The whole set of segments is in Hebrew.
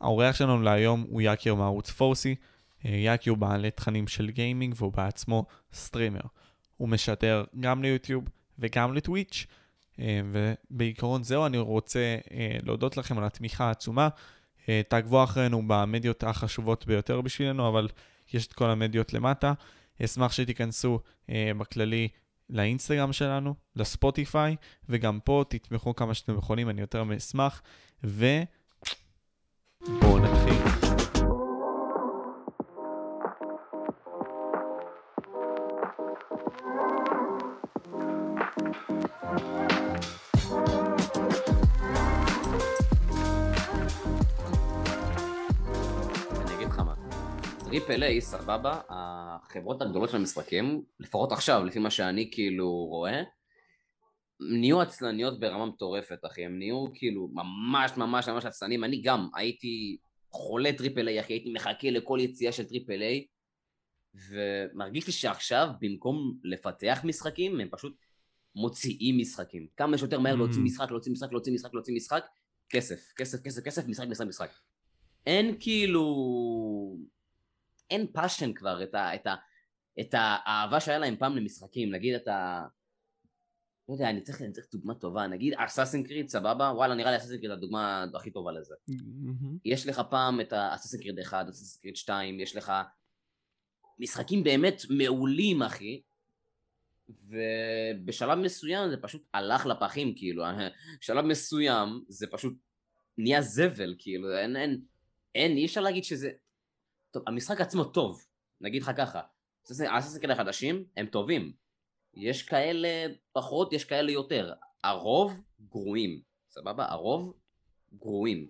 האורח שלנו להיום הוא יקיר מערוץ פורסי. אה, יקי הוא בעל תכנים של גיימינג והוא בעצמו סטרימר. הוא משדר גם ליוטיוב וגם לטוויץ', אה, ובעיקרון זהו, אני רוצה אה, להודות לכם על התמיכה העצומה. תעקבו אחרינו במדיות החשובות ביותר בשבילנו, אבל יש את כל המדיות למטה. אשמח שתיכנסו בכללי לאינסטגרם שלנו, לספוטיפיי, וגם פה תתמכו כמה שאתם יכולים, אני יותר מאשמח. ובואו נתחיל. triple A, סבבה, החברות הגדולות של המשחקים, לפחות עכשיו, לפי מה שאני כאילו רואה, נהיו עצלניות ברמה מטורפת, אחי, הם נהיו כאילו ממש ממש ממש עצלנים, אני גם הייתי חולה triple A, אחי, הייתי מחכה לכל יציאה של triple A, ומרגיש לי שעכשיו, במקום לפתח משחקים, הם פשוט מוציאים משחקים. כמה שיותר מהר להוציא mm. משחק, להוציא משחק, להוציא משחק, להוציא משחק, כסף, כסף, כסף, כסף, משחק, משחק, משחק. אין כאילו... אין passion כבר, את, ה, את, ה, את האהבה שהיה להם פעם למשחקים, נגיד אתה... לא יודע, אני צריך, אני צריך דוגמה טובה, נגיד אסאסין קריד, סבבה? וואלה, נראה לי אסאסין קריד הדוגמה הכי טובה לזה. Mm-hmm. יש לך פעם את האסאסין קריד 1, אסאסין קריד 2, יש לך משחקים באמת מעולים, אחי, ובשלב מסוים זה פשוט הלך לפחים, כאילו, בשלב מסוים זה פשוט נהיה זבל, כאילו, אין, אין, אין, אי אפשר להגיד שזה, טוב, המשחק עצמו טוב, נגיד לך ככה, האססים כאלה חדשים הם טובים, יש כאלה פחות, יש כאלה יותר, הרוב גרועים, סבבה? הרוב גרועים.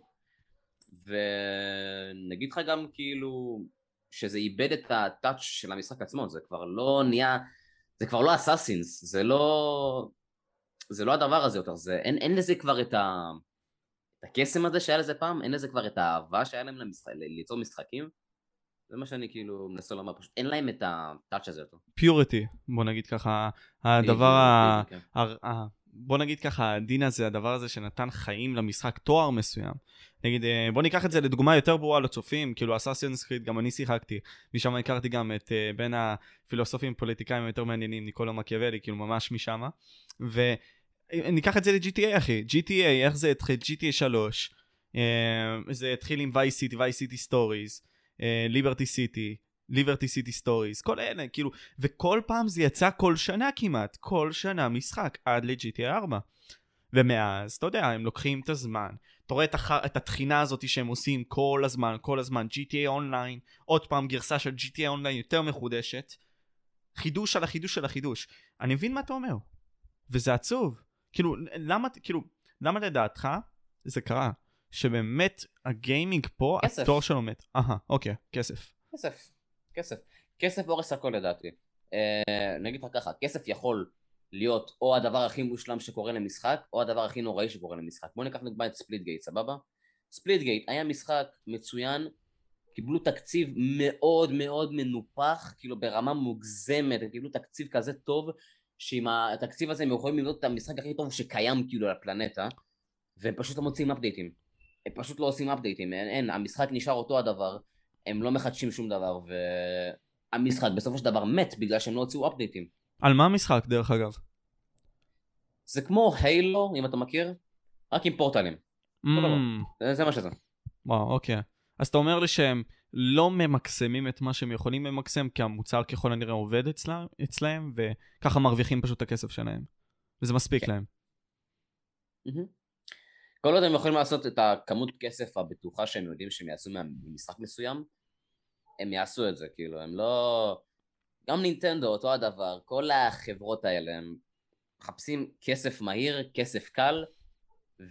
ונגיד לך גם כאילו שזה איבד את הטאץ' של המשחק עצמו, זה כבר לא נהיה, זה כבר לא אסאסינס, זה לא, זה לא הדבר הזה יותר, זה, אין, אין לזה כבר את, ה, את הקסם הזה שהיה לזה פעם, אין לזה כבר את האהבה שהיה להם למשחק, ליצור משחקים. זה מה שאני כאילו מנסה לומר, פשוט אין להם את הטאצ' הזה יותר. purity, בוא נגיד ככה, הדבר ה... כן. בוא נגיד ככה, הדין הזה, הדבר הזה שנתן חיים למשחק תואר מסוים. נגיד, אה, בוא ניקח את זה לדוגמה יותר ברורה לצופים, כאילו אסאסיאנס קריד, גם אני שיחקתי, משם הכרתי גם את אה, בין הפילוסופים הפוליטיקאים היותר מעניינים, ניקולו מקיאוולי, כאילו ממש משם. וניקח את זה ל-GTA אחי, GTA, איך זה התחיל? GTA 3, זה התחיל עם וייס סיטי, וייס סיטי סטוריז. ליברטי סיטי, ליברטי סיטי סטוריז, כל אלה, כאילו, וכל פעם זה יצא כל שנה כמעט, כל שנה משחק, עד ל-GTA 4. ומאז, אתה יודע, הם לוקחים את הזמן, אתה רואה את, הח... את התחינה הזאת שהם עושים כל הזמן, כל הזמן, GTA אונליין, עוד פעם גרסה של GTA אונליין יותר מחודשת, חידוש על החידוש על החידוש. אני מבין מה אתה אומר, וזה עצוב. כאילו, למה, כאילו, למה לדעתך זה קרה? שבאמת הגיימינג פה, כסף. התור שלו מת. אהה, אוקיי, כסף. כסף, כסף. כסף הורס הכל לדעתי. אה, נגיד לך ככה, כסף יכול להיות או הדבר הכי מושלם שקורה למשחק, או הדבר הכי נוראי שקורה למשחק. בוא ניקח לדוגמה את Splitgate, סבבה? Splitgate היה משחק מצוין, קיבלו תקציב מאוד מאוד מנופח, כאילו ברמה מוגזמת, הם קיבלו תקציב כזה טוב, שעם התקציב הזה הם יכולים לבנות את המשחק הכי טוב שקיים כאילו על הפלנטה, והם פשוט לא מוציאים אפדייטים. הם פשוט לא עושים אפדייטים, אין, אין, המשחק נשאר אותו הדבר, הם לא מחדשים שום דבר, והמשחק בסופו של דבר מת בגלל שהם לא הוציאו אפדייטים. על מה המשחק דרך אגב? זה כמו הילו, אם אתה מכיר, רק עם פורטלים. Mm. זה, זה מה שזה. וואו, אוקיי. אז אתה אומר לי שהם לא ממקסמים את מה שהם יכולים למקסם, כי המוצר ככל הנראה עובד אצלה, אצלהם, וככה מרוויחים פשוט את הכסף שלהם. וזה מספיק כן. להם. Mm-hmm. כל עוד הם יכולים לעשות את הכמות כסף הבטוחה שהם יודעים שהם יעשו ממשחק מסוים, הם יעשו את זה, כאילו, הם לא... גם נינטנדו, אותו הדבר, כל החברות האלה, הם מחפשים כסף מהיר, כסף קל,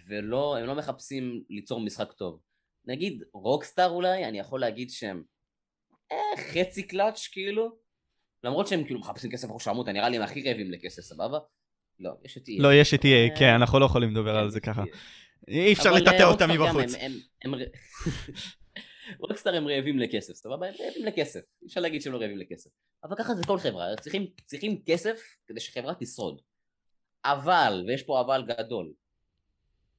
ולא, הם לא מחפשים ליצור משחק טוב. נגיד רוקסטאר אולי, אני יכול להגיד שהם אה, חצי קלאץ' כאילו, למרות שהם כאילו מחפשים כסף אחרי שרמוטה, נראה לי הם הכי רעבים לכסף, סבבה? לא, יש את EA. לא, יש את EA, אה, כן, אנחנו לא יכולים לדבר על זה ככה. אי אפשר לטאטא אותם מבחוץ. רוקסטאר הם רעבים לכסף, סבבה? הם רעבים לכסף, אי אפשר להגיד שהם לא רעבים לכסף. אבל ככה זה כל חברה, צריכים, צריכים כסף כדי שחברה תשרוד. אבל, ויש פה אבל גדול,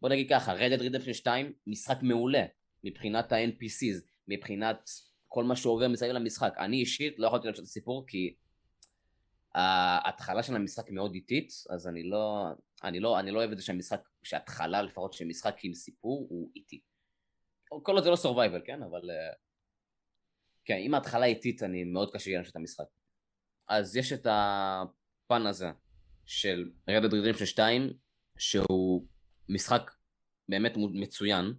בוא נגיד ככה, Red Dead Redemption 2, משחק מעולה. מבחינת ה-NPCs, מבחינת כל מה שעובר מסביב למשחק. אני אישית לא יכולתי להמשיך את הסיפור כי ההתחלה של המשחק מאוד איטית, אז אני לא, אני לא, אני לא אוהב את זה שהמשחק, שההתחלה לפחות של משחק עם סיפור הוא איטי. כל עוד זה לא סורווייבל, כן? אבל... אה, כן, אם ההתחלה איטית, אני מאוד קשה לי את המשחק. אז יש את הפן הזה של Red Dead Redemption 2, שהוא משחק באמת מצוין.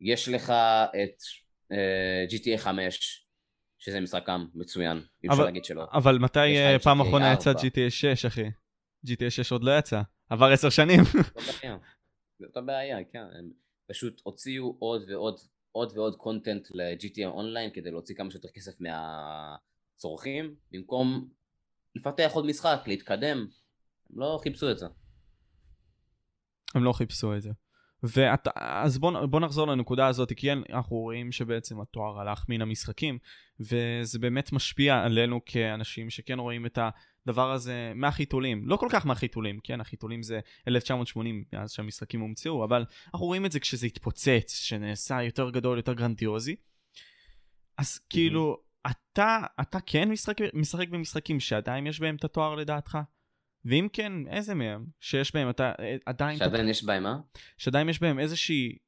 יש לך את uh, אה, GTA 5, שזה משחק עם מצוין, אי אפשר להגיד שלא. אבל מתי uh, פעם אחרונה יצא GTA 6, אחי? GTA 6 עוד לא יצא, עבר עשר שנים. זאת הבעיה, כן. הם פשוט הוציאו עוד ועוד עוד ועוד קונטנט ל-GTA אונליין כדי להוציא כמה שיותר כסף מהצורכים, במקום לפתח עוד משחק, להתקדם. הם לא חיפשו את זה. הם לא חיפשו את זה. ואת, אז בוא, בוא נחזור לנקודה הזאת, כי אנחנו רואים שבעצם התואר הלך מן המשחקים, וזה באמת משפיע עלינו כאנשים שכן רואים את הדבר הזה מהחיתולים. לא כל כך מהחיתולים, כן, החיתולים זה 1980, מאז שהמשחקים הומצאו, אבל אנחנו רואים את זה כשזה התפוצץ, שנעשה יותר גדול, יותר גרנדיוזי. אז כאילו, אתה, אתה כן משחק, משחק במשחקים שעדיין יש בהם את התואר לדעתך? ואם כן, איזה מהם? שיש בהם, אתה אה, עדיין... שעדיין יש בהם, מה? שעדיין יש בהם איזושהי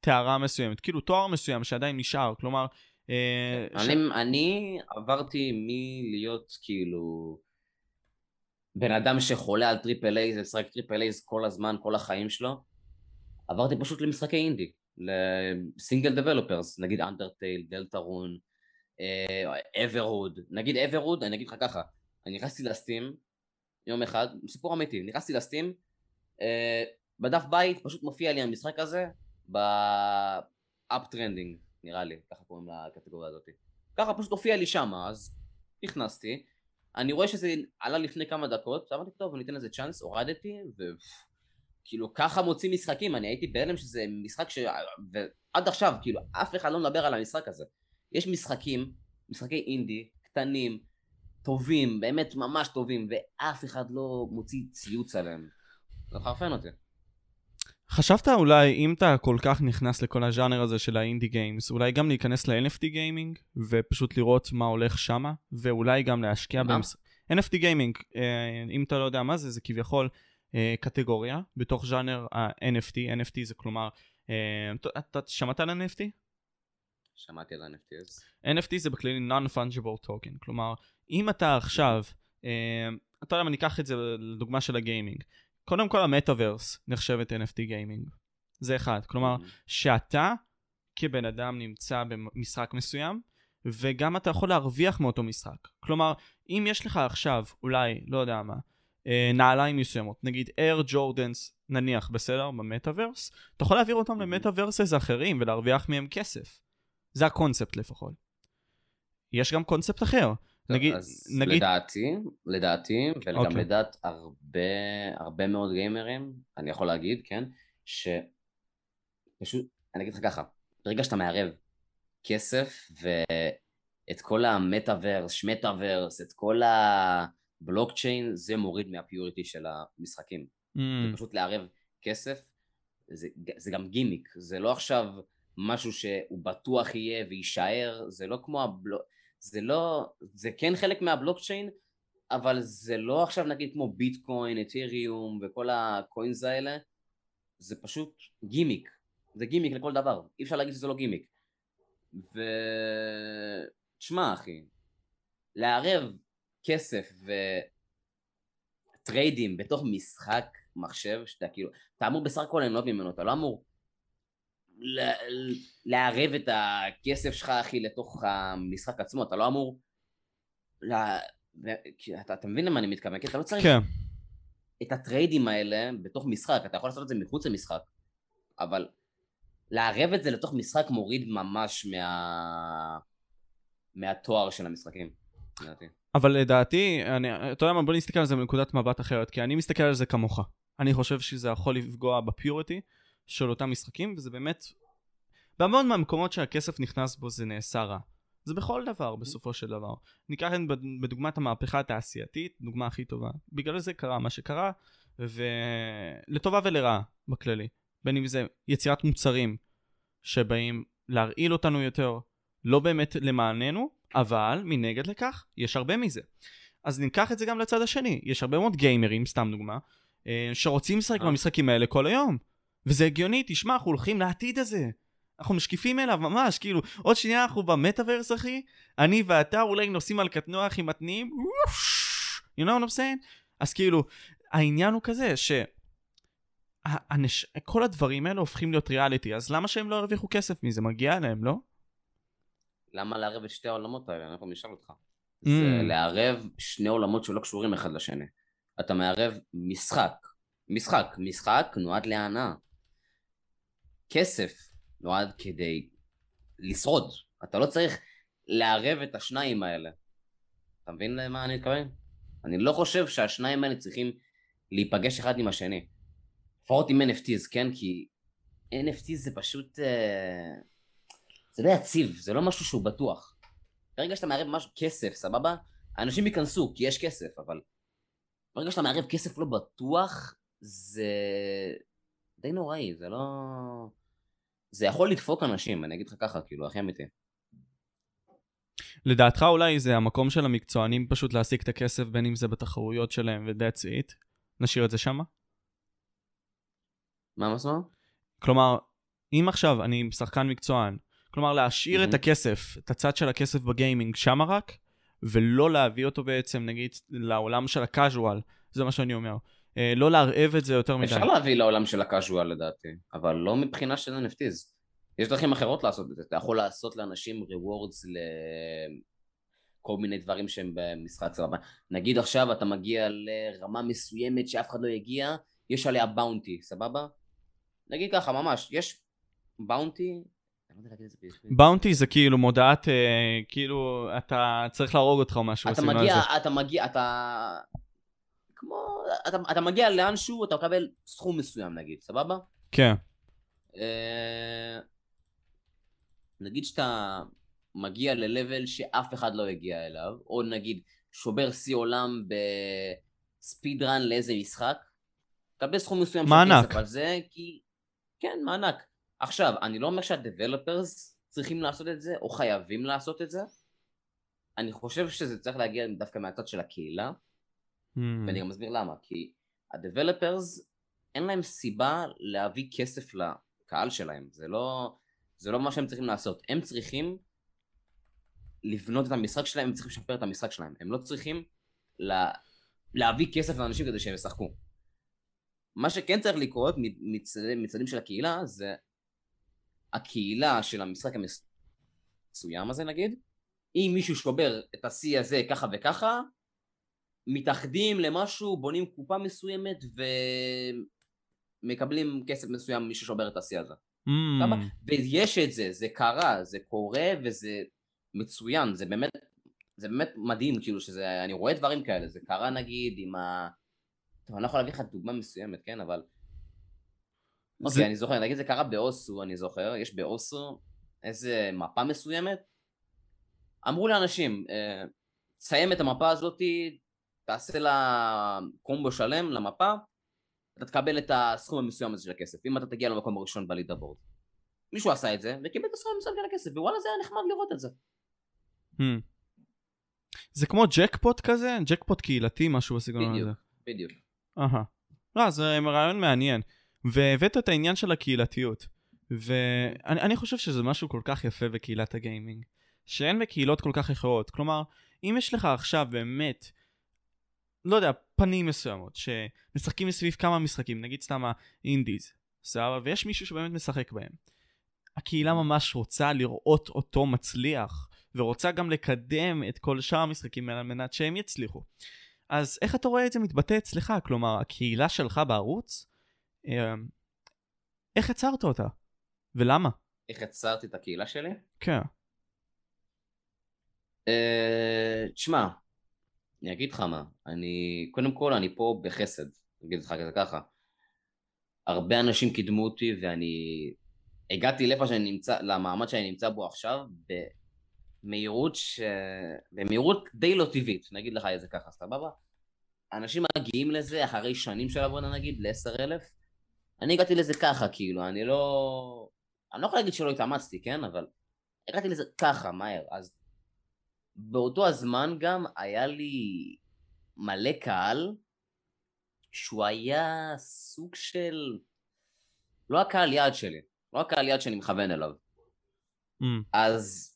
טהרה מסוימת, כאילו תואר מסוים שעדיין נשאר, כלומר... אה, אני, ש... אני עברתי מלהיות כאילו בן אדם שחולה על triple A's, לשחק triple A's כל הזמן, כל החיים שלו, עברתי פשוט למשחקי אינדי, ל-single developers, נגיד Undertale, Deltarune, Abroad, נגיד Abroad, אני אגיד לך ככה, אני נכנסתי ל-Steam, יום אחד, סיפור אמיתי, נכנסתי ל-Steam, אה, בדף בית פשוט מופיע לי המשחק הזה ב-up trending, נראה לי, ככה קוראים לקטגוריה הזאת. ככה פשוט הופיע לי שם, אז נכנסתי, אני רואה שזה עלה לפני כמה דקות, אמרתי טוב, אני אתן לזה צ'אנס, הורדתי, וכאילו ככה מוצאים משחקים, אני הייתי בהלם שזה משחק ש... ועד עכשיו, כאילו, אף אחד לא מדבר על המשחק הזה. יש משחקים, משחקי אינדי, קטנים, טובים, באמת ממש טובים, ואף אחד לא מוציא ציוץ עליהם. זה חרפן אותי. חשבת אולי, אם אתה כל כך נכנס לכל הז'אנר הזה של האינדי games, אולי גם להיכנס ל-NFT gaming, ופשוט לראות מה הולך שמה, ואולי גם להשקיע במס... NFT gaming, אה, אם אתה לא יודע מה זה, זה כביכול אה, קטגוריה בתוך ז'אנר ה-NFT, NFT זה כלומר, אה, אתה שמעת על NFT? שמעתי על NFT, אז... NFT זה בכללי non-fungible token, כלומר, אם אתה עכשיו, אתה יודע מה, ניקח את זה לדוגמה של הגיימינג. קודם כל המטאוורס נחשבת NFT גיימינג. זה אחד. כלומר, שאתה כבן אדם נמצא במשחק מסוים, וגם אתה יכול להרוויח מאותו משחק. כלומר, אם יש לך עכשיו, אולי, לא יודע מה, אה, נעליים מסוימות, נגיד אייר ג'ורדנס, נניח, בסדר? במטאוורס, אתה יכול להעביר אותם למטאוורסס אחרים ולהרוויח מהם כסף. זה הקונספט לפחות. יש גם קונספט אחר. נגיד, אז נגיד... לדעתי, לדעתי, וגם okay. אוקיי. לדעת הרבה, הרבה מאוד גיימרים, אני יכול להגיד, כן, שפשוט, אני אגיד לך ככה, ברגע שאתה מערב כסף ואת כל המטאוורס, שמטאוורס, את כל הבלוקצ'יין, זה מוריד מהפיוריטי של המשחקים. Mm. זה פשוט לערב כסף, זה, זה גם גימיק, זה לא עכשיו משהו שהוא בטוח יהיה ויישאר, זה לא כמו הבלוק... זה לא, זה כן חלק מהבלוקצ'יין, אבל זה לא עכשיו נגיד כמו ביטקוין, אתריום וכל הקוינס האלה, זה פשוט גימיק, זה גימיק לכל דבר, אי אפשר להגיד שזה לא גימיק. ו... תשמע אחי, לערב כסף ו-tradeים בתוך משחק מחשב, שאתה כאילו, אתה אמור בסך הכל ליהנות ממנו, אתה לא אמור לערב את הכסף שלך אחי לתוך המשחק עצמו, אתה לא אמור... לה... אתה, אתה מבין למה אני מתכוון? כי אתה לא צריך כן. את הטריידים האלה בתוך משחק, אתה יכול לעשות את זה מחוץ למשחק, אבל לערב את זה לתוך משחק מוריד ממש מה... מהתואר של המשחקים. אבל לדעתי, אני, אתה יודע מה, בוא נסתכל על זה מנקודת מבט אחרת, כי אני מסתכל על זה כמוך. אני חושב שזה יכול לפגוע בפיוריטי, של אותם משחקים, וזה באמת... בהמון מהמקומות שהכסף נכנס בו זה נעשה רע. זה בכל דבר בסופו של דבר. ניקח את בדוגמת המהפכה התעשייתית, דוגמה הכי טובה. בגלל זה קרה מה שקרה, ולטובה ולרעה בכללי. בין אם זה יצירת מוצרים שבאים להרעיל אותנו יותר, לא באמת למעננו, אבל מנגד לכך, יש הרבה מזה. אז ניקח את זה גם לצד השני. יש הרבה מאוד גיימרים, סתם דוגמה, אה, שרוצים לשחק במשחקים האלה כל היום. וזה הגיוני, תשמע, אנחנו הולכים לעתיד הזה. אנחנו משקיפים אליו ממש, כאילו, עוד שנייה אנחנו במטאוורס, אחי, אני ואתה אולי נוסעים על קטנוע הכי מתניעים, you know what I'm saying? אז כאילו, העניין הוא כזה, ש... הנש... כל הדברים האלה הופכים להיות ריאליטי, אז למה שהם לא ירוויחו כסף מזה? מגיע להם, לא? למה לערב את שתי העולמות האלה? אני יכול לשאול אותך. Mm. זה לערב שני עולמות שלא קשורים אחד לשני. אתה מערב משחק. משחק. משחק נועד להנאה. כסף נועד כדי לשרוד. אתה לא צריך לערב את השניים האלה. אתה מבין למה אני מתכוון? אני לא חושב שהשניים האלה צריכים להיפגש אחד עם השני. לפחות עם NFTs, כן? כי NFT זה פשוט... אה, זה לא יציב, זה לא משהו שהוא בטוח. ברגע שאתה מערב משהו, כסף, סבבה? אנשים ייכנסו, כי יש כסף, אבל... ברגע שאתה מערב כסף לא בטוח, זה... די נוראי, זה לא... זה יכול לדפוק אנשים, אני אגיד לך ככה, כאילו, הכי אמיתי. לדעתך אולי זה המקום של המקצוענים פשוט להשיג את הכסף, בין אם זה בתחרויות שלהם ו-that's it? נשאיר את זה שמה? מה משמעות? כלומר, אם עכשיו אני שחקן מקצוען, כלומר להשאיר mm-hmm. את הכסף, את הצד של הכסף בגיימינג שמה רק, ולא להביא אותו בעצם נגיד לעולם של הקאז'ואל, זה מה שאני אומר. אה, לא לערב את זה יותר מדי. אפשר להביא לעולם של הקאז'ואל לדעתי, אבל לא מבחינה של NFTs. יש דרכים אחרות לעשות את זה, אתה יכול לעשות לאנשים rewards לכל מיני דברים שהם במשחק סבבה. נגיד עכשיו אתה מגיע לרמה מסוימת שאף אחד לא יגיע, יש עליה באונטי, סבבה? נגיד ככה, ממש, יש באונטי, באונטי זה כאילו מודעת, אה, כאילו אתה צריך להרוג אותך או משהו. אתה מגיע, אתה מגיע, אתה... אתה, אתה מגיע לאנשהו, אתה מקבל סכום מסוים נגיד, סבבה? כן. אה, נגיד שאתה מגיע ל-level שאף אחד לא הגיע אליו, או נגיד שובר שיא עולם בספיד רן לאיזה משחק, תקבל סכום מסוים. של כסף על זה, כי... כן, מענק. עכשיו, אני לא אומר שהדבלופרס צריכים לעשות את זה, או חייבים לעשות את זה. אני חושב שזה צריך להגיע דווקא מהצד של הקהילה, mm. ואני גם מסביר למה. כי הדבלופרס, אין להם סיבה להביא כסף לקהל שלהם. זה לא, זה לא מה שהם צריכים לעשות. הם צריכים לבנות את המשחק שלהם, הם צריכים לשפר את המשחק שלהם. הם לא צריכים לה, להביא כסף לאנשים כדי שהם ישחקו. מה שכן צריך לקרות מצדדים, מצדדים של הקהילה זה הקהילה של המשחק המסוים הזה נגיד, אם מישהו שובר את השיא הזה ככה וככה, מתאחדים למשהו, בונים קופה מסוימת ומקבלים כסף מסוים מי ששובר את השיא הזה. Mm. ויש את זה, זה קרה, זה קורה וזה מצוין, זה באמת, זה באמת מדהים, כאילו שזה, אני רואה דברים כאלה, זה קרה נגיד עם ה... טוב, אני לא יכול להביא לך דוגמה מסוימת, כן, אבל אוקיי, זה... אני זוכר, נגיד זה קרה באוסו, אני זוכר, יש באוסו איזה מפה מסוימת. אמרו לאנשים, אה, תסיים את המפה הזאתי, תעשה לה קומבו שלם למפה, אתה תקבל את הסכום המסוים הזה של הכסף, אם אתה תגיע למקום הראשון בלידבורד. מישהו עשה את זה, וקיבל את הסכום המסוים של הכסף, ווואלה זה היה נחמד לראות את זה. Hmm. זה כמו ג'קפוט כזה? ג'קפוט קהילתי, משהו בסגנון הזה. בדיוק, בדיוק. אהה. לא, זה רעיון מעניין. והבאת את העניין של הקהילתיות. ואני חושב שזה משהו כל כך יפה בקהילת הגיימינג, שאין בקהילות כל כך אחרות. כלומר, אם יש לך עכשיו באמת, לא יודע, פנים מסוימות, שמשחקים מסביב כמה משחקים, נגיד סתם האינדיז, סבבה, ויש מישהו שבאמת משחק בהם. הקהילה ממש רוצה לראות אותו מצליח, ורוצה גם לקדם את כל שאר המשחקים על מנת שהם יצליחו. אז איך אתה רואה את זה מתבטא אצלך? כלומר, הקהילה שלך בערוץ אמ, איך יצרת אותה? ולמה? איך יצרתי את הקהילה שלי? כן. אה, תשמע, אני אגיד לך מה, אני, קודם כל אני פה בחסד, אגיד לך ככה. הרבה אנשים קידמו אותי ואני הגעתי לאיפה שאני נמצא, למעמד שאני נמצא בו עכשיו, במהירות ש... במהירות די לא טבעית, נגיד לך איזה ככה, סבבה? אנשים מגיעים לזה אחרי שנים של עבודה נגיד, ל-10 אלף, אני הגעתי לזה ככה, כאילו, אני לא... אני לא יכול להגיד שלא התאמצתי, כן? אבל הגעתי לזה ככה, מהר. אז באותו הזמן גם היה לי מלא קהל, שהוא היה סוג של... לא הקהל יעד שלי, לא הקהל יעד שאני מכוון אליו. Mm. אז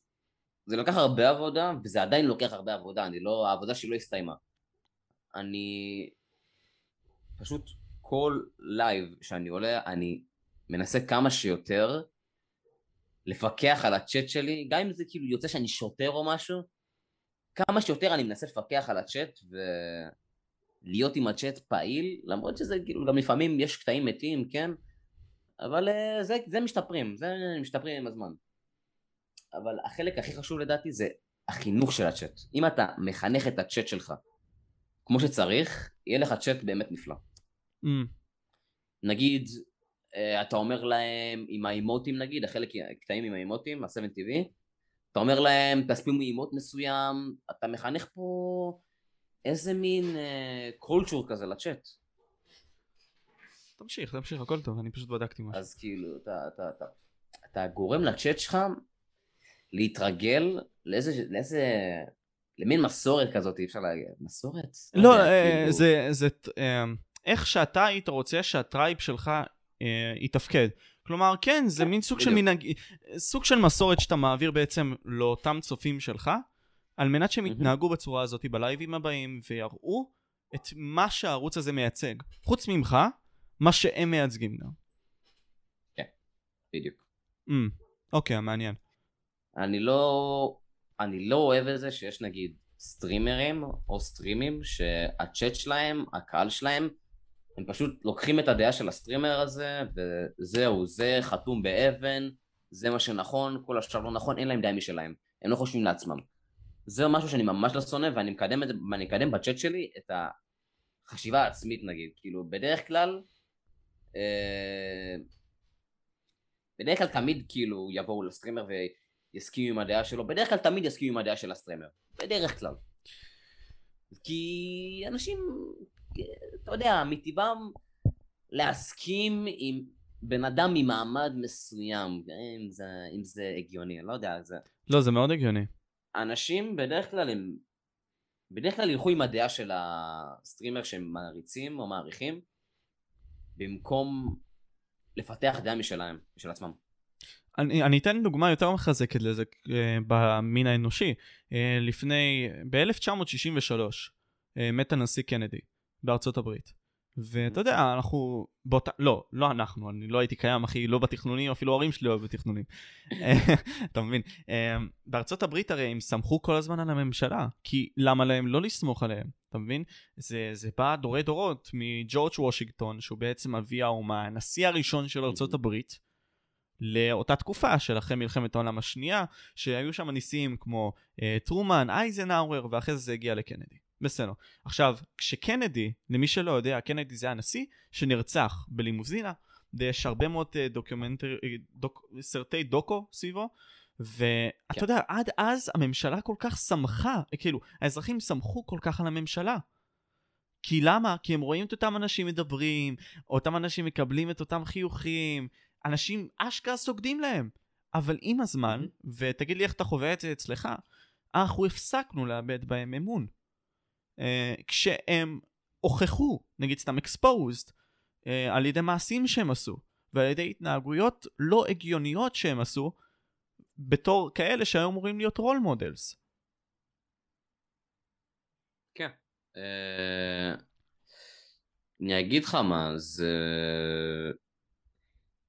זה לקח הרבה עבודה, וזה עדיין לוקח הרבה עבודה, אני לא, העבודה שלי לא הסתיימה. אני פשוט כל לייב שאני עולה, אני מנסה כמה שיותר לפקח על הצ'אט שלי, גם אם זה כאילו יוצא שאני שוטר או משהו, כמה שיותר אני מנסה לפקח על הצ'אט ולהיות עם הצ'אט פעיל, למרות שזה כאילו גם לפעמים יש קטעים מתים, כן? אבל אה, זה, זה משתפרים, זה משתפרים עם הזמן. אבל החלק הכי חשוב לדעתי זה החינוך של הצ'אט. אם אתה מחנך את הצ'אט שלך כמו שצריך, יהיה לך צ'אט באמת נפלא. Mm. נגיד, אה, אתה אומר להם עם האימוטים נגיד, החלק קטעים עם האימוטים, ה-7TV, אתה אומר להם, תספיעו מאימוט מסוים, אתה מחנך פה איזה מין קולצ'ור uh, כזה לצ'אט. תמשיך, תמשיך, הכל טוב, אני פשוט בדקתי משהו. אז כאילו, אתה, אתה, אתה, אתה גורם לצ'אט שלך להתרגל לאיזה, לאיזה, למין מסורת כזאת, אי אפשר להגיד, מסורת? לא, לא אה, כאילו... זה, זה, אה, איך שאתה היית רוצה שה-tribe שלך אה, יתפקד. כלומר, כן, זה מין סוג של מנהג... סוג של מסורת שאתה מעביר בעצם לאותם צופים שלך, על מנת שהם יתנהגו בצורה הזאת בלייבים הבאים, ויראו את מה שהערוץ הזה מייצג. חוץ ממך, מה שהם מייצגים גם. כן, בדיוק. אממ, אוקיי, מעניין. אני לא... אני לא אוהב את זה שיש נגיד סטרימרים או סטרימים שהצ'אט שלהם, הקהל שלהם, הם פשוט לוקחים את הדעה של הסטרימר הזה, וזהו, זה חתום באבן, זה מה שנכון, כל השאר לא נכון, אין להם דעה משלהם. הם לא חושבים לעצמם. זה משהו שאני ממש לא שונא, ואני מקדם, את, ואני מקדם בצ'אט שלי את החשיבה העצמית נגיד. כאילו, בדרך כלל, אה, בדרך כלל תמיד כאילו יבואו לסטרימר ויסכימו עם הדעה שלו, בדרך כלל תמיד יסכימו עם הדעה של הסטרימר. בדרך כלל. כי אנשים אתה יודע, מטבעם להסכים עם בן אדם ממעמד מסוים, אם זה, אם זה הגיוני, אני לא יודע, זה... לא, זה מאוד הגיוני. אנשים בדרך כלל הם... בדרך כלל ילכו עם הדעה של הסטרימר שהם מעריצים או מעריכים, במקום לפתח דעה משלהם, משל עצמם. אני, אני אתן דוגמה יותר מחזקת לזה uh, במין האנושי. Uh, לפני, ב-1963 uh, מת הנשיא קנדי. בארצות הברית. ואתה יודע, אנחנו באותה, לא, לא אנחנו, אני לא הייתי קיים, אחי, לא בתכנונים, אפילו ההורים שלי לא היו בתכנונים. אתה מבין? אמ, בארצות הברית הרי הם סמכו כל הזמן על הממשלה, כי למה להם לא לסמוך עליהם, אתה מבין? זה, זה בא דורי דורות מג'ורג' וושינגטון, שהוא בעצם אבי האומה, הנשיא הראשון של ארצות הברית, לאותה תקופה של אחרי מלחמת העולם השנייה, שהיו שם ניסים כמו אה, טרומן, אייזנהאואר, ואחרי זה זה הגיע לקנדי. בסדר. עכשיו, כשקנדי, למי שלא יודע, קנדי זה הנשיא שנרצח בלימוזינה, ויש הרבה מאוד אה, documentary, אה, דוק, סרטי דוקו סביבו, ואתה כן. יודע, עד אז הממשלה כל כך שמחה, כאילו, האזרחים שמחו כל כך על הממשלה. כי למה? כי הם רואים את אותם אנשים מדברים, אותם אנשים מקבלים את אותם חיוכים, אנשים אשכרה סוגדים להם. אבל עם הזמן, ותגיד לי איך אתה חווה את זה אצלך, אנחנו הפסקנו לאבד בהם אמון. אה, כשהם הוכחו, נגיד סתם exposed, אה, על ידי מעשים שהם עשו, ועל ידי התנהגויות לא הגיוניות שהם עשו, בתור כאלה שהיו אמורים להיות role models. כן. אה, אני אגיד לך מה, זה...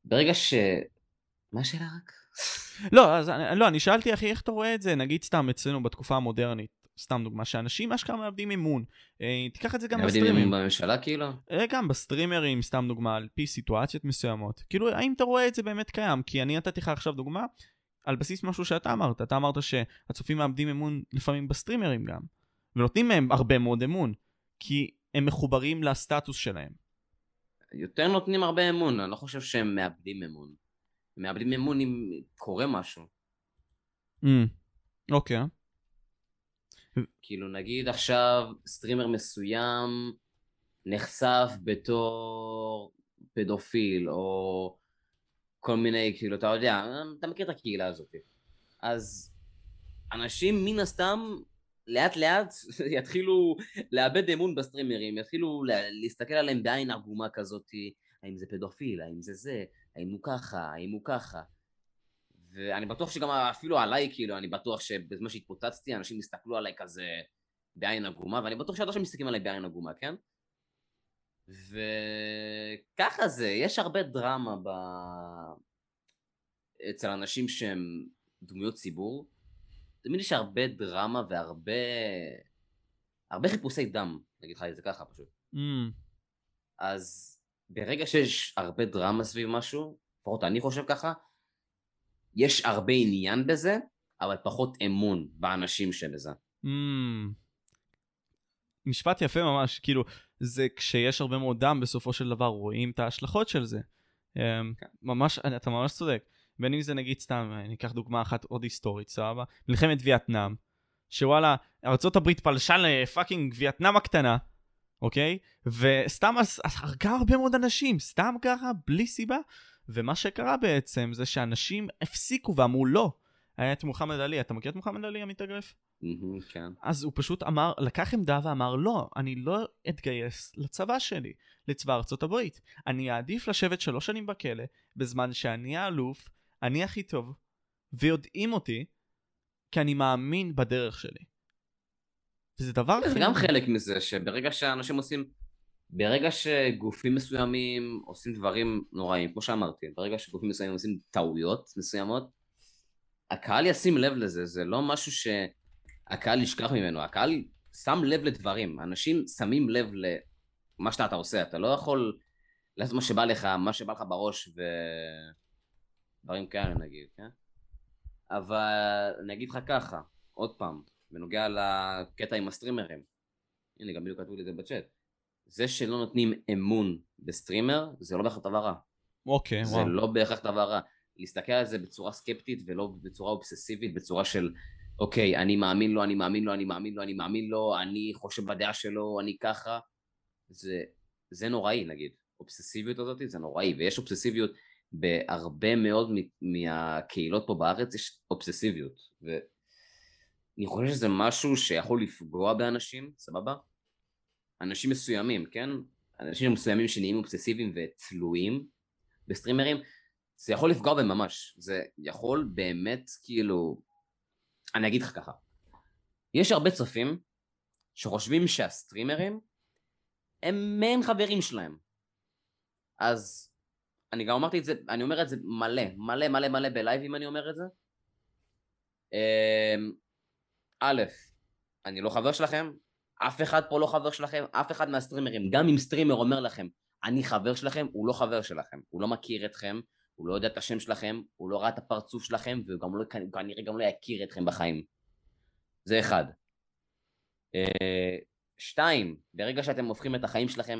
ברגע ש... מה השאלה רק? לא, אז לא, אני שאלתי אחי איך אתה רואה את זה, נגיד סתם אצלנו בתקופה המודרנית. סתם דוגמה, שאנשים אשכרה מאבדים אמון. אה, תיקח את זה גם בסטרימרים. מאבדים אמון בממשלה כאילו? אה, גם בסטרימרים, סתם דוגמה, על פי סיטואציות מסוימות. כאילו, האם אתה רואה את זה באמת קיים? כי אני נתתי לך עכשיו דוגמה על בסיס משהו שאתה אמרת. אתה אמרת שהצופים מאבדים אמון לפעמים בסטרימרים גם. ונותנים מהם הרבה מאוד אמון. כי הם מחוברים לסטטוס שלהם. יותר נותנים הרבה אמון, אני לא חושב שהם מאבדים אמון. הם מאבדים אמון אם קורה משהו. Mm, אוקיי. Mm, okay. כאילו נגיד עכשיו סטרימר מסוים נחשף בתור פדופיל או כל מיני, כאילו, אתה יודע, אתה מכיר את הקהילה הזאת. אז אנשים מן הסתם לאט לאט יתחילו לאבד אמון בסטרימרים, יתחילו להסתכל עליהם בעין עגומה כזאת, האם זה פדופיל, האם זה זה, האם הוא ככה, האם הוא ככה. ואני בטוח שגם אפילו עליי, כאילו, אני בטוח שבזמן שהתפוצצתי, אנשים הסתכלו עליי כזה בעין עגומה, ואני בטוח שעד עכשיו מסתכלים עליי בעין עגומה, כן? וככה זה, יש הרבה דרמה ב... אצל אנשים שהם דמויות ציבור. תמיד יש הרבה דרמה והרבה... הרבה חיפושי דם, נגיד לך את זה ככה פשוט. Mm. אז ברגע שיש הרבה דרמה סביב משהו, לפחות אני חושב ככה, יש הרבה עניין בזה, אבל פחות אמון באנשים שבזה. Mm. משפט יפה ממש, כאילו, זה כשיש הרבה מאוד דם, בסופו של דבר רואים את ההשלכות של זה. אמ, כן. ממש, אתה ממש צודק. בין אם זה נגיד סתם, ניקח דוגמה אחת עוד היסטורית, סבבה? מלחמת וייטנאם, שוואלה, ארה"ב פלשה לפאקינג וייטנאם הקטנה, אוקיי? וסתם הרגה הרבה מאוד אנשים, סתם ככה, בלי סיבה. ומה שקרה בעצם זה שאנשים הפסיקו ואמרו לא. היה את מוחמד עלי, אתה מכיר את מוחמד עלי המתאגרף? כן. אז הוא פשוט אמר, לקח עמדה ואמר לא, אני לא אתגייס לצבא שלי, לצבא ארצות הברית. אני אעדיף לשבת שלוש שנים בכלא, בזמן שאני האלוף, אני הכי טוב, ויודעים אותי, כי אני מאמין בדרך שלי. וזה דבר זה גם חלק מזה, שברגע שאנשים עושים, ברגע שגופים מסוימים עושים דברים נוראים, כמו שאמרתי, ברגע שגופים מסוימים עושים טעויות מסוימות, הקהל ישים לב לזה, זה לא משהו שהקהל ישכח ממנו, הקהל שם לב לדברים, אנשים שמים לב למה שאתה עושה, אתה לא יכול לעשות מה שבא לך, מה שבא לך בראש ו... דברים כאלה נגיד, כן? אבל אני אגיד לך ככה, עוד פעם, בנוגע לקטע עם הסטרימרים, הנה גם בדיוק כתבו לי את זה בצ'אט, זה שלא נותנים אמון בסטרימר זה לא בהכרח דבר רע. אוקיי, okay, וואו. זה לא בהכרח דבר רע. להסתכל על זה בצורה סקפטית ולא בצורה אובססיבית, בצורה של אוקיי, אני מאמין לו, אני מאמין לו, אני מאמין לו, אני מאמין לו, אני חושב בדעה שלו, אני ככה, זה, זה נוראי נגיד. אובססיביות הזאת זה נוראי, ויש אובססיביות בהרבה מאוד מהקהילות פה בארץ יש אובססיביות ואני חושב שזה משהו שיכול לפגוע באנשים, סבבה? אנשים מסוימים, כן? אנשים מסוימים שנהיים אובססיביים ותלויים בסטרימרים זה יכול לפגוע בהם ממש זה יכול באמת כאילו אני אגיד לך ככה יש הרבה צופים שחושבים שהסטרימרים הם מעין חברים שלהם אז אני גם אמרתי את זה, אני אומר את זה מלא, מלא מלא מלא בלייבים אני אומר את זה. אמ, א', אני לא חבר שלכם, אף אחד פה לא חבר שלכם, אף אחד מהסטרימרים, גם אם סטרימר אומר לכם, אני חבר שלכם, הוא לא חבר שלכם, הוא לא מכיר אתכם, הוא לא יודע את השם שלכם, הוא לא ראה את הפרצוף שלכם, והוא לא, כנראה גם לא יכיר אתכם בחיים. זה אחד. אה, שתיים, ברגע שאתם הופכים את החיים שלכם,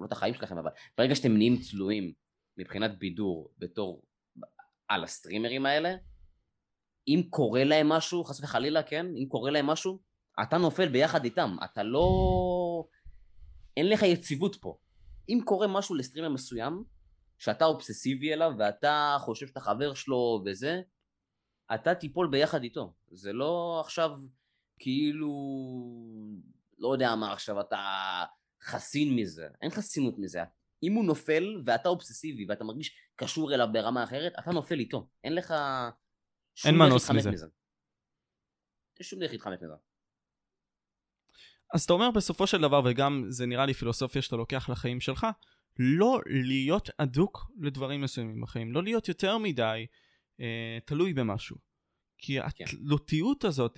לא את החיים שלכם, אבל ברגע שאתם נהיים תלויים מבחינת בידור בתור על הסטרימרים האלה, אם קורה להם משהו, חס וחלילה, כן? אם קורה להם משהו, אתה נופל ביחד איתם, אתה לא... אין לך יציבות פה. אם קורה משהו לסטרימר מסוים, שאתה אובססיבי אליו ואתה חושב שאתה חבר שלו וזה, אתה תיפול ביחד איתו. זה לא עכשיו כאילו, לא יודע מה עכשיו, אתה חסין מזה. אין חסינות מזה. אם הוא נופל ואתה אובססיבי ואתה מרגיש קשור אליו ברמה אחרת, אתה נופל איתו. אין לך דרך להתחמק מזה. אין שום דרך להתחמק מזה. אז אתה אומר בסופו של דבר, וגם זה נראה לי פילוסופיה שאתה לוקח לחיים שלך, לא להיות אדוק לדברים מסוימים בחיים, לא להיות יותר מדי אה, תלוי במשהו. כי כן. התלותיות הזאת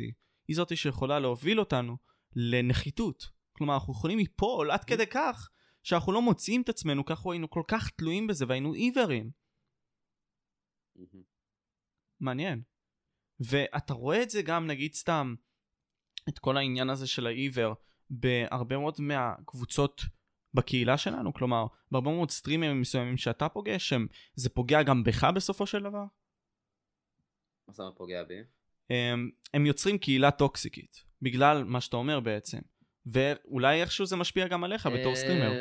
היא זאת שיכולה להוביל אותנו לנחיתות. כלומר, אנחנו יכולים ליפול עד כדי כך שאנחנו לא מוצאים את עצמנו ככה היינו כל כך תלויים בזה והיינו עיוורים. מעניין. ואתה רואה את זה גם נגיד סתם את כל העניין הזה של העיוור בהרבה מאוד מהקבוצות בקהילה שלנו כלומר בהרבה מאוד סטרימים מסוימים שאתה פוגש שם זה פוגע גם בך בסופו של דבר? מה אומרת פוגע בי? הם, הם יוצרים קהילה טוקסיקית בגלל מה שאתה אומר בעצם ואולי איכשהו זה משפיע גם עליך בתור סטרימר.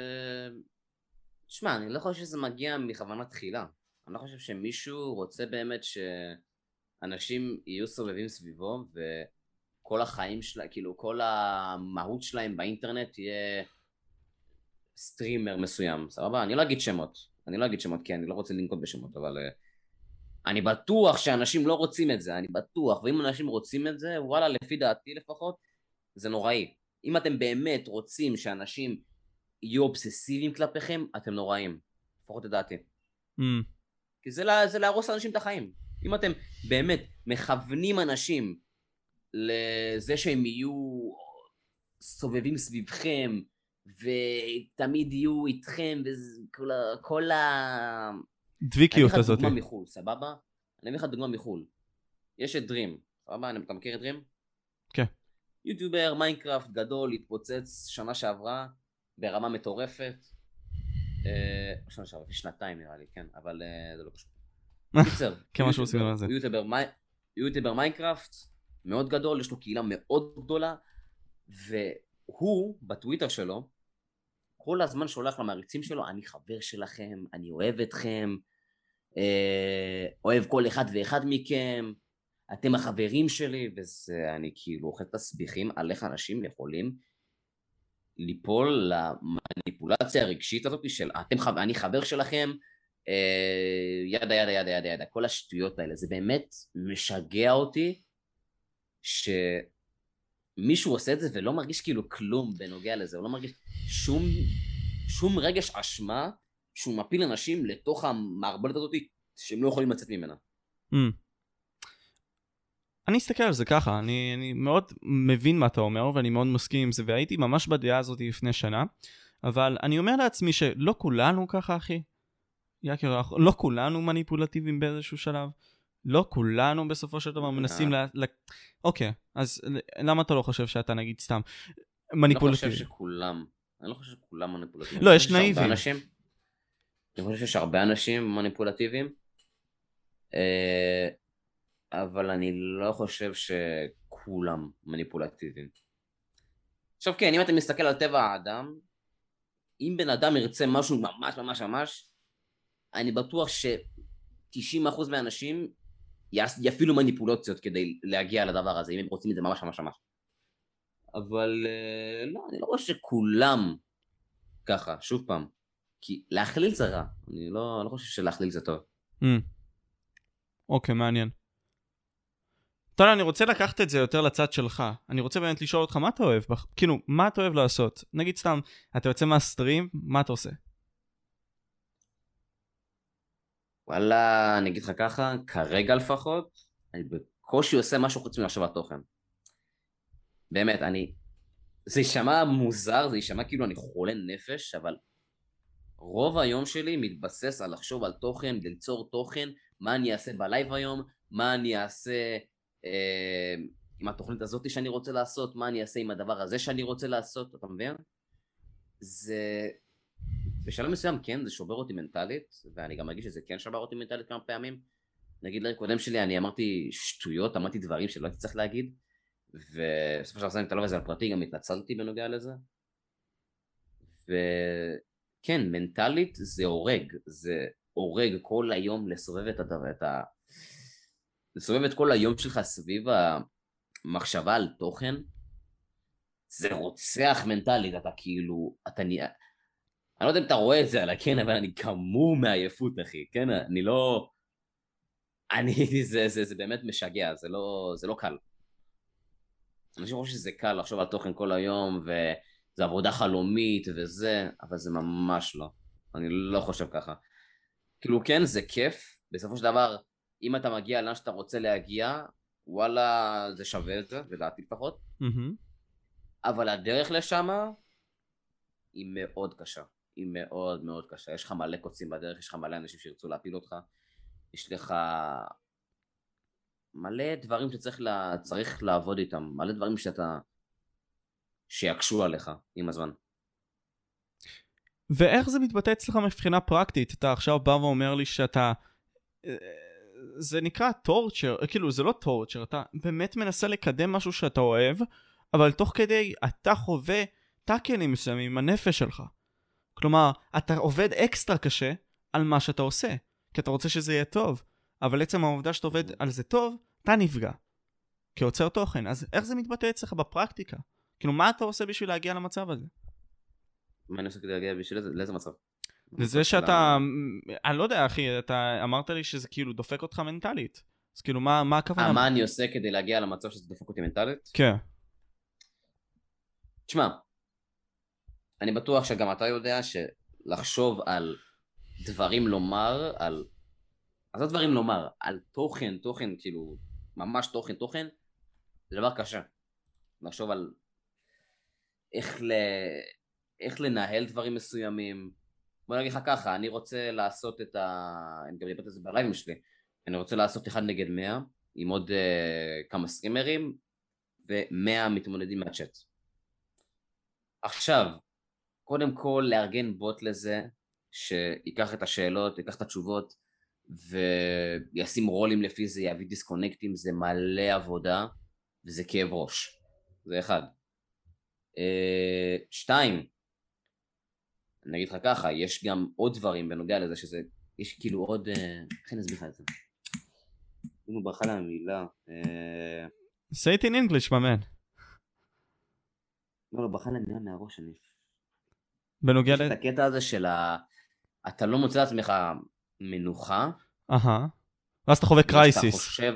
שמע, אני לא חושב שזה מגיע מכוונה תחילה. אני לא חושב שמישהו רוצה באמת שאנשים יהיו סובבים סביבו וכל החיים שלהם, כאילו כל המהות שלהם באינטרנט תהיה סטרימר מסוים, סבבה? אני לא אגיד שמות, אני לא אגיד שמות כי אני לא רוצה לנקוט בשמות, אבל uh, אני בטוח שאנשים לא רוצים את זה, אני בטוח, ואם אנשים רוצים את זה, וואלה, לפי דעתי לפחות, זה נוראי. אם אתם באמת רוצים שאנשים יהיו אובססיביים כלפיכם, אתם נוראים. לפחות לדעתי. Mm. כי זה, לה, זה להרוס לאנשים את החיים. אם אתם באמת מכוונים אנשים לזה שהם יהיו סובבים סביבכם, ותמיד יהיו איתכם, וכל ה... דביקיות הזאת. אני אביא לך דוגמה מחו"ל, סבבה? אני אביא לך דוגמה מחו"ל. יש את Dream, סבבה? אתה מכיר את Dream? כן. יוטיובר, מיינקראפט גדול, התפוצץ שנה שעברה ברמה מטורפת. אה, שנה שעברה, לפני שנתיים נראה לי, כן, אבל אה, זה לא קשור. קיצר. כן, משהו בסגנון הזה. יוטיובר מיינקראפט, מאוד גדול, יש לו קהילה מאוד גדולה, והוא, בטוויטר שלו, כל הזמן שולח למעריצים שלו, אני חבר שלכם, אני אוהב אתכם, אה, אוהב כל אחד ואחד מכם, אתם החברים שלי, וזה, אני כאילו אוכל תסביכים על איך אנשים יכולים ליפול למניפולציה הרגשית הזאת של אתם, אני חבר שלכם, אה, ידה ידה ידה ידה ידה, כל השטויות האלה, זה באמת משגע אותי שמישהו עושה את זה ולא מרגיש כאילו כלום בנוגע לזה, הוא לא מרגיש שום, שום רגש אשמה שהוא מפיל אנשים לתוך המערבולת הזאת שהם לא יכולים לצאת ממנה. Mm. אני אסתכל על זה ככה, אני, אני מאוד מבין מה אתה אומר ואני מאוד מסכים עם זה והייתי ממש בדעה הזאת לפני שנה אבל אני אומר לעצמי שלא כולנו ככה אחי יקר, לא כולנו מניפולטיביים באיזשהו שלב לא כולנו בסופו של דבר מנסים ל... ל... אוקיי, אז למה אתה לא חושב שאתה נגיד סתם מניפולטיבי? אני לא חושב שכולם, אני לא חושב שכולם מניפולטיביים. לא, יש נאיבים. אני חושב שיש הרבה אנשים מניפולטיביים. אה, אבל אני לא חושב שכולם מניפולטיביים. עכשיו כן, אם אתה מסתכל על טבע האדם, אם בן אדם ירצה משהו ממש ממש ממש, אני בטוח ש-90% מהאנשים יפעילו מניפולציות כדי להגיע לדבר הזה, אם הם רוצים את זה ממש ממש ממש. אבל אה, לא, אני לא חושב שכולם ככה, שוב פעם. כי להכליל זה רע, אני לא, לא חושב שלהכליל זה טוב. Mm. אוקיי, מעניין. אתה יודע, אני רוצה לקחת את זה יותר לצד שלך. אני רוצה באמת לשאול אותך מה אתה אוהב, כאילו, מה אתה אוהב לעשות? נגיד סתם, אתה יוצא מהסטרים, מה אתה עושה? וואלה, אני אגיד לך ככה, כרגע לפחות, אני בקושי עושה משהו חוץ מלחשוב תוכן. באמת, אני... זה יישמע מוזר, זה יישמע כאילו אני חולה נפש, אבל רוב היום שלי מתבסס על לחשוב על תוכן, ליצור תוכן, מה אני אעשה בלייב היום, מה אני אעשה אה, עם התוכנית הזאת שאני רוצה לעשות, מה אני אעשה עם הדבר הזה שאני רוצה לעשות, אתה מבין? זה... בשלב מסוים כן, זה שובר אותי מנטלית, ואני גם מרגיש שזה כן שבר אותי מנטלית כמה פעמים. נגיד לקודם שלי אני אמרתי שטויות, אמרתי דברים שלא הייתי צריך להגיד, ובסופו של דבר אני מתעלם בזה על פרטי, גם התנצלתי בנוגע לזה. וכן, מנטלית זה הורג, זה הורג כל היום לסובב את, הדבר, את ה... לסובב את כל היום שלך סביב המחשבה על תוכן, זה רוצח מנטלית, אתה כאילו, אתה נהיה... אני לא יודע אם אתה רואה את זה עליי, כן, אבל אני כמום מעייפות, אחי, כן? אני לא... אני, זה, זה, זה באמת משגע, זה לא, זה לא קל. אנשים חושבים שזה קל לחשוב על תוכן כל היום, וזה עבודה חלומית וזה, אבל זה ממש לא. אני לא חושב ככה. כאילו, כן, זה כיף, בסופו של דבר, אם אתה מגיע לאן שאתה רוצה להגיע, וואלה, זה שווה את זה, לדעתי לפחות. Mm-hmm. אבל הדרך לשם היא מאוד קשה. היא מאוד מאוד קשה. יש לך מלא קוצים בדרך, יש לך מלא אנשים שירצו להפיל אותך. יש לך מלא דברים שצריך לה... לעבוד איתם, מלא דברים שאתה... שיקשו עליך עם הזמן. ואיך זה מתבטא אצלך מבחינה פרקטית? אתה עכשיו בא ואומר לי שאתה... זה נקרא torture, כאילו זה לא torture, אתה באמת מנסה לקדם משהו שאתה אוהב, אבל תוך כדי אתה חווה טאקלים מסוימים עם הנפש שלך. כלומר, אתה עובד אקסטרה קשה על מה שאתה עושה. כי אתה רוצה שזה יהיה טוב, אבל עצם העובדה שאתה עובד על זה טוב, אתה נפגע. כיוצר תוכן, אז איך זה מתבטא אצלך בפרקטיקה? כאילו, מה אתה עושה בשביל להגיע למצב הזה? מה אני עושה כדי להגיע בשביל איזה, לאיזה מצב? לזה שאתה, אני לא יודע אחי, אתה אמרת לי שזה כאילו דופק אותך מנטלית. אז כאילו מה, מה הכוונה? אה, מה אני עושה כדי להגיע למצב שזה דופק אותי מנטלית? כן. תשמע, אני בטוח שגם אתה יודע שלחשוב על דברים לומר, על... לא דברים לומר, על תוכן, תוכן, כאילו, ממש תוכן, תוכן, זה דבר קשה. לחשוב על איך, ל... איך לנהל דברים מסוימים. בוא נגיד לך ככה, אני רוצה לעשות את ה... אני גם דיברתי על זה בלייבים שלי. אני רוצה לעשות אחד נגד מאה, עם עוד uh, כמה סטרימרים, ומאה מתמודדים מהצ'אט. עכשיו, קודם כל לארגן בוט לזה, שיקח את השאלות, ייקח את התשובות, וישים רולים לפי זה, יביא דיסקונקטים, זה מלא עבודה, וזה כאב ראש. זה אחד. Uh, שתיים, אני אגיד לך ככה, יש גם עוד דברים בנוגע לזה שזה, יש כאילו עוד, אה, איך אני אסביר לך את זה? אם הוא ברכה למילה. אה, say it in English, my man. לא, לא, ברכה למילה מהראש, אני... בנוגע ל... את הקטע הזה של ה... אתה לא מוצא לעצמך מנוחה. אהה. ואז אתה חווה קרייסיס. אתה חושב,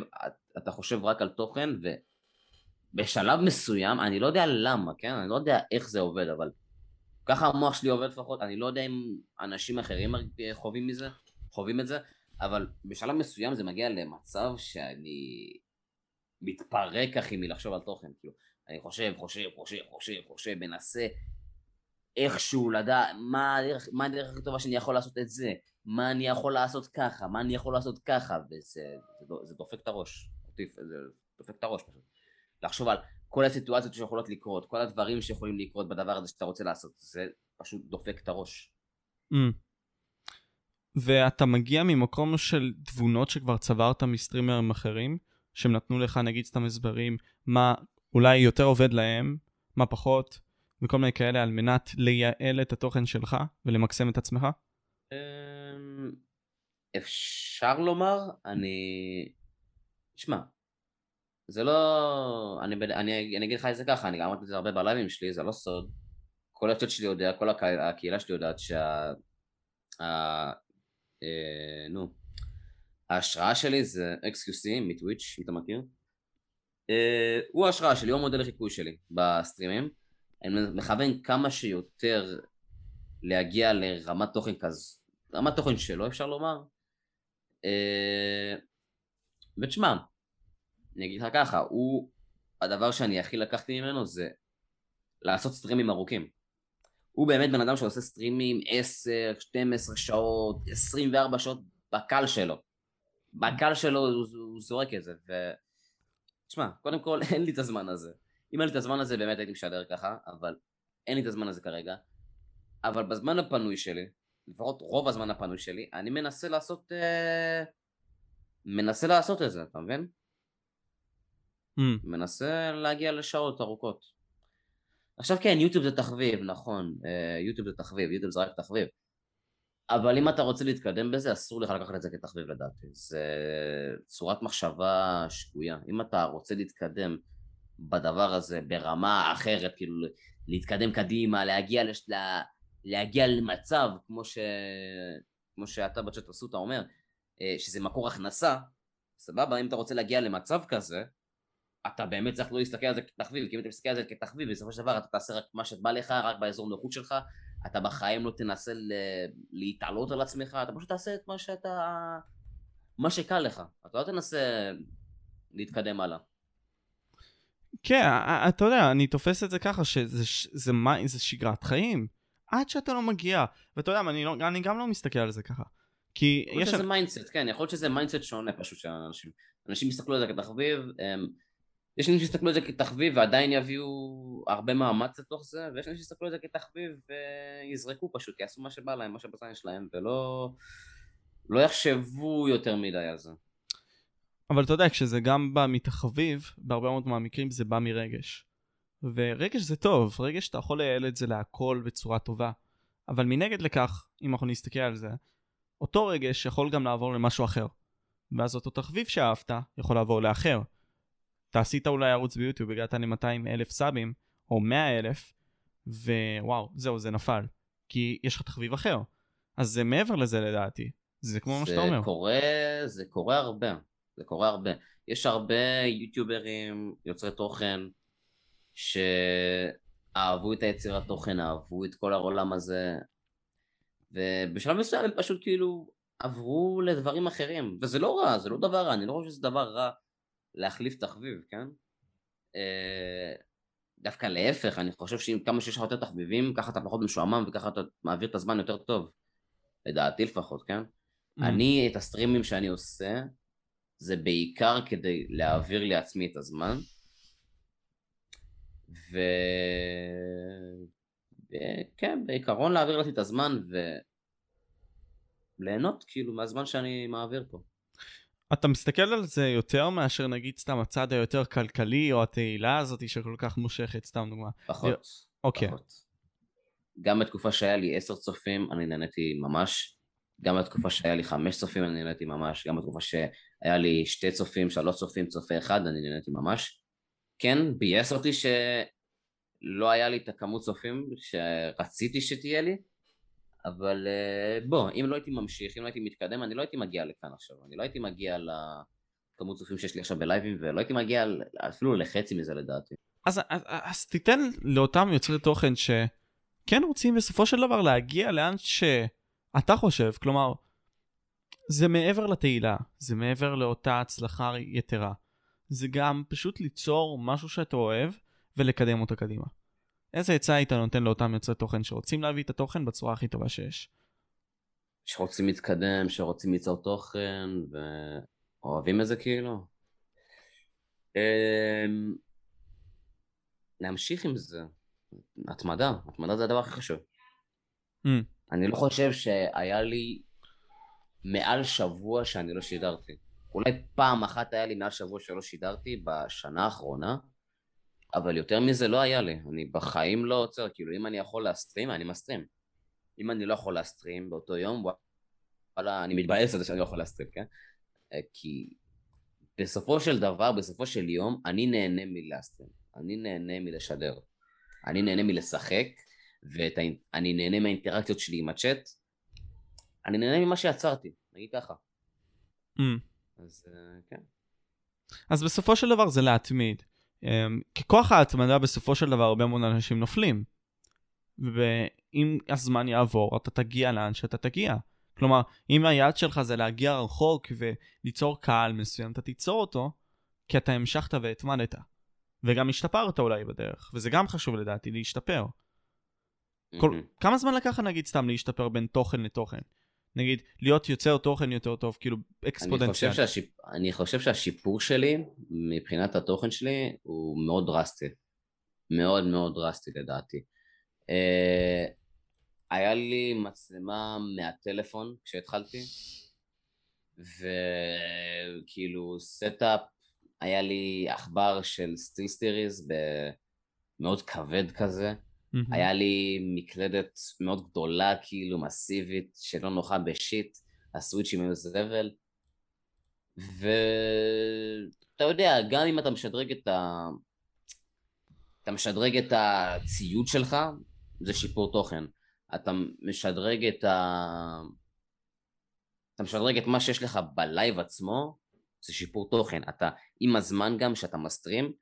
אתה חושב רק על תוכן, ובשלב מסוים, אני לא יודע למה, כן? אני לא יודע איך זה עובד, אבל ככה המוח שלי עובד לפחות, אני לא יודע אם אנשים אחרים חווים מזה, חווים את זה, אבל בשלב מסוים זה מגיע למצב שאני מתפרק אחי מלחשוב על תוכן, כאילו, אני חושב, חושב, חושב, חושב, חושב, מנסה איכשהו לדעת מה מה הדרך הכי טובה שאני יכול לעשות את זה, מה אני יכול לעשות ככה, מה אני יכול לעשות ככה, וזה זה, זה דופק את הראש, זה דופק את הראש פשוט. לחשוב על כל הסיטואציות שיכולות לקרות, כל הדברים שיכולים לקרות בדבר הזה שאתה רוצה לעשות, זה פשוט דופק את הראש. Mm. ואתה מגיע ממקום של תבונות שכבר צברת מסטרימרים אחרים, שהם נתנו לך נגיד סתם הסברים מה אולי יותר עובד להם, מה פחות, וכל מיני כאלה על מנת לייעל את התוכן שלך ולמקסם את עצמך? אמ, אפשר לומר, אני... שמע, זה לא... אני, אני, אני אגיד לך את זה ככה, אני גם אמרתי את זה הרבה בלייבים שלי, זה לא סוד. כל הצ'אט שלי יודע, כל הקהילה שלי יודעת שה... אה, נו, ההשראה שלי זה XQC מטוויץ', אם אתה מכיר. אה, הוא ההשראה שלי, הוא המודל לחיקוי שלי בסטרימים. אני מכוון כמה שיותר להגיע לרמת תוכן כזו, רמת תוכן שלו אפשר לומר. אה, ותשמע, אני אגיד לך ככה, הוא, הדבר שאני הכי לקחתי ממנו זה לעשות סטרימים ארוכים. הוא באמת בן אדם שעושה סטרימים 10, 12 שעות, 24 שעות בקל שלו. בקל שלו הוא, הוא זורק את זה, ו... תשמע, קודם כל אין לי את הזמן הזה. אם היה לי את הזמן הזה באמת הייתי משדר ככה, אבל אין לי את הזמן הזה כרגע. אבל בזמן הפנוי שלי, לפחות רוב הזמן הפנוי שלי, אני מנסה לעשות... אה... מנסה לעשות את זה, אתה מבין? Mm. מנסה להגיע לשעות ארוכות. עכשיו כן, יוטיוב זה תחביב, נכון, אה, יוטיוב זה תחביב, יוטיוב זה רק תחביב. אבל אם אתה רוצה להתקדם בזה, אסור לך לקחת את זה כתחביב לדעתי. זה צורת מחשבה שגויה. אם אתה רוצה להתקדם בדבר הזה ברמה אחרת, כאילו להתקדם קדימה, להגיע, לש... לה... להגיע למצב, כמו, ש... כמו שאתה בצ'אט אתה אומר, אה, שזה מקור הכנסה, סבבה, אם אתה רוצה להגיע למצב כזה, אתה באמת צריך לא להסתכל על זה כתחביב, כי אם אתה מסתכל על זה כתחביב, בסופו של דבר אתה תעשה רק מה שבא לך, רק באזור נוחות שלך, אתה בחיים לא תנסה להתעלות על עצמך, אתה פשוט תעשה את מה שאתה... מה שקל לך, אתה לא תנסה להתקדם הלאה. כן, אתה יודע, אני תופס את זה ככה, שזה זה, זה, זה שגרת חיים. עד שאתה לא מגיע, ואתה יודע, אני, לא, אני גם לא מסתכל על זה ככה. כי יש... יכול להיות שזה mindset, כן, יכול להיות שזה mindset שונה פשוט של אנשים. אנשים יסתכלו על זה כתחביב, הם... יש אנשים שיסתכלו על זה כתחביב ועדיין יביאו הרבה מאמץ לתוך זה, ויש אנשים שיסתכלו על זה כתחביב ויזרקו פשוט, יעשו מה שבא להם, מה שבזמן שלהם, ולא לא יחשבו יותר מדי על זה. אבל אתה יודע, כשזה גם בא מתחביב, בהרבה מאוד מהמקרים זה בא מרגש. ורגש זה טוב, רגש אתה יכול לייעל את זה להכל בצורה טובה. אבל מנגד לכך, אם אנחנו נסתכל על זה, אותו רגש יכול גם לעבור למשהו אחר. ואז אותו תחביב שאהבת יכול לעבור לאחר. אתה עשית אולי ערוץ ביוטיוב, הגעת ל-200 אלף סאבים, או 100 אלף, ווואו, זהו, זה נפל. כי יש לך תחביב אחר. אז זה מעבר לזה לדעתי. זה כמו מה שאתה אומר. זה קורה, זה קורה הרבה. זה קורה הרבה. יש הרבה יוטיוברים, יוצרי תוכן, שאהבו את היצירת תוכן, אהבו את כל העולם הזה, ובשלב מסוים הם פשוט כאילו עברו לדברים אחרים, וזה לא רע, זה לא דבר רע, אני לא חושב שזה דבר רע להחליף תחביב, כן? אה, דווקא להפך, אני חושב שאם כמה שיש לך יותר תחביבים, ככה אתה פחות משועמם וככה אתה מעביר את הזמן יותר טוב. לדעתי לפחות, כן? Mm. אני, את הסטרימים שאני עושה, זה בעיקר כדי להעביר לעצמי את הזמן. ו... וכן, בעיקרון להעביר לעצמי את הזמן וליהנות כאילו מהזמן שאני מעביר פה. אתה מסתכל על זה יותר מאשר נגיד סתם הצד היותר כלכלי או התהילה הזאת שכל כך מושכת, סתם דוגמה. פחות. אוקיי. פחות. גם בתקופה שהיה לי עשר צופים אני נהניתי ממש. גם בתקופה שהיה לי חמש צופים אני נהניתי ממש. גם בתקופה שהיה לי שתי צופים, שלוש צופים, צופה אחד אני נהניתי ממש. כן, ביאס אותי שלא היה לי את הכמות צופים שרציתי שתהיה לי. אבל אה, בוא, אם לא הייתי ממשיך, אם לא הייתי מתקדם, אני לא הייתי מגיע לכאן עכשיו, אני לא הייתי מגיע לכמות צופים שיש לי עכשיו בלייבים, ולא הייתי מגיע אפילו לחצי מזה לדעתי. אז, אז, אז תיתן לאותם יוצרי תוכן שכן רוצים בסופו של דבר להגיע לאן שאתה חושב, כלומר, זה מעבר לתהילה, זה מעבר לאותה הצלחה יתרה. זה גם פשוט ליצור משהו שאתה אוהב ולקדם אותו קדימה. איזה עצה היית נותן לאותם יוצרי תוכן שרוצים להביא את התוכן בצורה הכי טובה שיש? שרוצים להתקדם, שרוצים ליצור תוכן ואוהבים את זה כאילו. אמ, להמשיך עם זה. התמדה, התמדה זה הדבר הכי חשוב. Mm. אני לא חושב שהיה לי מעל שבוע שאני לא שידרתי. אולי פעם אחת היה לי מעל שבוע שלא שידרתי בשנה האחרונה, אבל יותר מזה לא היה לי, אני בחיים לא עוצר, כאילו אם אני יכול להסטרים, אני מסטרים. אם אני לא יכול להסטרים באותו יום, וואלה, אני מתבאס על זה שאני לא יכול להסטרים, כן? אה, כי בסופו של דבר, בסופו של יום, אני נהנה מלהסטרים, אני נהנה מלשדר, אני נהנה מלשחק, ואני נהנה מהאינטראקציות שלי עם הצ'אט, אני נהנה ממה שיצרתי, נגיד ככה. Mm. אז אה, כן. אז בסופו של דבר זה להתמיד. Um, ככוח ההתמדה בסופו של דבר הרבה מאוד אנשים נופלים. ואם הזמן יעבור אתה תגיע לאן שאתה תגיע. כלומר, אם היעד שלך זה להגיע רחוק וליצור קהל מסוים, אתה תיצור אותו כי אתה המשכת והתמדת. וגם השתפרת אולי בדרך, וזה גם חשוב לדעתי, להשתפר. כל, כמה זמן לקח נגיד סתם להשתפר בין תוכן לתוכן? נגיד, להיות יוצר תוכן יותר טוב, כאילו אקספודנציאל. אני שהשיפ... אני חושב שהשיפור שלי, מבחינת התוכן שלי, הוא מאוד דרסטי. מאוד מאוד דרסטי לדעתי. Uh, היה לי מצלמה מהטלפון כשהתחלתי, וכאילו setup, היה לי עכבר של SteelSeries מאוד כבד כזה. Mm-hmm. היה לי מקלדת מאוד גדולה, כאילו מסיבית, שלא נוחה ב shit, הסוויצ'ים היו זבל. ואתה יודע, גם אם אתה משדרג את ה... אתה משדרג את הציוד שלך, זה שיפור תוכן. אתה משדרג את ה... אתה משדרג את מה שיש לך בלייב עצמו, זה שיפור תוכן. אתה, עם הזמן גם שאתה מסטרים,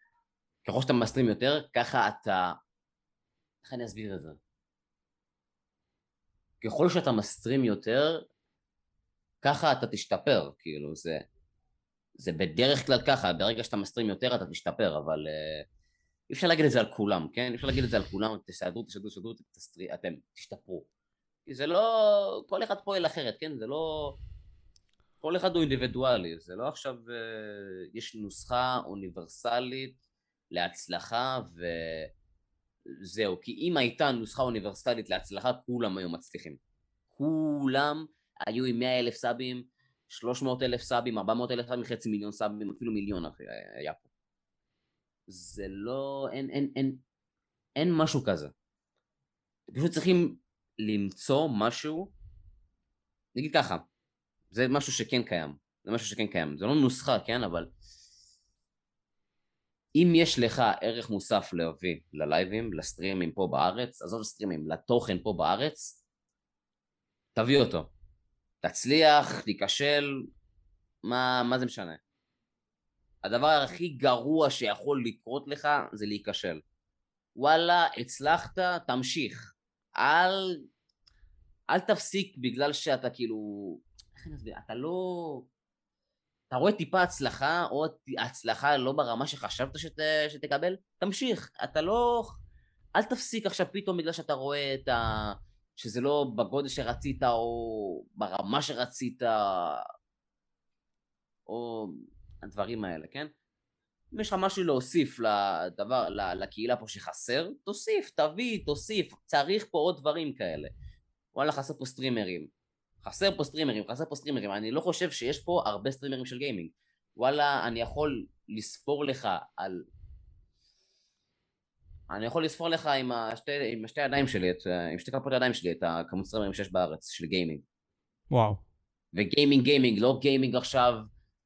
ככל שאתה מסטרים יותר, ככה אתה איך אני אסביר את זה? ככל שאתה מסטרים יותר, ככה אתה תשתפר, כאילו זה, זה בדרך כלל ככה, ברגע שאתה מסטרים יותר אתה תשתפר, אבל uh, אי אפשר להגיד את זה על כולם, כן? אי אפשר להגיד את זה על כולם, תסעדו, תסעדו, תסעדו, תסטרי, אתם תשתפרו. כי זה לא, כל אחד פועל אחרת, כן? זה לא, כל אחד הוא אינדיבידואלי, זה לא עכשיו, uh, יש נוסחה אוניברסלית להצלחה ו... זהו, כי אם הייתה נוסחה אוניברסלית להצלחה, כולם היו מצליחים. כולם היו עם 100 אלף סאבים, 300 אלף סאבים, 400 אלף סאבים, חצי מיליון סאבים, אפילו מיליון אחי, היה פה. זה לא, אין, אין, אין, אין משהו כזה. פשוט צריכים למצוא משהו, נגיד ככה, זה משהו שכן קיים. זה משהו שכן קיים. זה לא נוסחה, כן? אבל אם יש לך ערך מוסף להביא ללייבים, לסטרימים פה בארץ, עזוב לסטרימים, לתוכן פה בארץ, תביא אותו. תצליח, תיכשל, מה, מה זה משנה? הדבר הכי גרוע שיכול לקרות לך זה להיכשל. וואלה, הצלחת, תמשיך. אל, אל תפסיק בגלל שאתה כאילו... איך אני אסביר? אתה לא... אתה רואה טיפה הצלחה, או הצלחה לא ברמה שחשבת שת, שתקבל, תמשיך. אתה לא... אל תפסיק עכשיו פתאום בגלל שאתה רואה את ה... שזה לא בגודל שרצית, או ברמה שרצית, או הדברים האלה, כן? אם יש לך משהו להוסיף לדבר, לקהילה פה שחסר, תוסיף, תביא, תוסיף, צריך פה עוד דברים כאלה. וואלה, חסר פה סטרימרים. חסר פה סטרימרים, חסר פה סטרימרים. אני לא חושב שיש פה הרבה סטרימרים של גיימינג. וואלה, אני יכול לספור לך על... אני יכול לספור לך עם, השתי, עם שתי הידיים שלי, את, עם שתי כפות הידיים שלי, את הכמות סטרימרים שיש בארץ של גיימינג. וואו. וגיימינג גיימינג, לא גיימינג עכשיו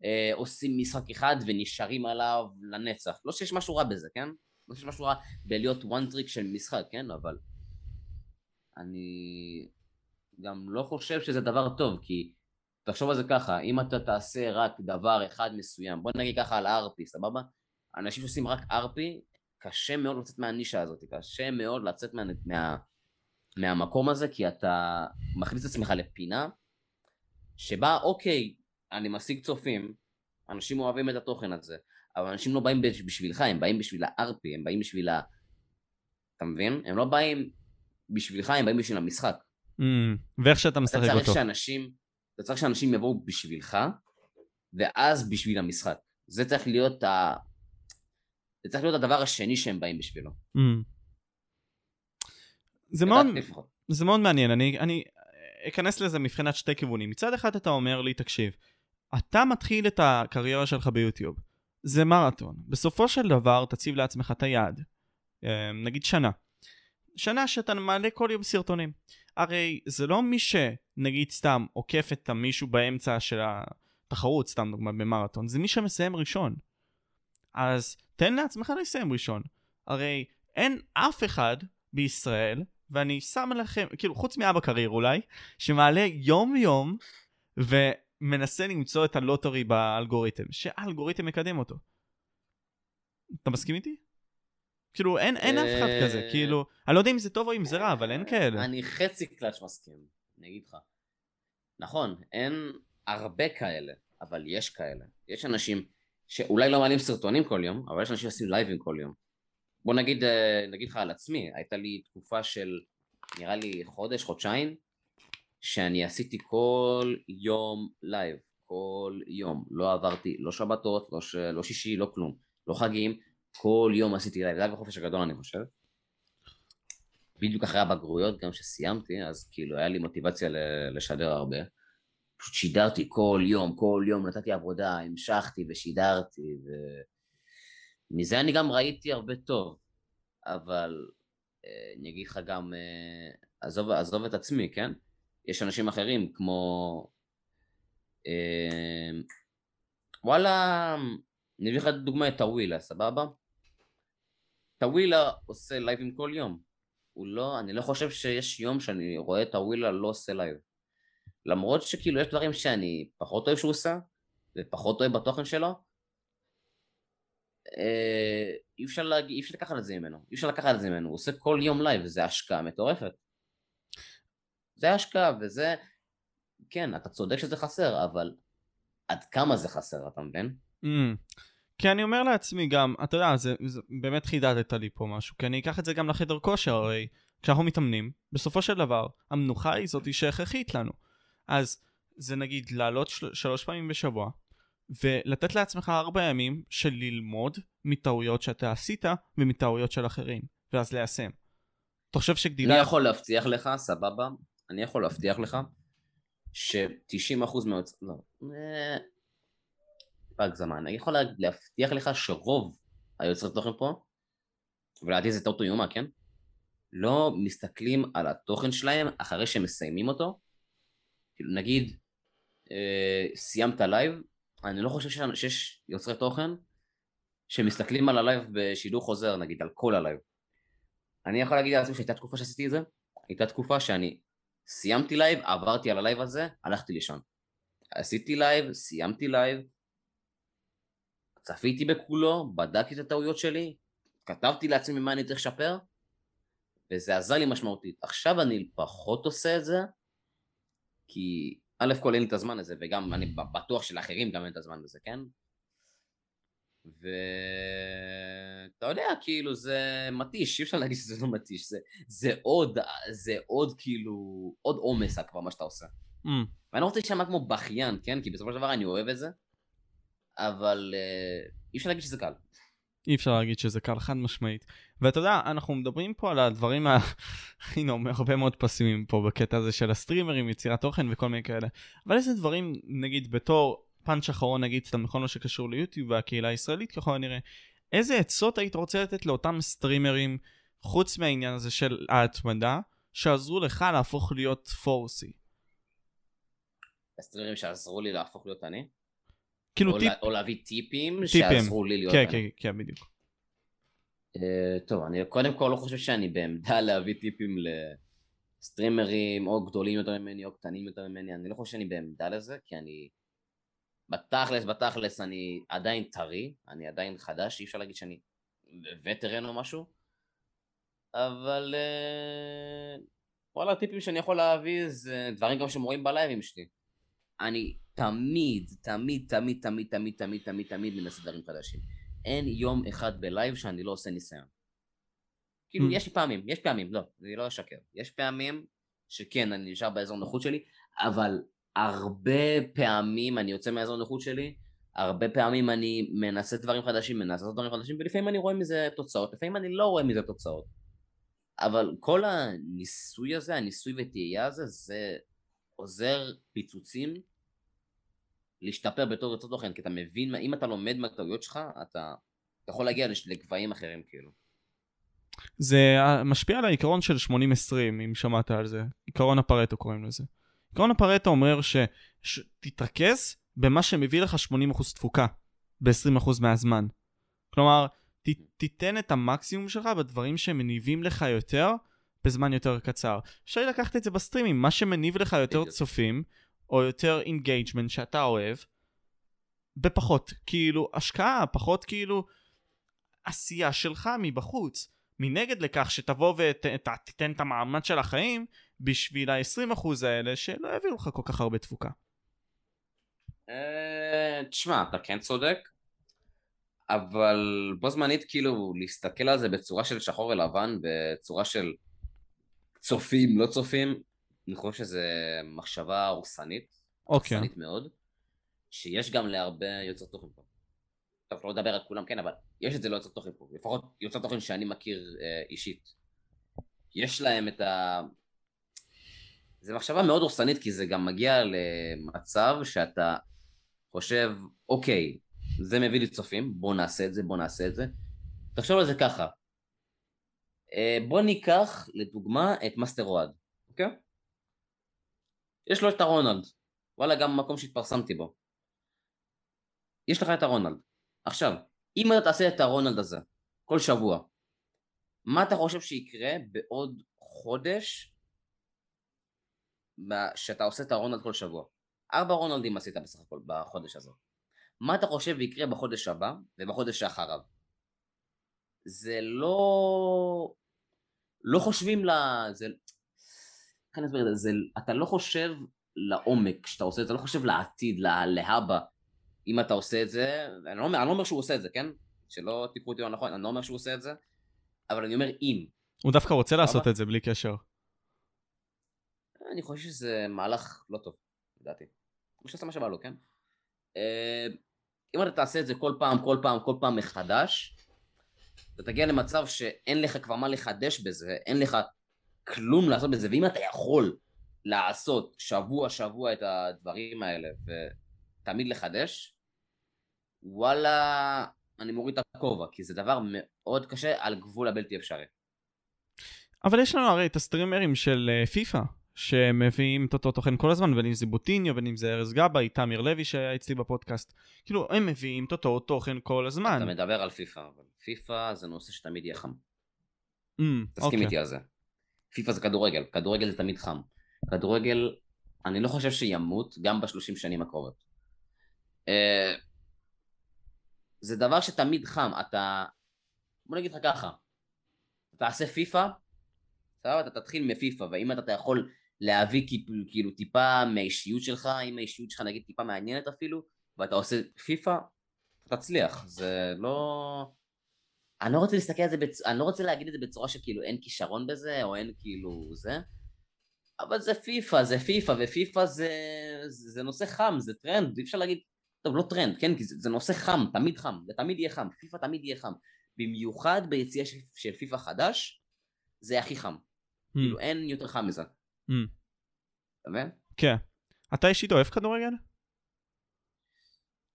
אה, עושים משחק אחד ונשארים עליו לנצח. לא שיש משהו רע בזה, כן? לא שיש משהו רע בלהיות one trick של משחק, כן? אבל אני גם לא חושב שזה דבר טוב, כי תחשוב על זה ככה, אם אתה תעשה רק דבר אחד מסוים, בוא נגיד ככה על ה-RP, סבבה? אנשים שעושים רק RP, קשה מאוד לצאת מהנישה הזאת, קשה מאוד לצאת מה, מה, מהמקום הזה, כי אתה מכניס את עצמך לפינה שבה אוקיי, אני משיג צופים, אנשים אוהבים את התוכן הזה, אבל אנשים לא באים בשבילך, הם באים בשביל ה-RP, הם באים בשביל ה... אתה מבין? הם לא באים בשבילך, הם באים בשביל המשחק. Mm, ואיך שאתה משחק אותו. אתה צריך שאנשים, אתה צריך שאנשים יבואו בשבילך, ואז בשביל המשחק. זה צריך להיות ה... זה צריך להיות הדבר השני שהם באים בשבילו. Mm. זה מאוד, זה מאוד מעניין, אני, אני אכנס לזה מבחינת שתי כיוונים. מצד אחד אתה אומר לי, תקשיב, אתה מתחיל את הקריירה שלך ביוטיוב. זה מרתון. בסופו של דבר תציב לעצמך את היעד. אה, נגיד שנה. שנה שאתה מעלה כל יום סרטונים. הרי זה לא מי שנגיד סתם עוקף את המישהו באמצע של התחרות, סתם דוגמא במרתון, זה מי שמסיים ראשון. אז תן לעצמך לסיים ראשון. הרי אין אף אחד בישראל, ואני שם לכם, כאילו חוץ מאבא קרייר אולי, שמעלה יום יום ומנסה למצוא את הלוטרי באלגוריתם, שהאלגוריתם מקדם אותו. אתה מסכים איתי? כאילו אין, אין אף אחד כזה, אה, כאילו, אני לא יודע אם זה טוב או אם זה רע, אבל אין כאלה. אני חצי קלאץ' מסכים, אני אגיד לך. נכון, אין הרבה כאלה, אבל יש כאלה. יש אנשים שאולי לא מעלים סרטונים כל יום, אבל יש אנשים שעושים לייבים כל יום. בוא נגיד, אה, נגיד לך על עצמי, הייתה לי תקופה של נראה לי חודש, חודשיים, שאני עשיתי כל יום לייב, כל יום, לא עברתי, לא שבתות, לא, ש... לא שישי, לא כלום, לא חגים, כל יום עשיתי לייב, זה היה בחופש הגדול אני חושב. בדיוק אחרי הבגרויות גם שסיימתי, אז כאילו היה לי מוטיבציה לשדר הרבה. פשוט שידרתי כל יום, כל יום, נתתי עבודה, המשכתי ושידרתי, ומזה אני גם ראיתי הרבה טוב, אבל אה, אני אגיד לך גם, אה, עזוב, עזוב את עצמי, כן? יש אנשים אחרים כמו... אה, וואלה, אני אביא לך דוגמא את טווילה, סבבה? טווילה עושה לייבים כל יום. הוא לא, אני לא חושב שיש יום שאני רואה את טווילה לא עושה לייב. למרות שכאילו יש דברים שאני פחות אוהב שהוא עושה, ופחות אוהב בתוכן שלו, אה, אי אפשר, להג... אי אפשר לקחת את זה ממנו, אי אפשר לקחת את זה ממנו, הוא עושה כל יום לייב וזה השקעה מטורפת. זה השקעה וזה, כן, אתה צודק שזה חסר, אבל עד כמה זה חסר, אתה מבין? Mm. כי אני אומר לעצמי גם, אתה יודע, זה, זה באמת חידדת לי פה משהו, כי אני אקח את זה גם לחדר כושר, הרי כשאנחנו מתאמנים, בסופו של דבר, המנוחה היא זאתי שהכרחית לנו. אז זה נגיד לעלות של, שלוש פעמים בשבוע, ולתת לעצמך ארבע ימים של ללמוד מטעויות שאתה עשית ומטעויות של אחרים, ואז ליישם. אתה חושב שגדילה... אני יכול להבטיח לך, סבבה, אני יכול להבטיח לך ש-90% מהוצ... לא, בהגזמה, אני יכול להבטיח לך שרוב היוצרי תוכן פה, ולדעתי זה טעות איומה, כן? לא מסתכלים על התוכן שלהם אחרי שהם מסיימים אותו. כאילו נגיד, אה, סיימת לייב, אני לא חושב שיש, שיש יוצרי תוכן שמסתכלים על הלייב בשידור חוזר, נגיד, על כל הלייב. אני יכול להגיד לעצמי שהייתה תקופה שעשיתי את זה, הייתה תקופה שאני סיימתי לייב, עברתי על הלייב הזה, הלכתי לישון. עשיתי לייב, סיימתי לייב, צפיתי בכולו, בדקתי את הטעויות שלי, כתבתי לעצמי מה אני צריך לשפר, וזה עזר לי משמעותית. עכשיו אני פחות עושה את זה, כי א' כל אין לי את הזמן הזה, וגם אני בטוח שלאחרים גם אין את הזמן לזה, כן? ואתה יודע, כאילו זה מתיש, אי אפשר להגיד שזה לא מתיש, זה, זה עוד, זה עוד כאילו, עוד עומס כבר מה שאתה עושה. Mm. ואני לא רוצה להישמע כמו בכיין, כן? כי בסופו של דבר אני אוהב את זה, אבל uh, אי אפשר להגיד שזה קל. אי אפשר להגיד שזה קל, חד משמעית. ואתה יודע, אנחנו מדברים פה על הדברים, ה... הנה, הרבה מאוד פסימים פה בקטע הזה של הסטרימרים, יצירת תוכן וכל מיני כאלה. אבל איזה דברים, נגיד, בתור פאנץ' אחרון, נגיד, סתם בכל מה שקשור ליוטיוב והקהילה הישראלית ככל הנראה, איזה עצות היית רוצה לתת לאותם סטרימרים, חוץ מהעניין הזה של ההתמדה, שעזרו לך להפוך להיות פורסי? הסטרימרים שעזרו לי להפוך להיות אני? כאילו או טיפ... או להביא טיפים, טיפים שעזרו לי להיות... כן, כן, כן, בדיוק. Uh, טוב, אני קודם כל לא חושב שאני בעמדה להביא טיפים לסטרימרים או גדולים יותר ממני או קטנים יותר ממני, אני לא חושב שאני בעמדה לזה, כי אני... בתכלס, בתכלס אני עדיין טרי, אני עדיין חדש, אי אפשר להגיד שאני וטרן או משהו, אבל uh, וואלה, הטיפים שאני יכול להביא זה דברים גם שמורים בלייבים שלי. אני תמיד, תמיד, תמיד, תמיד, תמיד, תמיד, תמיד, תמיד מנסה דברים חדשים. אין יום אחד בלייב שאני לא עושה ניסיון. כאילו, mm. יש פעמים, יש פעמים, לא, אני לא אשקר. יש פעמים שכן, אני נשאר באזור נוחות שלי, אבל הרבה פעמים אני יוצא מהאזור נוחות שלי, הרבה פעמים אני מנסה דברים חדשים, מנסה דברים חדשים, ולפעמים אני רואה מזה תוצאות, לפעמים אני לא רואה מזה תוצאות. אבל כל הניסוי הזה, הניסוי וטעייה הזה, זה עוזר פיצוצים להשתפר בתור יוצא תוכן, כי אתה מבין, אם אתה לומד מהטעויות שלך, אתה, אתה יכול להגיע לגבהים אחרים כאילו. זה אה, משפיע על העיקרון של 80-20, אם שמעת על זה. עיקרון הפרטו קוראים לזה. עיקרון הפרטו אומר שתתרכז במה שמביא לך 80% תפוקה ב-20% מהזמן. כלומר, ת, תיתן את המקסימום שלך בדברים שמניבים לך יותר בזמן יותר קצר. אפשר לקחת את זה בסטרימים, מה שמניב לך יותר צופים, או יותר engagement שאתה אוהב, בפחות כאילו השקעה, פחות כאילו עשייה שלך מבחוץ. מנגד לכך שתבוא ותיתן את המעמד של החיים בשביל ה-20% האלה שלא יביאו לך כל כך הרבה תפוקה. אה, תשמע, אתה כן צודק, אבל בו זמנית כאילו להסתכל על זה בצורה של שחור ולבן, בצורה של צופים, לא צופים, אני חושב שזו מחשבה הרסנית, אוקיי. הרסנית מאוד, שיש גם להרבה יוצר תוכן פה. טוב, לא לדבר על כולם, כן, אבל יש את זה ליוצר תוכן פה, לפחות יוצר תוכן שאני מכיר אה, אישית. יש להם את ה... זו מחשבה מאוד הרסנית, כי זה גם מגיע למצב שאתה חושב, אוקיי, זה מביא לי צופים, בוא נעשה את זה, בוא נעשה את זה. תחשוב על זה ככה, אה, בוא ניקח לדוגמה את מאסטר אוהד, אוקיי? יש לו את הרונלד, וואלה גם מקום שהתפרסמתי בו. יש לך את הרונלד. עכשיו, אם אתה תעשה את הרונלד הזה כל שבוע, מה אתה חושב שיקרה בעוד חודש שאתה עושה את הרונלד כל שבוע? ארבע רונלדים עשית בסך הכל בחודש הזה. מה אתה חושב יקרה בחודש הבא ובחודש שאחריו? זה לא... לא חושבים ל... זה... איך אני אסביר את זה? אתה לא חושב לעומק כשאתה עושה את זה, אתה לא חושב לעתיד, להבא, אם אתה עושה את זה, אני לא, אומר, אני לא אומר שהוא עושה את זה, כן? שלא תקראו אותי לא נכון, אני לא אומר שהוא עושה את זה, אבל אני אומר אם. הוא דווקא רוצה לעשות את זה בלי קשר. אני חושב שזה מהלך לא טוב, לדעתי. הוא שעושה מה שבא לו, כן? אה, אם אתה תעשה את זה כל פעם, כל פעם, כל פעם מחדש, אתה תגיע למצב שאין לך כבר מה לחדש בזה, אין לך כלום לעשות בזה, ואם אתה יכול לעשות שבוע שבוע את הדברים האלה ותמיד לחדש, וואלה, אני מוריד את הכובע, כי זה דבר מאוד קשה על גבול הבלתי אפשרי. אבל יש לנו הרי את הסטרימרים של פיפא, שמביאים את אותו תוכן כל הזמן, בין אם זה בוטיניו, בין אם זה ארז גבאי, תמיר לוי שהיה אצלי בפודקאסט. כאילו, הם מביאים את אותו תוכן כל הזמן. אתה מדבר על פיפא, אבל פיפא זה נושא שתמיד יהיה חם. Mm, תסכים אוקיי. איתי על זה. פיפא זה כדורגל, כדורגל זה תמיד חם. כדורגל, אני לא חושב שימות גם בשלושים שנים הקרובות. אה, זה דבר שתמיד חם, אתה... בוא נגיד לך ככה, תעשה פיפא, סבבה, אתה תתחיל מפיפא, ואם אתה יכול להביא כאילו- טיפה מהאישיות שלך, אם האישיות שלך נגיד טיפה מעניינת אפילו, ואתה עושה פיפא, אתה תצליח, זה לא... אני לא רוצה להסתכל על זה, בצ... אני לא רוצה להגיד את זה בצורה שכאילו אין כישרון בזה, או אין כאילו זה, אבל זה פיפא, זה פיפא, ופיפא זה, זה, נושא חם, זה טרנד, אי אפשר להגיד, טוב, לא טרנד, כן, כי זה, זה נושא חם, תמיד חם, זה תמיד יהיה חם, פיפא תמיד יהיה חם. במיוחד ביציאה של, של פיפא חדש, זה הכי חם. Mm, כאילו, אין יותר חם מזה. mm. אתה מבין? כן. אתה אישית אוהב כדורגל?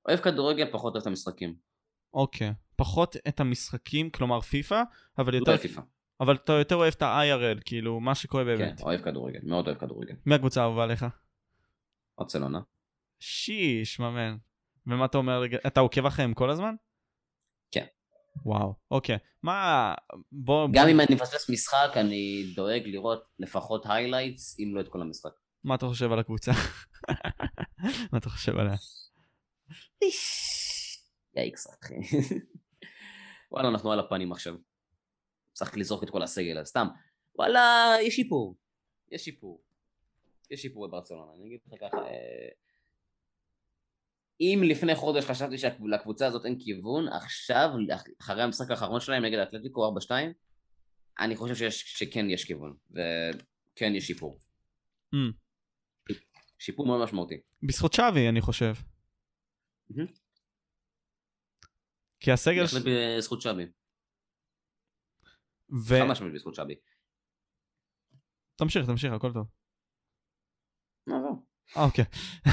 אוהב כדורגל, פחות אוהב את המשחקים. אוקיי. פחות את המשחקים, כלומר פיפא, אבל יותר, פיפא. אבל אתה יותר אוהב את ה-IRL, כאילו, מה שקורה כן, באמת. אוהב כדורגל, מאוד אוהב כדורגל. מי הקבוצה האהובה עליך? ברצלונה. שיש, ממן. ומה אתה אומר, אתה עוקב אחריהם כל הזמן? כן. וואו, אוקיי. מה, בוא, בוא גם אם אני מפספס משחק, אני דואג לראות לפחות highlights, אם לא את כל המשחק. מה אתה חושב על הקבוצה? מה אתה חושב עליה? יאיקס, אחי. וואלה, אנחנו על הפנים עכשיו. צריך לזרוק את כל הסגל, אז סתם. וואלה, יש שיפור. יש שיפור. יש שיפור בברצלונה. אני אגיד לך ככה, אה, אם לפני חודש חשבתי שלקבוצה הזאת אין כיוון, עכשיו, אחרי המשחק האחרון שלהם נגד האתלטיקו 4-2, אני חושב שיש, שכן יש כיוון, וכן יש שיפור. Mm. שיפור מאוד משמעותי. בזכות שווי, אני חושב. מהמם. כי הסגל... בהחלט בזכות שווי. ו... חד משמעית בזכות שווי. תמשיך, תמשיך, הכל טוב. אה, אוקיי.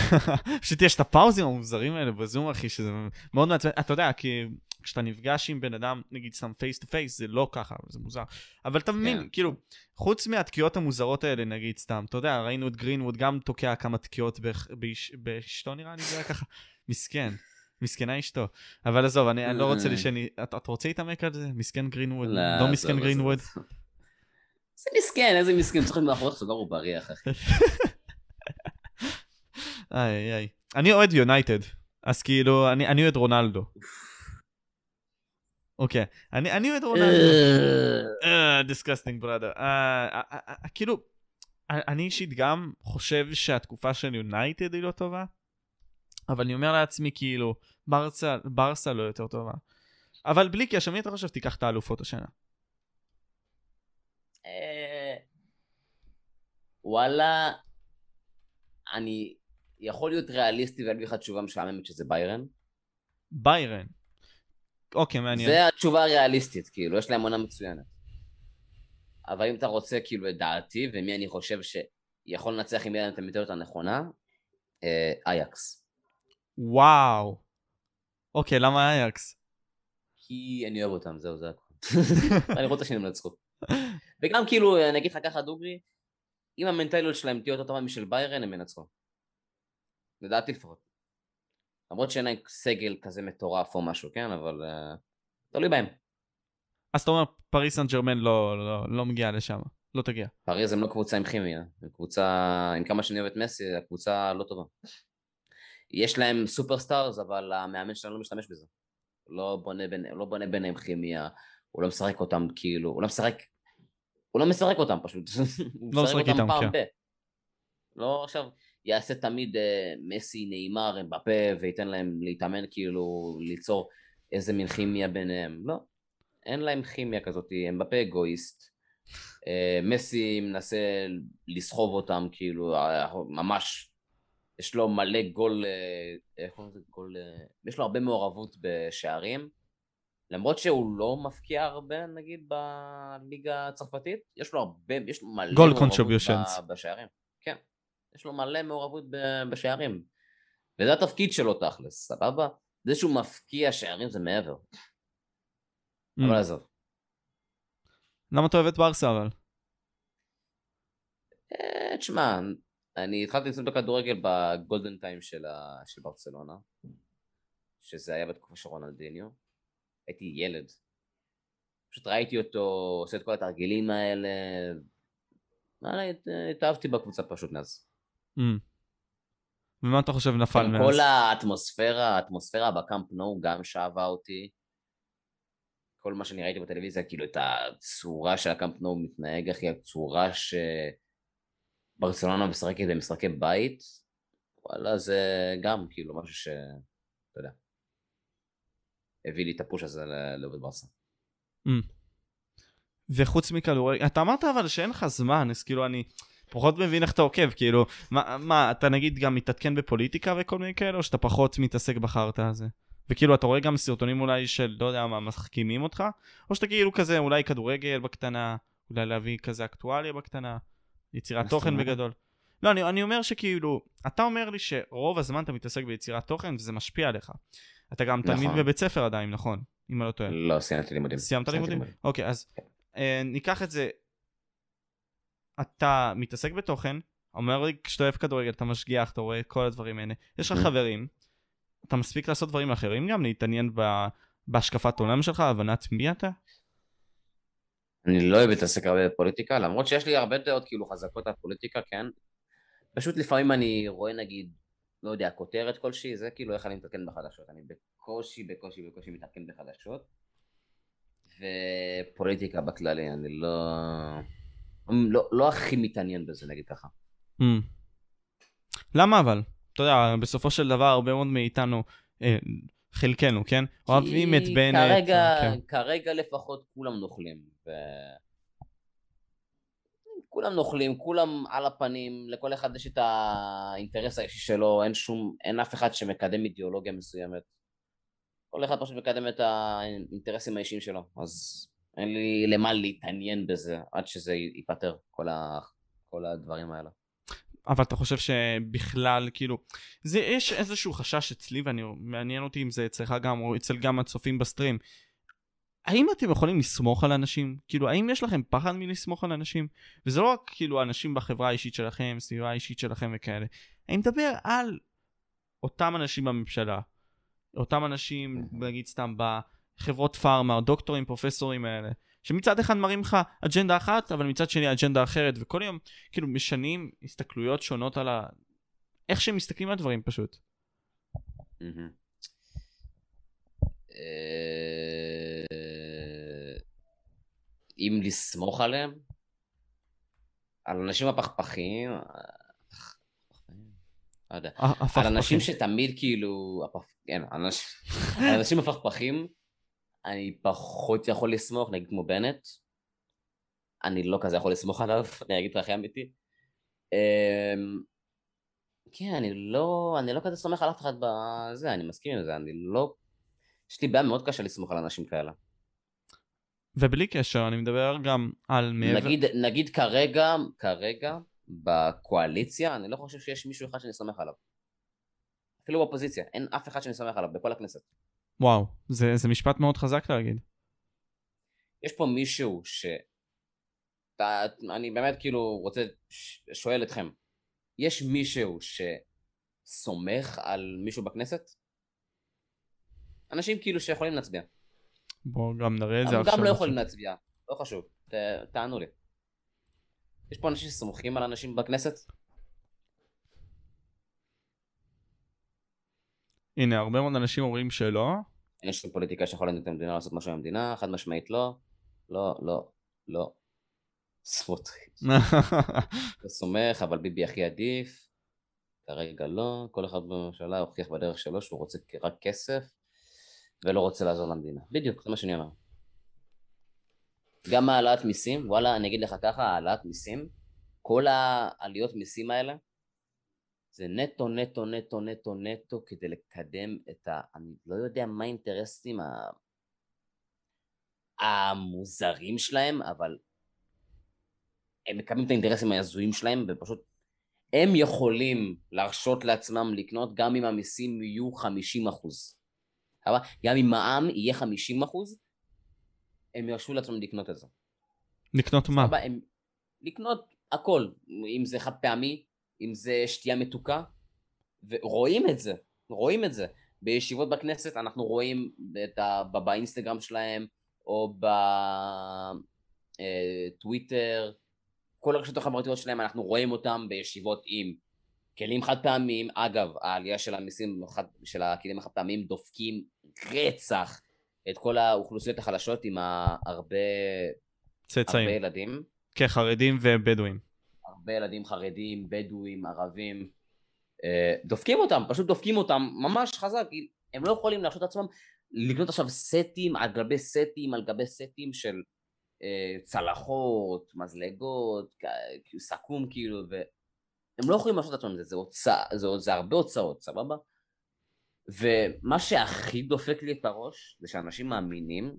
פשוט יש את הפאוזים המוזרים האלה בזום, אחי, שזה מאוד מעצבן. אתה יודע, כי כשאתה נפגש עם בן אדם, נגיד שם face to face, זה לא ככה, זה מוזר. אבל אתה מבין, כן. כאילו, חוץ מהתקיעות המוזרות האלה, נגיד סתם, אתה יודע, ראינו את גרינווד גם תוקע כמה תקיעות באש- באש- באשתו נראה לי, זה היה ככה. מסכן. מסכנה אשתו. אבל עזוב, אני אני לא רוצה שאני... אתה אתה רוצה להתעמק על זה? מסכן גרינווד? לא עזוב, מסכן גרינווד? איזה מסכן, איזה מסכן, צריך מאחורי סוגר ובריח, אחי. איי איי. אני אוהד יונייטד, אז כאילו, אני אני אוהד רונלדו. אוקיי, אני אני אוהד רונלדו. disgusting brother. כאילו, אני אישית גם חושב שהתקופה של יונייטד היא לא טובה, אבל אני אומר לעצמי כאילו, ברסה, ברסה לא יותר טובה. אבל בלי קשר, מי אתה חושב תיקח את האלופות השנה? אה, וואלה, אני יכול להיות ריאליסטי ולהביא לך תשובה משעממת שזה ביירן. ביירן. אוקיי, מעניין. זה התשובה הריאליסטית, כאילו, יש להם עונה מצוינת. אבל אם אתה רוצה, כאילו, את דעתי, ומי אני חושב שיכול לנצח אם יהיה להם את המטריות הנכונה, אה, אייקס. וואו. אוקיי, למה אייקס? כי אני אוהב אותם, זהו, זה הכול. אני רוצה שהם ינצחו. וגם כאילו, אני אגיד לך ככה דוגרי, אם המנטליות שלהם תהיה יותר טובה משל ביירן, הם ינצחו. לדעתי לפחות. למרות שאין להם סגל כזה מטורף או משהו, כן? אבל uh, תלוי בהם. אז אתה אומר פריז סן ז'רמן לא, לא, לא מגיעה לשם, לא תגיע. פריז הם לא קבוצה עם כימיה, הם קבוצה, עם כמה שאני אוהב את מסי, הקבוצה לא טובה. יש להם superstars, אבל המאמן שלנו לא משתמש בזה. לא בונה, בין, לא בונה ביניהם כימיה, הוא לא משחק אותם כאילו, הוא לא משחק, הוא לא משחק אותם פשוט. הוא לא משחק איתם, פעם כן. ב. לא עכשיו יעשה תמיד אה, מסי, נעימר, אמבפה, וייתן להם להתאמן כאילו, ליצור איזה מין כימיה ביניהם. לא, אין להם כימיה כזאת, אמבפה אגואיסט. אה, מסי מנסה לסחוב אותם, כאילו, אה, ממש, יש לו מלא גול, אה, איך קוראים לזה? גול, אה, יש לו הרבה מעורבות בשערים. למרות שהוא לא מפקיע הרבה, נגיד, בליגה הצרפתית, יש לו הרבה, יש לו מלא מעורבות בשערים. כן, יש לו מלא מעורבות בשערים. וזה התפקיד שלו תכלס, סבבה? זה שהוא מפקיע שערים זה מעבר. Mm. אבל עזוב. למה אתה אוהב את ברסה אבל? אה, תשמע, אני התחלתי לצאת בכדורגל בגולדן טיים של, ה... של ברצלונה, שזה היה בתקופה של רונלדיניו. הייתי ילד. פשוט ראיתי אותו עושה את כל התרגילים האלה. התאהבתי בקבוצה פשוט מאז. Mm. ומה אתה חושב נפל מאז? כל האטמוספירה, האטמוספירה בקאמפ נו גם שאבה אותי. כל מה שאני ראיתי בטלוויזיה, כאילו את הצורה שהקאמפ נו מתנהג, אחי, הצורה שברצלונה משחקת במשחקי בית, וואלה, זה גם כאילו משהו ש... אתה יודע. הביא לי את הפוש הזה לעובד ברסה. Mm. וחוץ מכדורגל, אתה אמרת אבל שאין לך זמן, אז כאילו אני פחות מבין איך אתה עוקב, כאילו, מה, מה אתה נגיד גם מתעדכן בפוליטיקה וכל מיני כאלה, או שאתה פחות מתעסק בחרטא הזה? וכאילו אתה רואה גם סרטונים אולי של לא יודע מה, מחכימים אותך, או שאתה כאילו כזה אולי כדורגל בקטנה, אולי להביא כזה אקטואליה בקטנה, יצירת תוכן בגדול. לא, אני, אני אומר שכאילו, אתה אומר לי שרוב הזמן אתה מתעסק ביצירת תוכן וזה משפיע עליך. אתה גם נכון. תלמיד בבית ספר עדיין, נכון? אם אני לא טועה. לא, סיימתי לימודים. סיימת לימודים? אוקיי, אז אה, ניקח את זה. אתה מתעסק בתוכן, אומר לי כשאתה אוהב כדורגל, אתה משגיח, אתה רואה את כל הדברים האלה. יש לך mm-hmm. חברים, אתה מספיק לעשות דברים אחרים גם, להתעניין ב... בהשקפת עולם שלך, הבנת מי אתה? אני לא אוהב להתעסק הרבה בפוליטיקה, למרות שיש לי הרבה דעות כאילו חזקות על פוליטיקה, כן? פשוט לפעמים אני רואה נגיד לא יודע, כותרת כלשהי, זה כאילו איך אני מתעדכן בחדשות. אני בקושי, בקושי, בקושי מתעדכן בחדשות. ופוליטיקה בכללי, אני לא... לא, לא הכי מתעניין בזה, נגיד ככה. Mm. למה אבל? אתה יודע, בסופו של דבר הרבה מאוד מאיתנו, אה, חלקנו, כן? אוהבים את בנט. כרגע, כן. כרגע לפחות כולם נוכלים. ו... כולם נוכלים, כולם על הפנים, לכל אחד יש את האינטרס האישי שלו, אין שום, אין אף אחד שמקדם אידיאולוגיה מסוימת. כל אחד פשוט מקדם את האינטרסים האישיים שלו, אז אין לי למה להתעניין בזה עד שזה ייפתר, כל, ה, כל הדברים האלה. אבל אתה חושב שבכלל, כאילו, זה, יש איזשהו חשש אצלי, ואני, מעניין אותי אם זה אצלך גם, או אצל גם הצופים בסטרים, האם אתם יכולים לסמוך על אנשים? כאילו, האם יש לכם פחד מלסמוך על אנשים? וזה לא רק כאילו אנשים בחברה האישית שלכם, סביבה האישית שלכם וכאלה. אני מדבר על אותם אנשים בממשלה, אותם אנשים, נגיד סתם בחברות פארמה, דוקטורים, פרופסורים האלה, שמצד אחד מראים לך אג'נדה אחת, אבל מצד שני אג'נדה אחרת, וכל יום כאילו משנים הסתכלויות שונות על ה... איך שהם מסתכלים על דברים פשוט. אם לסמוך עליהם, על אנשים הפכפכים, לא יודע, על אנשים שתמיד כאילו, כן, אנשים הפכפכים, אני פחות יכול לסמוך, נגיד כמו בנט, אני לא כזה יכול לסמוך עליו, אני אגיד לך הכי אמיתי. אמ, כן, אני לא, אני לא כזה סומך על אף אחד בזה, אני מסכים עם זה, אני לא, יש לי בעיה מאוד קשה לסמוך על אנשים כאלה. ובלי קשר, אני מדבר גם על מעבר... נגיד, נגיד כרגע, כרגע, בקואליציה, אני לא חושב שיש מישהו אחד שאני סומך עליו. אפילו באופוזיציה, אין אף אחד שאני סומך עליו בכל הכנסת. וואו, זה, זה משפט מאוד חזק להגיד. יש פה מישהו ש... אני באמת כאילו רוצה, שואל אתכם, יש מישהו שסומך על מישהו בכנסת? אנשים כאילו שיכולים להצביע. בואו גם נראה את זה עכשיו. גם לא יכולים להצביע, לא חשוב, ת, תענו לי. יש פה אנשים שסומכים על אנשים בכנסת? הנה, הרבה מאוד אנשים אומרים שלא. אין שום פוליטיקה שיכולה לתת למדינה לעשות משהו במדינה, חד משמעית לא. לא, לא, לא. סמוטריץ'. אתה סומך, אבל ביבי הכי עדיף. כרגע לא. כל אחד בממשלה הוכיח בדרך שלו שהוא רוצה רק כסף. ולא רוצה לעזור למדינה. בדיוק, זה מה שאני אומר. גם העלאת מיסים, וואלה, אני אגיד לך ככה, העלאת מיסים, כל העליות מיסים האלה, זה נטו, נטו, נטו, נטו, נטו, כדי לקדם את ה... אני לא יודע מה האינטרסים ה... המוזרים שלהם, אבל הם מקבלים את האינטרסים ההזויים שלהם, ופשוט הם יכולים להרשות לעצמם לקנות גם אם המיסים יהיו 50 אחוז. גם אם מע"מ יהיה 50 אחוז, הם ירשו לעצמם לקנות את זה. לקנות מה? הם... לקנות הכל, אם זה חד פעמי, אם זה שתייה מתוקה, ורואים את זה, רואים את זה. בישיבות בכנסת אנחנו רואים את ה... באינסטגרם שלהם, או בטוויטר, אה, כל הרשתות החברתיות שלהם, אנחנו רואים אותם בישיבות עם כלים חד פעמיים. אגב, העלייה של המיסים של הכלים החד פעמיים דופקים רצח את כל האוכלוסיות החלשות עם הרבה, צאצאים. הרבה ילדים. כן, חרדים ובדואים. הרבה ילדים חרדים, בדואים, ערבים. אה, דופקים אותם, פשוט דופקים אותם ממש חזק. הם לא יכולים להרשות עצמם לקנות עכשיו סטים על גבי סטים על גבי סטים של אה, צלחות, מזלגות, סכו"ם כאילו, והם לא יכולים לעשות את עצמם זה, זה, הוצא, זה, זה הרבה הוצאות, סבבה? ומה שהכי דופק לי את הראש זה שאנשים מאמינים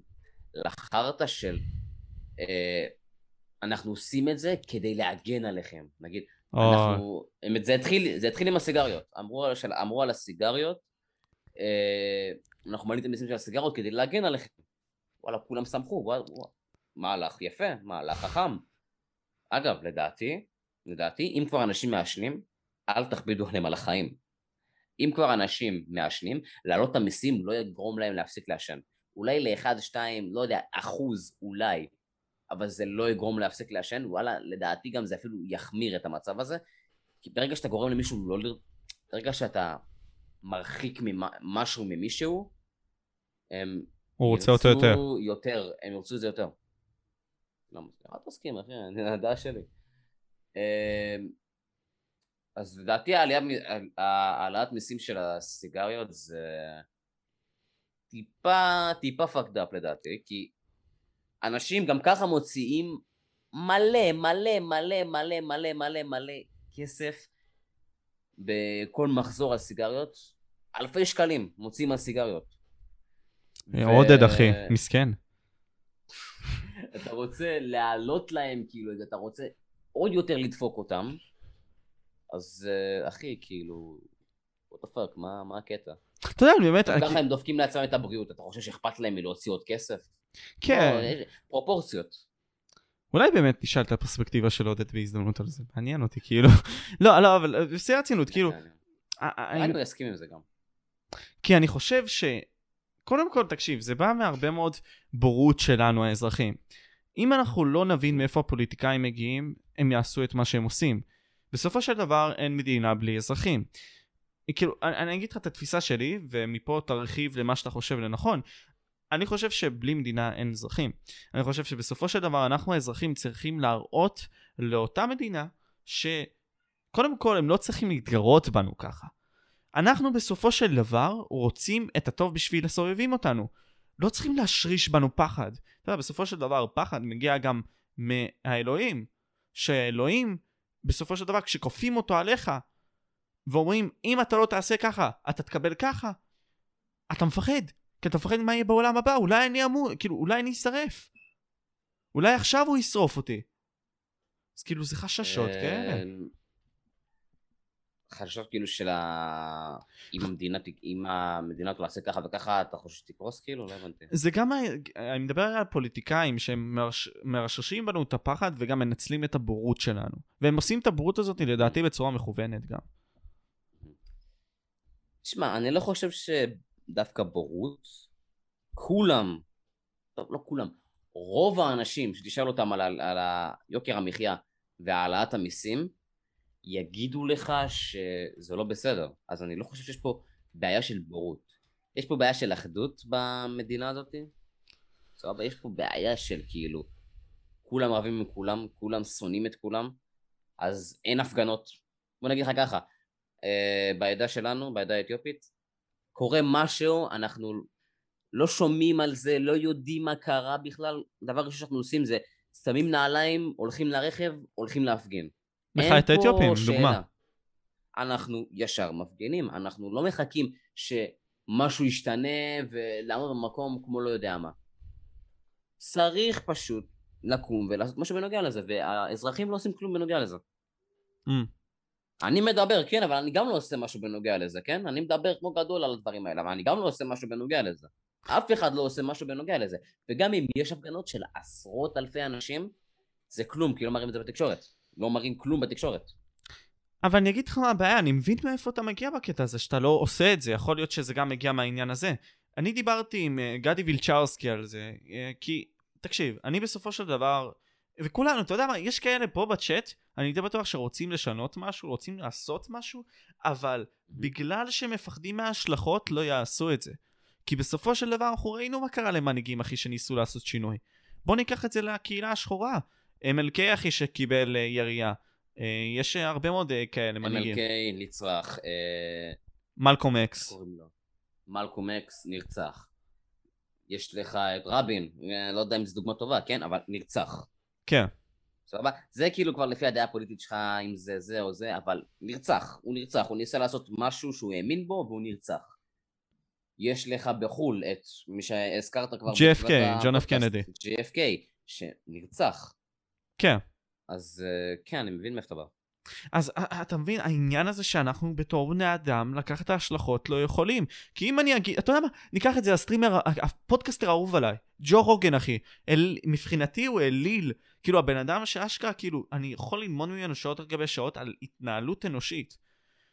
לחרטא של אה, אנחנו עושים את זה כדי להגן עליכם, נגיד, oh. אנחנו, זה התחיל, זה התחיל עם הסיגריות, אמרו, של, אמרו על הסיגריות, אה, אנחנו מעלים את המיסים של הסיגריות כדי להגן עליכם, וואלה כולם שמחו, וואלה, וואלה. מהלך יפה, מהלך חכם. אגב, לדעתי, לדעתי, אם כבר אנשים מעשנים, אל תכבידו עליהם על החיים. אם כבר אנשים מעשנים, להעלות את המיסים לא יגרום להם להפסיק לעשן. אולי לאחד, שתיים, לא יודע, אחוז אולי, אבל זה לא יגרום להפסיק לעשן, וואלה, לדעתי גם זה אפילו יחמיר את המצב הזה, כי ברגע שאתה גורם למישהו לא ל... ברגע שאתה מרחיק משהו ממישהו, הם הוא רוצה אותו יותר. יותר, הם ירצו את זה יותר. לא מסכים, אל תסכים אחי, אני הדעה שלי. אמ, אז לדעתי העלאת מיסים של הסיגריות זה טיפה, טיפה fucked up לדעתי, כי אנשים גם ככה מוציאים מלא, מלא, מלא, מלא, מלא, מלא, מלא כסף בכל מחזור על סיגריות, אלפי שקלים מוציאים על סיגריות. עודד אחי, מסכן. אתה רוצה להעלות להם כאילו, אתה רוצה עוד יותר לדפוק אותם, אז uh, אחי, כאילו, what the fuck, מה, מה הקטע? אתה יודע, באמת... ככה הם דופקים לעצמם את הבריאות, אתה חושב שאכפת להם מלהוציא עוד כסף? כן. לא, פרופורציות. אולי באמת נשאל את הפרספקטיבה של עודד בהזדמנות על זה, מעניין אותי, כאילו. לא, לא, אבל בשיא הרצינות, כאילו... אני אסכים עם זה גם. כי אני חושב ש... קודם כל, תקשיב, זה בא מהרבה מאוד בורות שלנו, האזרחים. אם אנחנו לא נבין מאיפה הפוליטיקאים מגיעים, הם יעשו את מה שהם עושים. בסופו של דבר, אין מדינה בלי אזרחים. כאילו, אני, אני אגיד לך את התפיסה שלי, ומפה תרחיב למה שאתה חושב לנכון. אני חושב שבלי מדינה אין אזרחים. אני חושב שבסופו של דבר אנחנו האזרחים צריכים להראות לאותה מדינה שקודם כל הם לא צריכים להתגרות בנו ככה. אנחנו בסופו של דבר רוצים את הטוב בשביל הסובבים אותנו. לא צריכים להשריש בנו פחד. אתה יודע, בסופו של דבר פחד מגיע גם מהאלוהים. שאלוהים, בסופו של דבר, כשכופים אותו עליך, ואומרים, אם אתה לא תעשה ככה, אתה תקבל ככה, אתה מפחד. כי אתה מפחד מה יהיה בעולם הבא, אולי אני אמור, כאילו, אולי אני אשרף. אולי עכשיו הוא ישרוף אותי. אז כאילו, זה חששות, כן. חששות כאילו של ה... אם המדינה, אם המדינה תעשה ככה וככה, אתה חושב שתקרוס כאילו? לא הבנתי. זה גם, אני מדבר על פוליטיקאים שהם מרששים בנו את הפחד וגם מנצלים את הבורות שלנו. והם עושים את הבורות הזאת לדעתי בצורה מכוונת גם. תשמע, אני לא חושב שדווקא בורות, כולם, טוב, לא כולם, רוב האנשים שתשאל אותם על, על, על יוקר המחיה והעלאת המיסים, יגידו לך שזה לא בסדר. אז אני לא חושב שיש פה בעיה של בורות. יש פה בעיה של אחדות במדינה הזאת. סבבה? יש פה בעיה של כאילו, כולם רבים עם כולם, כולם שונאים את כולם, אז אין הפגנות. בוא נגיד לך ככה, אה, בעדה שלנו, בעדה האתיופית, קורה משהו, אנחנו לא שומעים על זה, לא יודעים מה קרה בכלל. דבר ראשון שאנחנו עושים זה שמים נעליים, הולכים לרכב, הולכים להפגין. מחאת האתיופים, דוגמה. אנחנו ישר מפגינים, אנחנו לא מחכים שמשהו ישתנה ולעמוד במקום כמו לא יודע מה. צריך פשוט לקום ולעשות משהו בנוגע לזה, והאזרחים לא עושים כלום בנוגע לזה. Mm. אני מדבר, כן, אבל אני גם לא עושה משהו בנוגע לזה, כן? אני מדבר כמו גדול על הדברים האלה, אבל אני גם לא עושה משהו בנוגע לזה. אף אחד לא עושה משהו בנוגע לזה. וגם אם יש הפגנות של עשרות אלפי אנשים, זה כלום, כי לא מראים את זה בתקשורת. לא מראים כלום בתקשורת. אבל אני אגיד לך מה הבעיה, אני מבין מאיפה אתה מגיע בקטע הזה, שאתה לא עושה את זה, יכול להיות שזה גם מגיע מהעניין הזה. אני דיברתי עם uh, גדי וילצ'רסקי על זה, uh, כי, תקשיב, אני בסופו של דבר, וכולנו, אתה יודע מה, יש כאלה פה בצ'אט, אני די בטוח שרוצים לשנות משהו, רוצים לעשות משהו, אבל בגלל שהם מפחדים מההשלכות, לא יעשו את זה. כי בסופו של דבר אנחנו ראינו מה קרה למנהיגים, אחי, שניסו לעשות שינוי. בוא ניקח את זה לקהילה השחורה. MLK, אחי, שקיבל uh, ירייה. Uh, יש uh, הרבה מאוד כאלה מנהיגים. MLK נצרך. מלקום אקס. מלקום אקס נרצח. יש לך את רבין, לא יודע אם זו דוגמה טובה, כן? אבל נרצח. כן. סבבה? זה כאילו כבר לפי הדעה הפוליטית שלך, אם זה זה או זה, אבל נרצח, הוא נרצח, הוא ניסה לעשות משהו שהוא האמין בו והוא נרצח. יש לך בחו"ל את מי שהזכרת כבר... JFK, ג'ון F קנדי. JFK, שנרצח. כן. אז אה, כן, אני מבין מאיפה אתה בא. אז אה, אתה מבין, העניין הזה שאנחנו בתור בני אדם, לקחת את ההשלכות לא יכולים. כי אם אני אגיד, אתה יודע מה, ניקח את זה, הסטרימר, הפודקאסטר האהוב עליי, ג'ו רוגן אחי, אל, מבחינתי הוא אליל, כאילו הבן אדם שאשכרה, כאילו, אני יכול ללמוד ממנו שעות על גבי שעות על התנהלות אנושית.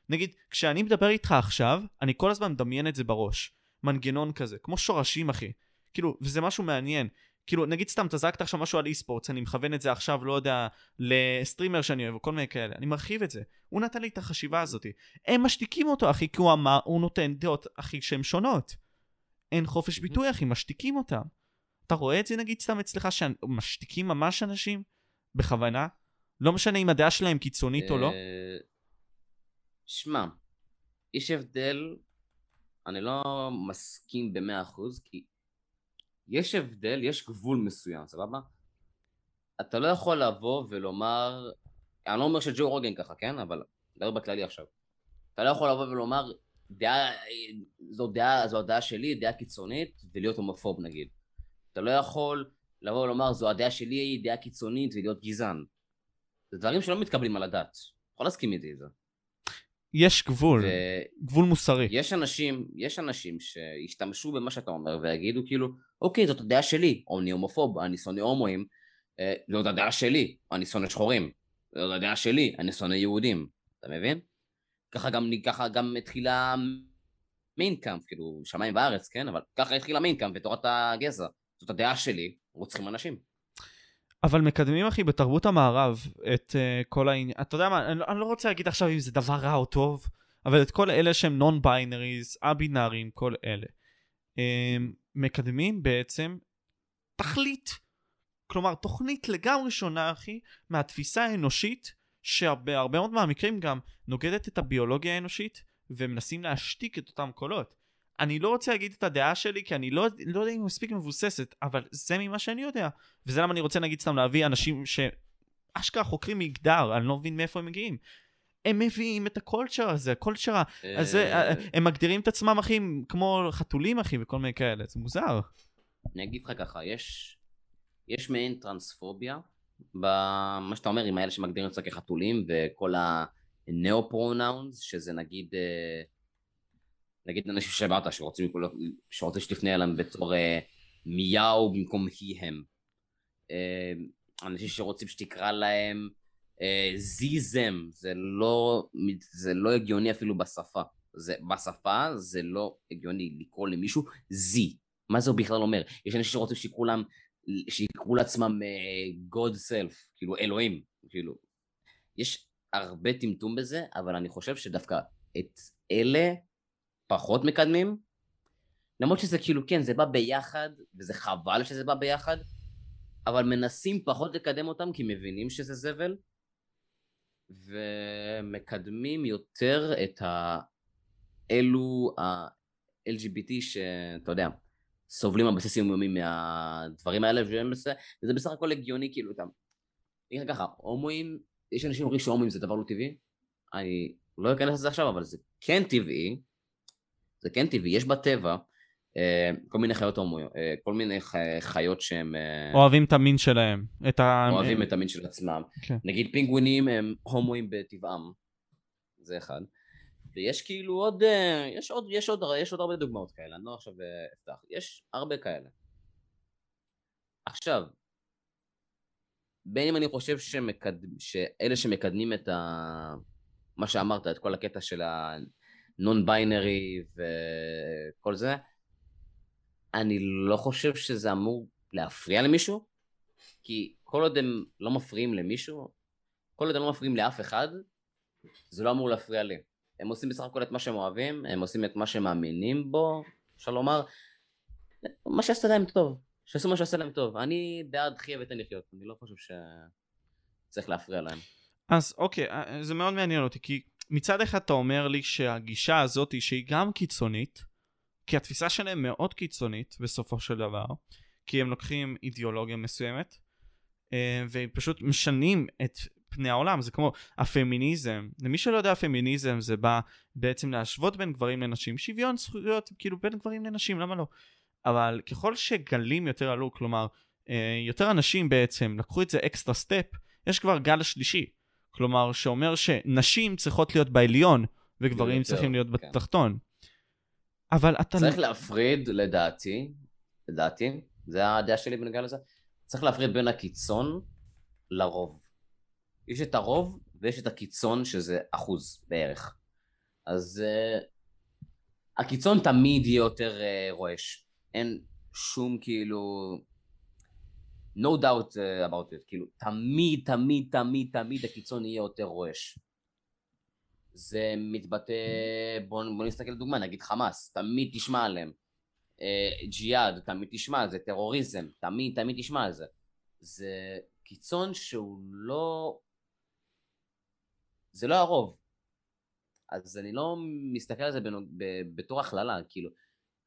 נגיד, כשאני מדבר איתך עכשיו, אני כל הזמן מדמיין את זה בראש. מנגנון כזה, כמו שורשים אחי. כאילו, וזה משהו מעניין. כאילו, נגיד סתם, אתה זרקת עכשיו משהו על אי-ספורטס, אני מכוון את זה עכשיו, לא יודע, לסטרימר שאני אוהב, או כל מיני כאלה, אני מרחיב את זה. הוא נתן לי את החשיבה הזאת. הם משתיקים אותו, אחי, כי הוא אמר, הוא נותן דעות, אחי, שהן שונות. אין חופש ביטוי, אחי, משתיקים אותם. אתה רואה את זה, נגיד, סתם אצלך, שמשתיקים ממש אנשים? בכוונה? לא משנה אם הדעה שלהם קיצונית או לא? אה, שמע, יש הבדל, אני לא מסכים במאה אחוז, כי יש הבדל, יש גבול מסוים, סבבה? אתה לא יכול לבוא ולומר, אני לא אומר שג'ו רוגן ככה, כן? אבל דבר בכללי עכשיו. אתה לא יכול לבוא ולומר, דעה, זו דעה, זו הדעה שלי, דעה קיצונית, ולהיות הומופוב נגיד. אתה לא יכול לבוא ולומר, זו הדעה שלי, דעה קיצונית, ולהיות גזען. זה דברים שלא מתקבלים על הדעת. יכול להסכים איתי את זה. יש גבול, ו... גבול מוסרי. יש אנשים, יש אנשים שישתמשו במה שאתה אומר ויגידו כאילו, אוקיי, זאת הדעה שלי, אני הומופוב, אני שונא הומואים, אה, זאת הדעה שלי, אני שונא שחורים, זאת הדעה שלי, אני שונא יהודים, אתה מבין? ככה גם, ככה גם התחילה מיינקאמפ, כאילו, שמיים וארץ, כן? אבל ככה התחילה מיינקאמפ ותורת הגזע. זאת הדעה שלי, רוצחים אנשים. אבל מקדמים אחי בתרבות המערב את uh, כל העניין, אתה יודע מה, אני, אני לא רוצה להגיד עכשיו אם זה דבר רע או טוב, אבל את כל אלה שהם non-binaries, א-בינאריים, כל אלה. Um, מקדמים בעצם תכלית, כלומר תוכנית לגמרי שונה אחי מהתפיסה האנושית שהרבה מאוד מהמקרים גם נוגדת את הביולוגיה האנושית ומנסים להשתיק את אותם קולות. אני לא רוצה להגיד את הדעה שלי כי אני לא, לא יודע אם היא מספיק מבוססת, אבל זה ממה שאני יודע. וזה למה אני רוצה נגיד סתם להביא אנשים שאשכרה חוקרים מגדר, אני לא מבין מאיפה הם מגיעים. הם מביאים את הקולצ'ר הזה, הקולצ'ר הזה, אה, הם מגדירים את עצמם אחי כמו חתולים אחי וכל מיני כאלה, זה מוזר. אני אגיד לך ככה, יש, יש מעין טרנספוביה במה שאתה אומר עם האלה שמגדירים את זה כחתולים וכל ה neo-pronouns, שזה נגיד... Uh, נגיד אנשים שבאת שרוצים, שרוצים שתפנה אליהם בתור אה, מיהו במקום היא הם. אה, אנשים שרוצים שתקרא להם אה, ze zem, זה לא, זה לא הגיוני אפילו בשפה. זה, בשפה זה לא הגיוני לקרוא למישהו זי. מה זה בכלל אומר? יש אנשים שרוצים להם, שיקראו לעצמם uh, God self, כאילו אלוהים, כאילו. יש הרבה טמטום בזה, אבל אני חושב שדווקא את אלה פחות מקדמים, למרות שזה כאילו, כן, זה בא ביחד, וזה חבל שזה בא ביחד, אבל מנסים פחות לקדם אותם כי מבינים שזה זבל, ומקדמים יותר את האלו ה-LGBT שאתה יודע, סובלים על בסיס יומיומי מהדברים האלה, וזה בסך הכל הגיוני כאילו. אני אגיד ככה, הומואים, יש אנשים שאומרים שהומואים זה דבר לא טבעי, אני לא אכנס לזה עכשיו, אבל זה כן טבעי, זה כן טבעי, יש בטבע אה, כל מיני חיות הומואיות, אה, כל מיני חיות שהם... אה, אוהבים את המין שלהם. את ה... אוהבים את המין של עצמם. כן. נגיד פינגווינים הם הומואים בטבעם, זה אחד. ויש כאילו עוד, יש עוד, יש עוד, יש עוד הרבה דוגמאות כאלה, אני לא עכשיו אפתח, יש הרבה כאלה. עכשיו, בין אם אני חושב שמקד... שאלה שמקדמים את ה... מה שאמרת, את כל הקטע של הנון ביינרי וכל זה, אני לא חושב שזה אמור להפריע למישהו, כי כל עוד הם לא מפריעים למישהו, כל עוד הם לא מפריעים לאף אחד, זה לא אמור להפריע לי. הם עושים בסך הכל את מה שהם אוהבים, הם עושים את מה שהם מאמינים בו, אפשר לומר, מה שעשה להם טוב, שעשו מה שעשה להם טוב. אני בעד חיה ותן לחיות, אני לא חושב שצריך להפריע להם. אז אוקיי, אה, זה מאוד מעניין אותי, כי מצד אחד אתה אומר לי שהגישה הזאת שהיא גם קיצונית, כי התפיסה שלהם מאוד קיצונית בסופו של דבר, כי הם לוקחים אידיאולוגיה מסוימת, אה, ופשוט משנים את פני העולם, זה כמו הפמיניזם, למי שלא יודע פמיניזם זה בא בעצם להשוות בין גברים לנשים, שוויון זכויות כאילו בין גברים לנשים, למה לא? אבל ככל שגלים יותר עלו, כלומר אה, יותר אנשים בעצם לקחו את זה אקסטרה סטפ, יש כבר גל שלישי, כלומר שאומר שנשים צריכות להיות בעליון וגברים צריכים להיות כן. בתחתון. אבל אתה... צריך להפריד לדעתי, לדעתי, זה הדעה שלי בנוגע לזה, צריך להפריד בין הקיצון לרוב. יש את הרוב ויש את הקיצון שזה אחוז בערך. אז uh, הקיצון תמיד יהיה יותר uh, רועש. אין שום כאילו... no doubt uh, about it. כאילו, תמיד, תמיד, תמיד, תמיד הקיצון יהיה יותר רועש. זה מתבטא, בוא, בוא נסתכל לדוגמה, נגיד חמאס, תמיד תשמע עליהם. Uh, ג'יהאד, תמיד תשמע על זה, טרוריזם, תמיד, תמיד תשמע על זה. זה קיצון שהוא לא זה לא הרוב. אז אני לא מסתכל על זה בתור הכללה, כאילו.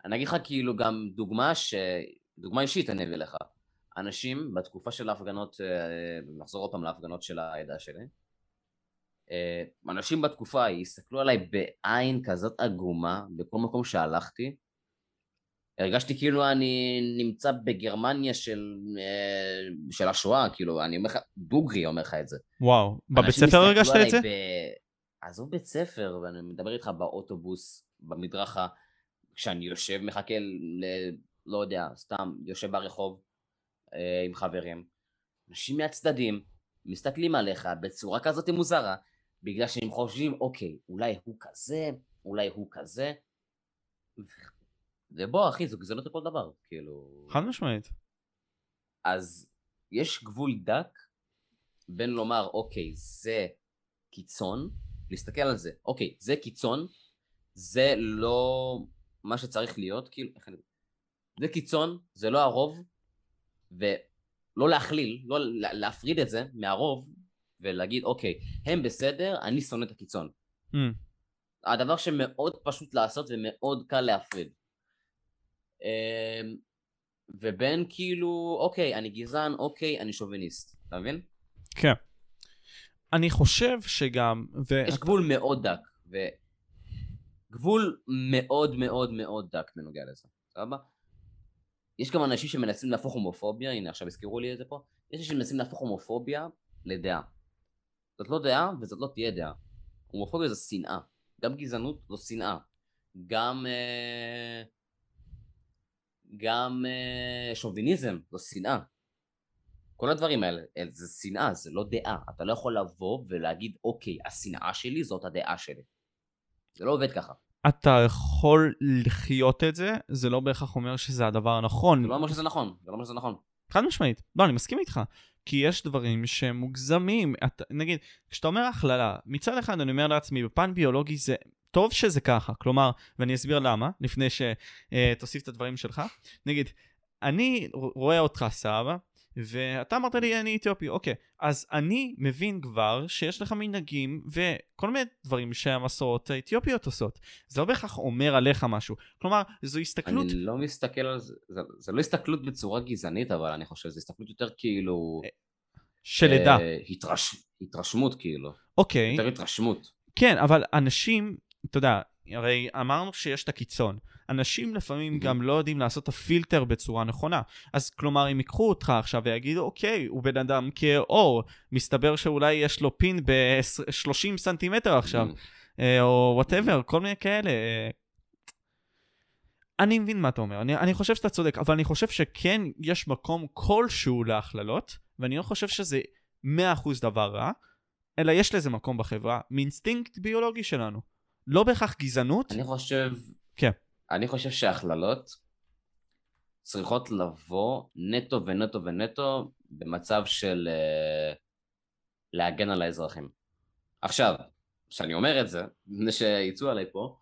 אני אגיד לך כאילו גם דוגמה ש... דוגמה אישית אני אביא לך. אנשים בתקופה של ההפגנות, אה, נחזור עוד פעם להפגנות של העדה שלי, אה, אנשים בתקופה יסתכלו עליי בעין כזאת עגומה בכל מקום שהלכתי, הרגשתי כאילו אני נמצא בגרמניה של, אה, של השואה, כאילו, אני אומר לך, דוגרי אומר לך את זה. וואו, בבית ספר הרגשת את זה? ב... עזוב בית ספר, ואני מדבר איתך באוטובוס, במדרכה, כשאני יושב, מחכה ל... לא יודע, סתם, יושב ברחוב אה, עם חברים. אנשים מהצדדים מסתכלים עליך בצורה כזאת מוזרה, בגלל שהם חושבים, אוקיי, אולי הוא כזה, אולי הוא כזה. ובוא אחי זו גזענות לכל דבר כאילו חד משמעית אז יש גבול דק בין לומר אוקיי זה קיצון להסתכל על זה אוקיי זה קיצון זה לא מה שצריך להיות כאילו איך אני... זה קיצון זה לא הרוב ולא להכליל לא להפריד את זה מהרוב ולהגיד אוקיי הם בסדר אני שונא את הקיצון mm. הדבר שמאוד פשוט לעשות ומאוד קל להפריד אמ, ובין כאילו, אוקיי, אני גזען, אוקיי, אני שוביניסט, אתה מבין? כן. אני חושב שגם... ו... יש גבול מאוד דק, וגבול מאוד מאוד מאוד דק בנוגע לזה, סבבה? יש גם אנשים שמנסים להפוך הומופוביה, הנה עכשיו הזכירו לי את זה פה, יש אנשים שמנסים להפוך הומופוביה לדעה. זאת לא דעה וזאת לא תהיה דעה. הומופוביה זה שנאה. גם גזענות זו שנאה. גם... אה... גם uh, שוביניזם, זו שנאה. כל הדברים האלה, זה שנאה, זה לא דעה. אתה לא יכול לבוא ולהגיד, אוקיי, השנאה שלי זאת הדעה שלי. זה לא עובד ככה. אתה יכול לחיות את זה, זה לא בהכרח אומר שזה הדבר הנכון. זה לא אומר שזה נכון, זה לא אומר שזה נכון. חד משמעית. לא, אני מסכים איתך. כי יש דברים שהם מוגזמים. את, נגיד, כשאתה אומר הכללה, מצד אחד אני אומר לעצמי, בפן ביולוגי זה טוב שזה ככה, כלומר, ואני אסביר למה, לפני שתוסיף את הדברים שלך. נגיד, אני רואה אותך סבא, ואתה אמרת לי אני אתיופי, אוקיי, אז אני מבין כבר שיש לך מנהגים וכל מיני דברים שהמסורות האתיופיות עושות. זה לא בהכרח אומר עליך משהו. כלומר, זו הסתכלות... אני לא מסתכל על זה, זה, זה לא הסתכלות בצורה גזענית, אבל אני חושב, זו הסתכלות יותר כאילו... של עדה. אה, התרש... התרשמות כאילו. אוקיי. יותר התרשמות. כן, אבל אנשים אתה יודע, הרי אמרנו שיש את הקיצון. אנשים לפעמים גם לא יודעים לעשות את הפילטר בצורה נכונה. אז כלומר, אם ייקחו אותך עכשיו ויגידו, אוקיי, הוא בן אדם כאור, מסתבר שאולי יש לו פין ב-30 סנטימטר עכשיו, אה, או whatever, כל מיני כאלה. אני מבין מה אתה אומר, אני, אני חושב שאתה צודק, אבל אני חושב שכן יש מקום כלשהו להכללות, ואני לא חושב שזה 100% דבר רע, אלא יש לזה מקום בחברה, מאינסטינקט ביולוגי שלנו. לא בהכרח גזענות. אני חושב... כן. אני חושב שהכללות צריכות לבוא נטו ונטו ונטו במצב של uh, להגן על האזרחים. עכשיו, כשאני אומר את זה, לפני שיצאו עליי פה,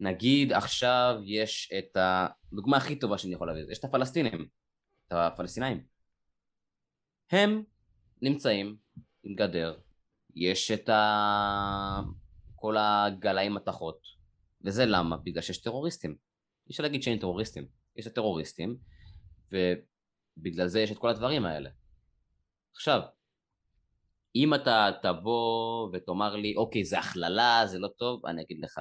נגיד עכשיו יש את הדוגמה הכי טובה שאני יכול להביא, יש את הפלסטינים, את הפלסטינאים. הם נמצאים עם גדר, יש את ה... כל הגלאי מתכות, וזה למה? בגלל שיש טרוריסטים. אי אפשר להגיד שאין טרוריסטים, יש את הטרוריסטים, ובגלל זה יש את כל הדברים האלה. עכשיו, אם אתה תבוא ותאמר לי, אוקיי, זה הכללה, זה לא טוב, אני אגיד לך,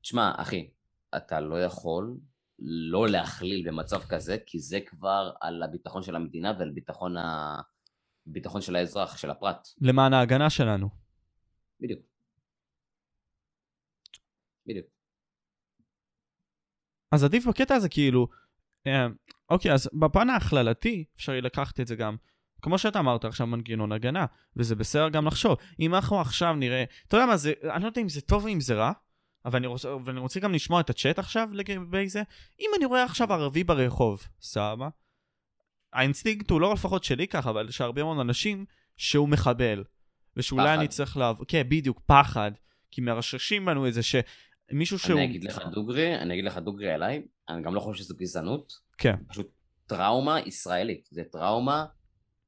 תשמע, אחי, אתה לא יכול לא להכליל במצב כזה, כי זה כבר על הביטחון של המדינה ועל ביטחון, ה... ביטחון של האזרח, של הפרט. למען ההגנה שלנו. בדיוק. בדיוק. אז עדיף בקטע הזה כאילו, אה, אוקיי, אז בפן ההכללתי אפשר לקחת את זה גם, כמו שאתה אמרת עכשיו מנגנון הגנה, וזה בסדר גם לחשוב. אם אנחנו עכשיו נראה, אתה יודע מה, זה, אני לא יודע אם זה טוב או אם זה רע, אבל אני רוצה, ואני רוצה גם לשמוע את הצ'אט עכשיו לגבי זה. אם אני רואה עכשיו ערבי ברחוב, סבבה? האינסטינקט הוא לא לפחות שלי ככה, אבל שהרבה מאוד אנשים שהוא מחבל. ושאולי אני צריך לעבור, כן, בדיוק, פחד. כי מרששים בנו איזה שמישהו שהוא... אני אגיד לך דוגרי, אני אגיד לך דוגרי עליי, אני גם לא חושב שזו גזענות. כן. פשוט טראומה ישראלית. זה טראומה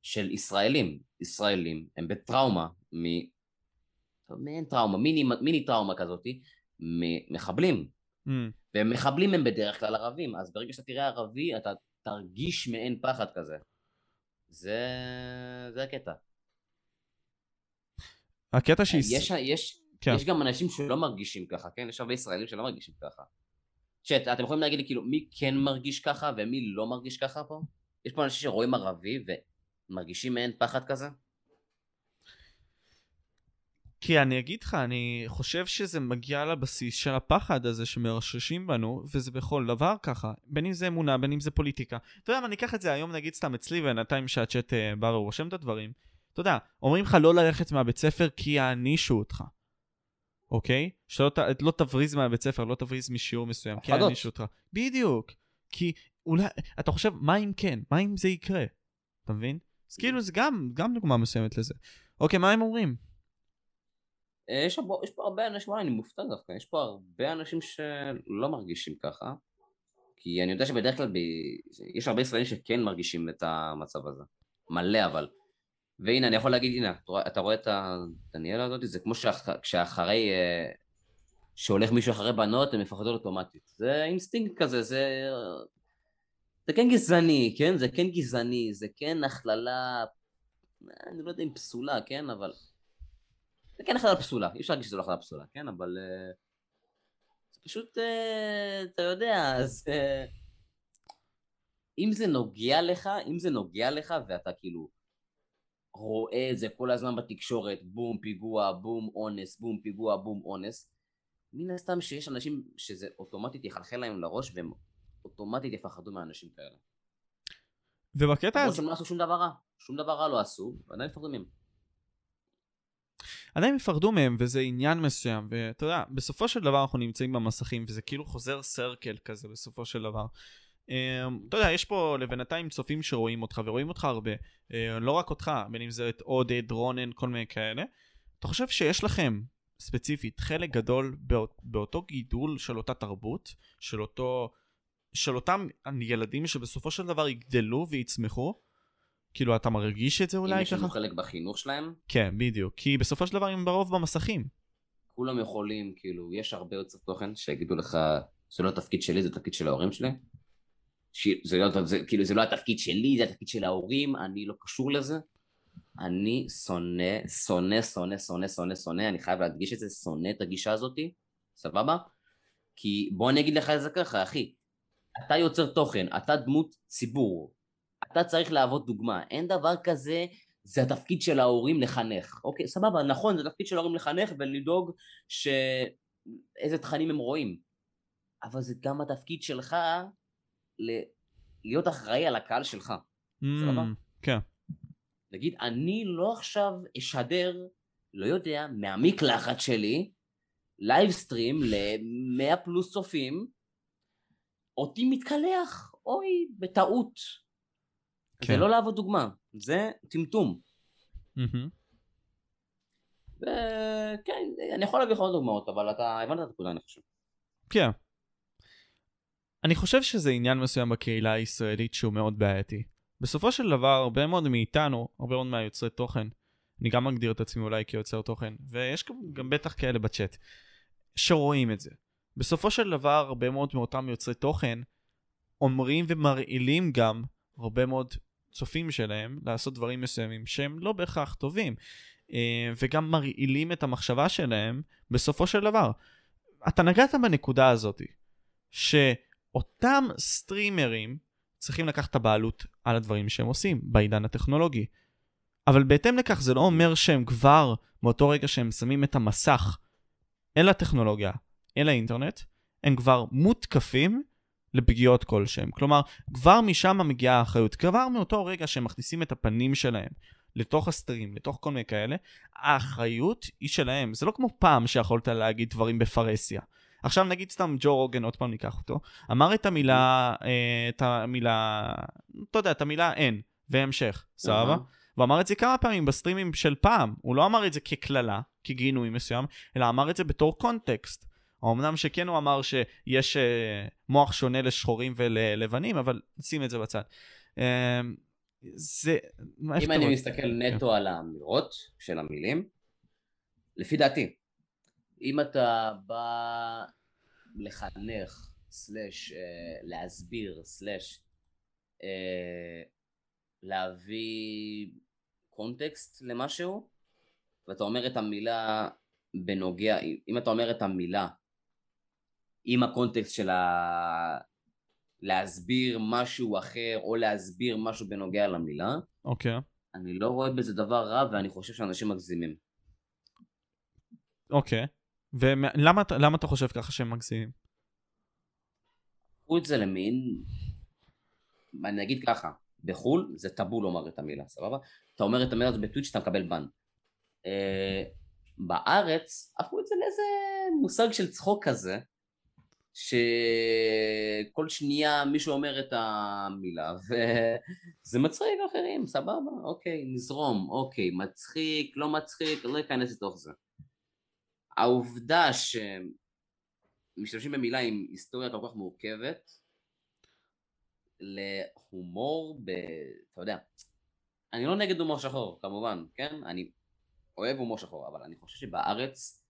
של ישראלים. ישראלים הם בטראומה מ... מעין טראומה, מיני, מיני טראומה כזאתי, מחבלים. Mm. ומחבלים הם בדרך כלל ערבים, אז ברגע שאתה תראה ערבי, אתה תרגיש מעין פחד כזה. זה, זה הקטע. הקטע שהיא... יש, יש, כן. יש גם אנשים שלא מרגישים ככה, כן? יש הרבה ישראלים שלא מרגישים ככה. שאת, אתם יכולים להגיד לי כאילו מי כן מרגיש ככה ומי לא מרגיש ככה פה? יש פה אנשים שרואים ערבי ומרגישים מעין פחד כזה? כי אני אגיד לך, אני חושב שזה מגיע לבסיס של הפחד הזה שמרששים בנו, וזה בכל דבר ככה. בין אם זה אמונה, בין אם זה פוליטיקה. אתה יודע מה, אני אקח את זה היום נגיד סתם אצלי, ובינתיים שהצ'אט אה, בא ורושם את הדברים. אתה יודע, אומרים לך לא ללכת מהבית ספר כי יענישו אותך. אוקיי? שלא ת, לא תבריז מהבית ספר, לא תבריז משיעור מסוים, כי יענישו אותך. בדיוק. כי אולי, אתה חושב, מה אם כן? מה אם זה יקרה? אתה מבין? אז כאילו זה גם, גם דוגמה מסוימת לזה. אוקיי, מה הם אומרים? אה, יש, פה, יש פה הרבה אנשים, אני מופתע דווקא, יש פה הרבה אנשים שלא מרגישים ככה, כי אני יודע שבדרך כלל ב... יש הרבה ישראלים שכן מרגישים את המצב הזה, מלא אבל. והנה אני יכול להגיד הנה אתה רואה את הדניאלה הזאת? זה כמו שאחרי אה, שהולך מישהו אחרי בנות הם מפחדות אוטומטית. זה אינסטינקט כזה זה זה כן גזעני כן? זה כן גזעני זה כן הכללה אני לא יודע אם פסולה כן? אבל זה כן הכללה פסולה. אי אפשר להגיד שזה לא הכללה פסולה כן? אבל אה, זה פשוט אה, אתה יודע אז אם זה נוגע לך אם זה נוגע לך ואתה כאילו רואה את זה כל הזמן בתקשורת, בום פיגוע, בום אונס, בום פיגוע, בום אונס, מן הסתם שיש אנשים שזה אוטומטית יחלחל להם לראש והם אוטומטית יפחדו מאנשים כאלה. ובקטע הזה... שהם לא עשו שום דבר רע, שום דבר רע לא עשו, ועדיין יפחדו מהם. עדיין יפחדו מהם וזה עניין מסוים ואתה יודע בסופו של דבר אנחנו נמצאים במסכים וזה כאילו חוזר סרקל כזה בסופו של דבר אתה יודע, יש פה לבינתיים צופים שרואים אותך, ורואים אותך הרבה. אה, לא רק אותך, בין אם זה את עודד, רונן, כל מיני כאלה. אתה חושב שיש לכם, ספציפית, חלק גדול באות, באותו גידול של אותה תרבות, של אותו... של אותם ילדים שבסופו של דבר יגדלו ויצמחו? כאילו, אתה מרגיש את זה אולי ככה? אם יש לנו חלק בחינוך שלהם? כן, בדיוק. כי בסופו של דבר הם ברוב במסכים. כולם יכולים, כאילו, יש הרבה יוצר תוכן שיגידו לך, זה לא התפקיד שלי, זה התפקיד של ההורים שלי. זה לא, זה, כאילו זה לא התפקיד שלי, זה התפקיד של ההורים, אני לא קשור לזה. אני שונא, שונא, שונא, שונא, שונא, שונא, אני חייב להדגיש את זה, שונא את הגישה הזאתי, סבבה? כי בוא אני אגיד לך את זה ככה, אחי, אתה יוצר תוכן, אתה דמות ציבור, אתה צריך להוות דוגמה, אין דבר כזה, זה התפקיד של ההורים לחנך, אוקיי, סבבה, נכון, זה התפקיד של ההורים לחנך ולדאוג שאיזה תכנים הם רואים, אבל זה גם התפקיד שלך להיות אחראי על הקהל שלך. Mm, כן. נגיד, אני לא עכשיו אשדר, לא יודע, מהמקלחת שלי, livestream ל-100 פלוס צופים, אותי מתקלח, אוי, בטעות. כן. זה לא לעבוד דוגמה, זה טמטום. Mm-hmm. וכן, אני יכול להביא לך עוד דוגמאות, אבל אתה הבנת את הנקודה, אני חושב. כן. אני חושב שזה עניין מסוים בקהילה הישראלית שהוא מאוד בעייתי. בסופו של דבר, הרבה מאוד מאיתנו, הרבה מאוד מהיוצרי תוכן, אני גם מגדיר את עצמי אולי כיוצר תוכן, ויש גם, בטח כאלה בצ'אט, שרואים את זה. בסופו של דבר, הרבה מאוד מאותם יוצרי תוכן אומרים ומרעילים גם הרבה מאוד צופים שלהם לעשות דברים מסוימים שהם לא בהכרח טובים, אה, וגם מרעילים את המחשבה שלהם בסופו של דבר. אתה נגעת בנקודה הזאת, שאותם סטרימרים צריכים לקחת את הבעלות על הדברים שהם עושים בעידן הטכנולוגי. אבל בהתאם לכך זה לא אומר שהם כבר, מאותו רגע שהם שמים את המסך אל הטכנולוגיה, אל האינטרנט, הם כבר מותקפים לפגיעות כלשהם. כלומר, כבר משם מגיעה האחריות. כבר מאותו רגע שהם מכניסים את הפנים שלהם לתוך הסטרים, לתוך כל מיני כאלה, האחריות היא שלהם. זה לא כמו פעם שיכולת להגיד דברים בפרהסיה. עכשיו נגיד סתם ג'ו רוגן, עוד פעם ניקח אותו, אמר את המילה, אה, את המילה, אתה יודע, את המילה אין, והמשך, סבבה? והוא אמר את זה כמה פעמים בסטרימים של פעם, הוא לא אמר את זה כקללה, כגינוי מסוים, אלא אמר את זה בתור קונטקסט. אמנם שכן הוא אמר שיש uh, מוח שונה לשחורים וללבנים, אבל שים את זה בצד. Uh, זה... אם אני מסתכל נטו כן. על האמירות של המילים, לפי דעתי, אם אתה בא לחנך, סלש uh, להסביר, סלש uh, להביא קונטקסט למשהו, ואתה אומר את המילה בנוגע, אם אתה אומר את המילה עם הקונטקסט של ה... להסביר משהו אחר או להסביר משהו בנוגע למילה, אוקיי. Okay. אני לא רואה בזה דבר רע ואני חושב שאנשים מגזימים. אוקיי. Okay. ולמה אתה חושב ככה שהם מגזימים? קחו את זה למין, אני אגיד ככה, בחו"ל זה טאבו לומר את המילה, סבבה? אתה אומר את המילה הזאת בטוויץ' אתה מקבל בן. Uh, בארץ הפכו את זה לאיזה מושג של צחוק כזה, שכל שנייה מישהו אומר את המילה וזה מצחיק אחרים, סבבה, אוקיי, נזרום, אוקיי, מצחיק, לא מצחיק, לא אכנס לתוך זה. העובדה שמשתמשים במילה עם היסטוריה כל כך מורכבת להומור ב... אתה יודע, אני לא נגד הומור שחור, כמובן, כן? אני אוהב הומור שחור, אבל אני חושב שבארץ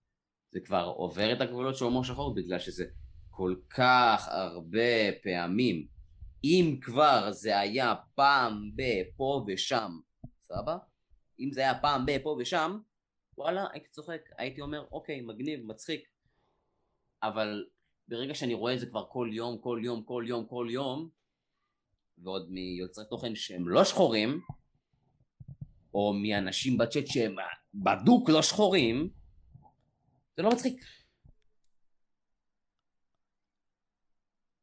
זה כבר עובר את הגבולות של הומור שחור בגלל שזה כל כך הרבה פעמים. אם כבר זה היה פעם בפה ושם, סבבה? אם זה היה פעם בפה ושם, וואלה, הייתי צוחק, הייתי אומר, אוקיי, מגניב, מצחיק. אבל ברגע שאני רואה את זה כבר כל יום, כל יום, כל יום, כל יום, ועוד מיוצרי תוכן שהם לא שחורים, או מאנשים בצ'אט שהם בדוק לא שחורים, זה לא מצחיק.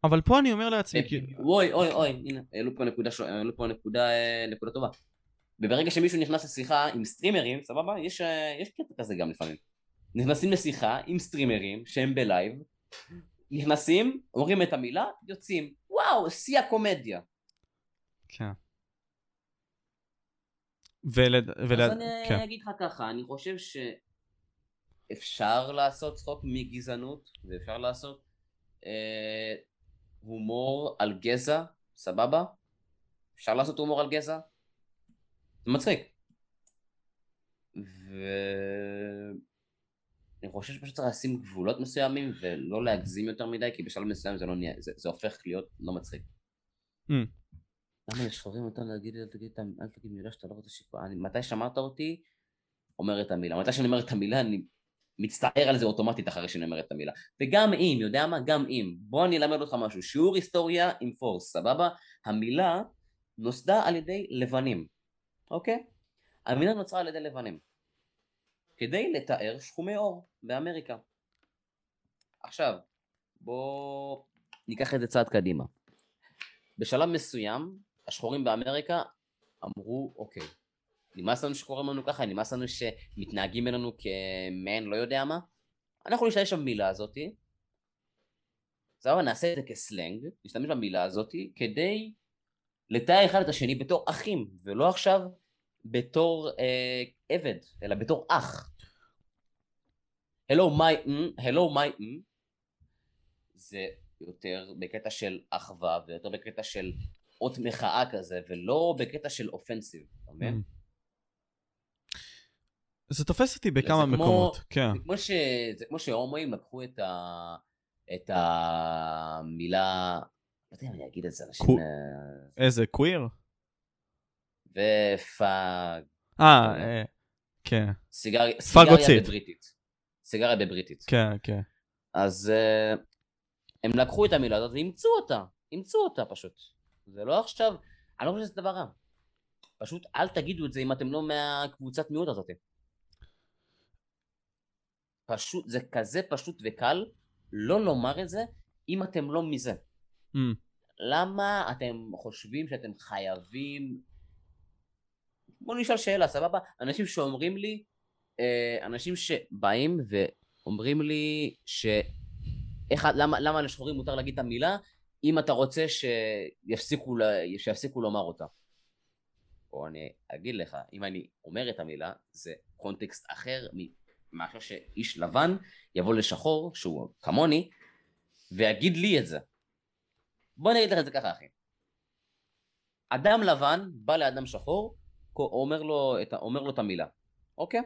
אבל פה אני אומר לעצמי, אוי אוי אוי, הנה, העלו פה נקודה, העלו פה נקודה, נקודה טובה. וברגע שמישהו נכנס לשיחה עם סטרימרים, סבבה, יש, יש קטע כזה גם לפעמים. נכנסים לשיחה עם סטרימרים שהם בלייב, נכנסים, אומרים את המילה, יוצאים. וואו, שיא הקומדיה. כן. ולד... ולד... אז אני כן. אגיד לך ככה, אני חושב שאפשר לעשות צחוק מגזענות, ואפשר לעשות אה, הומור על גזע, סבבה? אפשר לעשות הומור על גזע? זה מצחיק. ואני חושב שפשוט צריך לשים גבולות מסוימים ולא להגזים יותר מדי, כי בשלב מסוים זה, לא נהיה, זה, זה הופך להיות לא מצחיק. Mm. למה לשחורים יותר להגיד אל תגיד, אל תגיד מילה שאתה לא רוצה שיקוע. מתי שמעת אותי, אומר את המילה. מתי שאני אומר את המילה, אני מצטער על זה אוטומטית אחרי שאני אומר את המילה. וגם אם, יודע מה? גם אם. בוא אני אלמד אותך משהו. שיעור היסטוריה עם פורס, סבבה? המילה נוסדה על ידי לבנים, אוקיי? המילה נוצרה על ידי לבנים. כדי לתאר שחומי אור באמריקה. עכשיו, בוא ניקח את זה צעד קדימה. בשלב מסוים, השחורים באמריקה אמרו, אוקיי, נמאס לנו שקוראים לנו ככה, נמאס לנו שמתנהגים אלינו כמעין לא יודע מה. אנחנו נשתמש במילה הזאתי, סבבה, נעשה את זה כסלנג, נשתמש במילה הזאתי כדי לתאר אחד את השני בתור אחים, ולא עכשיו בתור אה, עבד, אלא בתור אח. Hello my, mm, hello my, mm, זה יותר בקטע של אחווה ויותר בקטע של אות מחאה כזה, ולא בקטע של אופנסיב, אתה מבין? Mm. זה תופס אותי בכמה כמו- מקומות, כן. זה כמו, ש... זה כמו שהומואים לקחו את, ה... את המילה, לא יודע אם אני אגיד את זה, אנשים... אה, איזה קוויר? ופאג... אה, אה, כן, סיגריה, בבריטית. סיגריה בבריטית. כן, כן. אז uh, הם לקחו את המילה הזאת ואימצו אותה. אימצו אותה פשוט. זה לא עכשיו, אני לא חושב שזה דבר רע. פשוט אל תגידו את זה אם אתם לא מהקבוצת מיעוט הזאת. פשוט, זה כזה פשוט וקל לא לומר את זה אם אתם לא מזה. Mm. למה אתם חושבים שאתם חייבים... בואו נשאל שאלה, סבבה? אנשים שאומרים לי, אה, אנשים שבאים ואומרים לי ש... איך, למה, למה לשחורים מותר להגיד את המילה אם אתה רוצה שיפסיקו, שיפסיקו לומר אותה? או אני אגיד לך, אם אני אומר את המילה, זה קונטקסט אחר מאשר שאיש לבן יבוא לשחור, שהוא כמוני, ויגיד לי את זה. בוא נגיד לך את זה ככה אחי. אדם לבן בא לאדם שחור, אומר לו את, אומר לו את המילה, אוקיי?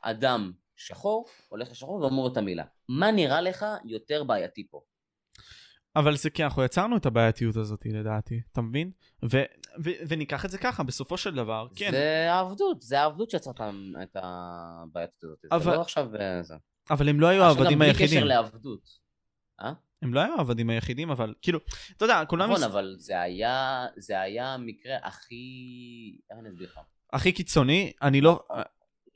אדם שחור הולך לשחור ואומר לו את המילה. מה נראה לך יותר בעייתי פה? אבל זה כי אנחנו יצרנו את הבעייתיות הזאת לדעתי, אתה מבין? ו- ו- וניקח את זה ככה, בסופו של דבר, כן, זה העבדות, זה העבדות שיצרת את הבעייתות הזאת. אבל- זה לא עכשיו אה, זה. אבל הם לא היו עכשיו, העבדים בלי היחידים. קשר לעבדות. הם לא היו העבדים היחידים, אבל כאילו, אתה יודע, כולם... נכון, מס- אבל זה היה, זה היה המקרה הכי... איך אני אסביר לך? הכי קיצוני, אני לא...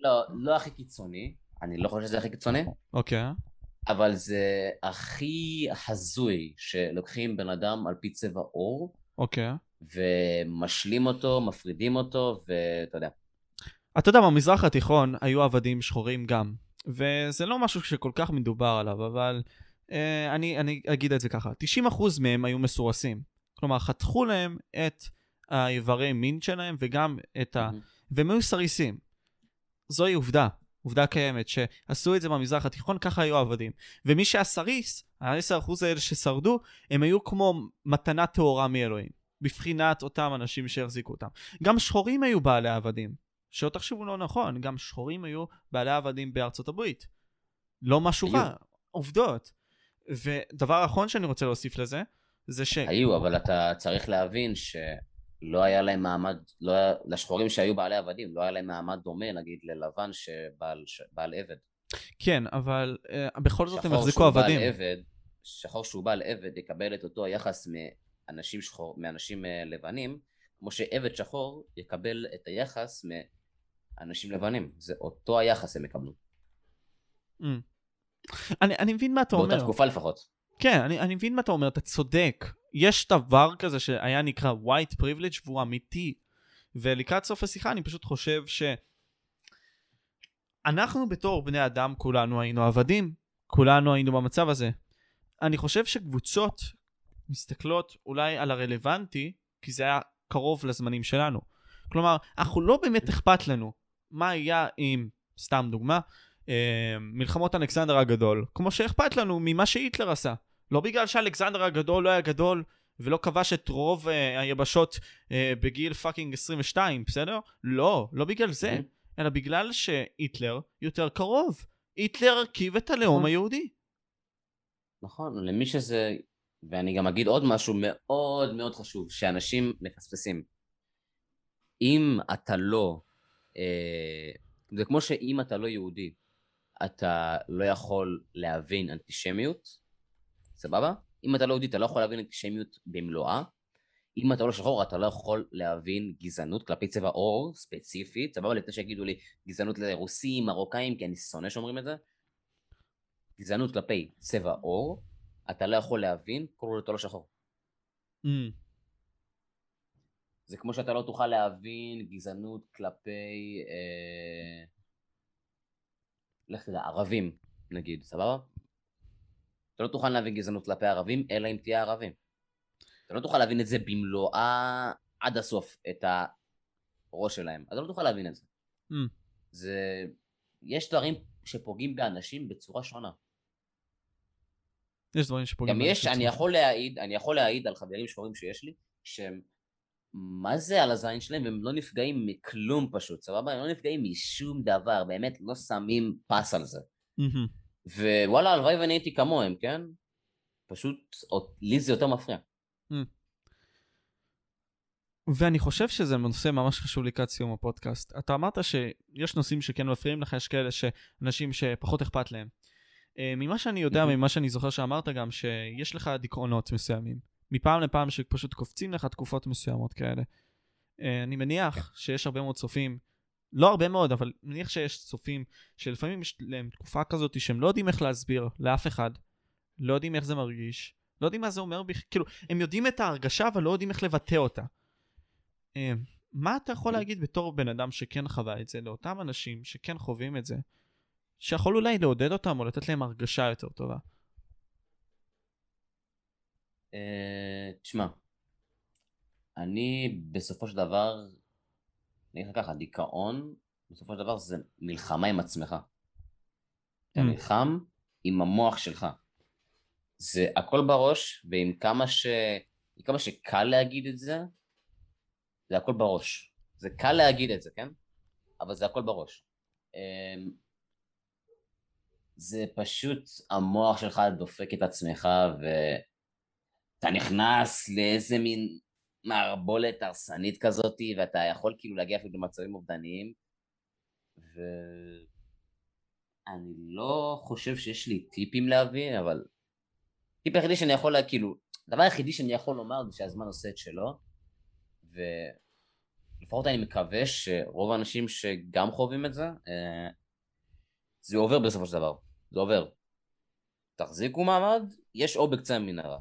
לא, לא הכי קיצוני, אני לא חושב שזה הכי קיצוני, אוקיי. אבל זה הכי הזוי שלוקחים בן אדם על פי צבע עור, אוקיי. ומשלים אותו, מפרידים אותו, ואתה יודע. אתה יודע, במזרח התיכון היו עבדים שחורים גם, וזה לא משהו שכל כך מדובר עליו, אבל אני, אני אגיד את זה ככה, 90% מהם היו מסורסים. כלומר, חתכו להם את האיברי מין שלהם וגם את ה... והם היו סריסים. זוהי עובדה, עובדה קיימת, שעשו את זה במזרח התיכון, ככה היו עבדים. ומי שהיה סריס, ה-10% האלה ששרדו, הם היו כמו מתנה טהורה מאלוהים, בבחינת אותם אנשים שהחזיקו אותם. גם שחורים היו בעלי עבדים, שלא תחשבו לא נכון, גם שחורים היו בעלי עבדים בארצות הברית. לא משהו. רע, עובדות. ודבר אחרון שאני רוצה להוסיף לזה, זה ש... היו, אבל אתה צריך להבין שלא היה להם מעמד, לא היה, לשחורים שהיו בעלי עבדים, לא היה להם מעמד דומה, נגיד, ללבן שבעל ש- בעל עבד. כן, אבל uh, בכל זאת הם החזיקו עבדים. עבד, שחור שהוא בעל עבד יקבל את אותו היחס מאנשים, שחור, מאנשים אה, לבנים, כמו שעבד שחור יקבל את היחס מאנשים לבנים. זה אותו היחס הם יקבלו. Mm. אני, אני מבין מה אתה באותה אומר. תקופה לפחות. כן, אני, אני מבין מה אתה אומר, אתה צודק. יש דבר כזה שהיה נקרא white privilege והוא אמיתי. ולקראת סוף השיחה אני פשוט חושב ש... אנחנו בתור בני אדם כולנו היינו עבדים, כולנו היינו במצב הזה. אני חושב שקבוצות מסתכלות אולי על הרלוונטי, כי זה היה קרוב לזמנים שלנו. כלומר, אנחנו לא באמת אכפת לנו מה היה עם, סתם דוגמה, מלחמות אלכסנדר הגדול, כמו שאכפת לנו ממה שהיטלר עשה. לא בגלל שאלכסנדר הגדול לא היה גדול ולא כבש את רוב אה, היבשות אה, בגיל fucking 22, בסדר? לא, לא בגלל זה, Mhm. אלא בגלל שהיטלר יותר קרוב. היטלר החריב את הלאום נכון. היהודי. נכון, למי שזה... ואני גם אגיד עוד משהו מאוד מאוד חשוב, שאנשים מפספסים. אם אתה לא... אה, זה כמו שאם אתה לא יהודי, אתה לא יכול להבין אנטישמיות, סבבה? אם אתה לא יהודי, אתה לא יכול להבין אנטישמיות במלואה. אם אתה לא שחור, אתה לא יכול להבין גזענות כלפי צבע עור ספציפית, סבבה? לפני שיגידו לי גזענות לרוסים, מרוקאים, כי אני שונא שאומרים את זה. גזענות כלפי צבע עור, אתה לא יכול להבין עוד אתה לא שחור. Mm. זה כמו שאתה לא תוכל להבין גזענות כלפי, אה, לך תדע, ערבים, נגיד, סבבה? אתה לא תוכל להבין גזענות כלפי ערבים, אלא אם תהיה ערבים. אתה לא תוכל להבין את זה במלואה עד הסוף, את הראש שלהם. אתה לא תוכל להבין את זה. Mm. זה... יש דברים שפוגעים באנשים בצורה שונה. יש דברים שפוגעים באנשים. גם יש, אני יכול להעיד, אני יכול להעיד על חברים שחורים שיש לי, שהם מה זה על הזין שלהם, והם לא נפגעים מכלום פשוט, סבבה? הם לא נפגעים משום דבר, באמת לא שמים פס על זה. ווואלה, הלוואי ואני הייתי כמוהם, כן? פשוט, לי זה יותר מפריע. ואני חושב שזה נושא ממש חשוב לקראת סיום הפודקאסט. אתה אמרת שיש נושאים שכן מפריעים לך, יש כאלה שאנשים שפחות אכפת להם. אה, ממה שאני יודע, ממה שאני זוכר שאמרת גם, שיש לך דיכאונות מסוימים. מפעם לפעם שפשוט קופצים לך תקופות מסוימות כאלה. אה, אני מניח כן. שיש הרבה מאוד צופים, לא הרבה מאוד, אבל מניח שיש צופים שלפעמים יש להם תקופה כזאת שהם לא יודעים איך להסביר לאף אחד, לא יודעים איך זה מרגיש, לא יודעים מה זה אומר. כאילו, הם יודעים את ההרגשה אבל לא יודעים איך לבטא אותה. אה, מה אתה יכול להגיד בתור בן אדם שכן חווה את זה לאותם אנשים שכן חווים את זה, שיכול אולי לעודד אותם או לתת להם הרגשה יותר טובה? אה, תשמע, אני בסופו של דבר, אני אגיד לך ככה, דיכאון, בסופו של דבר זה מלחמה עם עצמך. אתה mm. נלחם עם המוח שלך. זה הכל בראש, ועם כמה, ש... כמה שקל להגיד את זה, זה הכל בראש. זה קל להגיד את זה, כן? אבל זה הכל בראש. אמ, זה פשוט המוח שלך דופק את עצמך ו... אתה נכנס לאיזה מין מערבולת הרסנית כזאת, ואתה יכול כאילו להגיע אפילו למצבים אובדניים, ואני לא חושב שיש לי טיפים להביא, אבל טיפ היחידי שאני יכול, כאילו, הדבר היחידי שאני יכול לומר זה שהזמן עושה את שלו, ולפחות אני מקווה שרוב האנשים שגם חווים את זה, אה, זה עובר בסופו של דבר, זה עובר. תחזיקו מעמד, יש אור בקצה המנהרה.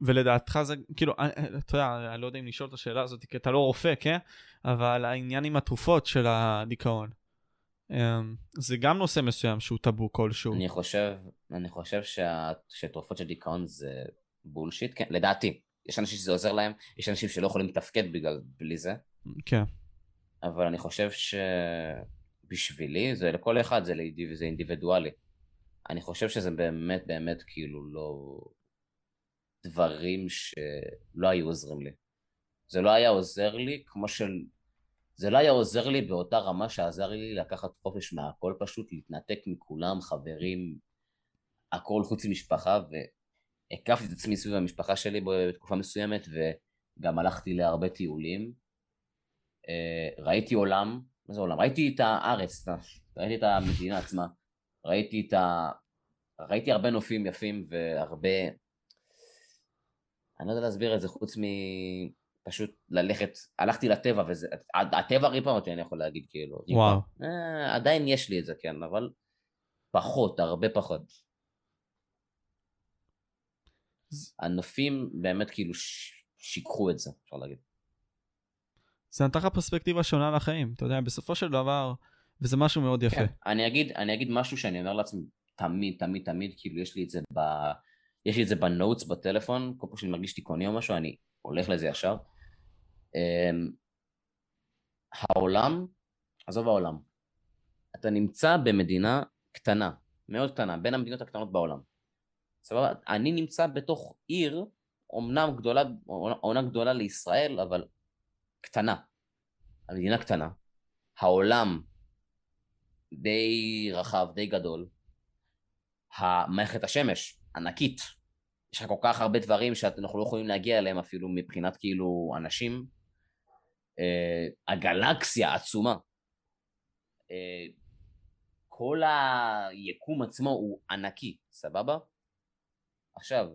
ולדעתך זה, כאילו, אה, אה, אתה יודע, אני לא יודע אם לשאול את השאלה הזאת, כי אתה לא רופא, כן? אבל העניין עם התרופות של הדיכאון, אמ, זה גם נושא מסוים שהוא טאבו כלשהו. אני חושב, אני חושב שה, שתרופות של דיכאון זה בולשיט, כן, לדעתי. יש אנשים שזה עוזר להם, יש אנשים שלא יכולים לתפקד בגלל, בלי זה. כן. אבל אני חושב שבשבילי, זה לכל אחד, זה, לאידיב, זה אינדיבידואלי. אני חושב שזה באמת באמת כאילו לא... דברים שלא היו עוזרים לי. זה לא היה עוזר לי כמו של... זה לא היה עוזר לי באותה רמה שעזר לי לקחת חופש מהכל פשוט, להתנתק מכולם, חברים, הכל חוץ ממשפחה, והקפתי את עצמי סביב המשפחה שלי בתקופה מסוימת, וגם הלכתי להרבה טיולים. אה, ראיתי עולם, מה זה עולם? ראיתי את הארץ, ראיתי את המדינה עצמה, ראיתי את ה... ראיתי הרבה נופים יפים והרבה אני לא יודע להסביר את זה חוץ מפשוט ללכת, הלכתי לטבע וזה, הטבע ריפה אותי אני יכול להגיד כאילו. וואו. אה, עדיין יש לי את זה כן, אבל פחות, הרבה פחות. הנופים באמת כאילו שיקחו את זה, אפשר להגיד. זה נתן לך פרספקטיבה שונה לחיים, אתה יודע, בסופו של דבר, וזה משהו מאוד יפה. כן, אני אגיד, אני אגיד משהו שאני אומר לעצמי תמיד, תמיד, תמיד, כאילו יש לי את זה ב... יש לי את זה בנוטס בטלפון, כל פעם שאני מרגיש דיכאוני או משהו, אני הולך לזה ישר. Um, העולם, עזוב העולם, אתה נמצא במדינה קטנה, מאוד קטנה, בין המדינות הקטנות בעולם. סבבה? אני נמצא בתוך עיר, אומנם גדולה, עונה גדולה לישראל, אבל קטנה. המדינה קטנה. העולם די רחב, די גדול. המערכת השמש ענקית. יש לך כל כך הרבה דברים שאנחנו לא יכולים להגיע אליהם אפילו מבחינת כאילו אנשים. Uh, הגלקסיה עצומה. Uh, כל היקום עצמו הוא ענקי, סבבה? עכשיו,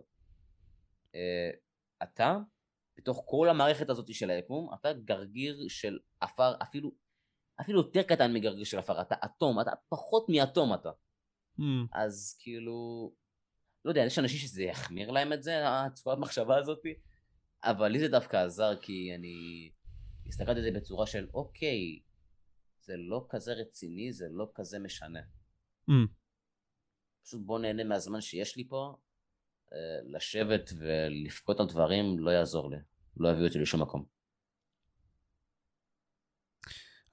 uh, אתה, בתוך כל המערכת הזאת של היקום, אתה גרגיר של עפר, אפילו, אפילו יותר קטן מגרגיר של עפר, אתה אטום, אתה פחות מאטום אתה. Mm. אז כאילו, לא יודע, יש אנשים שזה יחמיר להם את זה, הצורת מחשבה הזאת. אבל לי זה דווקא עזר, כי אני הסתכלתי על זה בצורה של, אוקיי, זה לא כזה רציני, זה לא כזה משנה. Mm. פשוט בוא נהנה מהזמן שיש לי פה, אה, לשבת ולבכות על דברים לא יעזור לי, לא יביא אותי לשום מקום.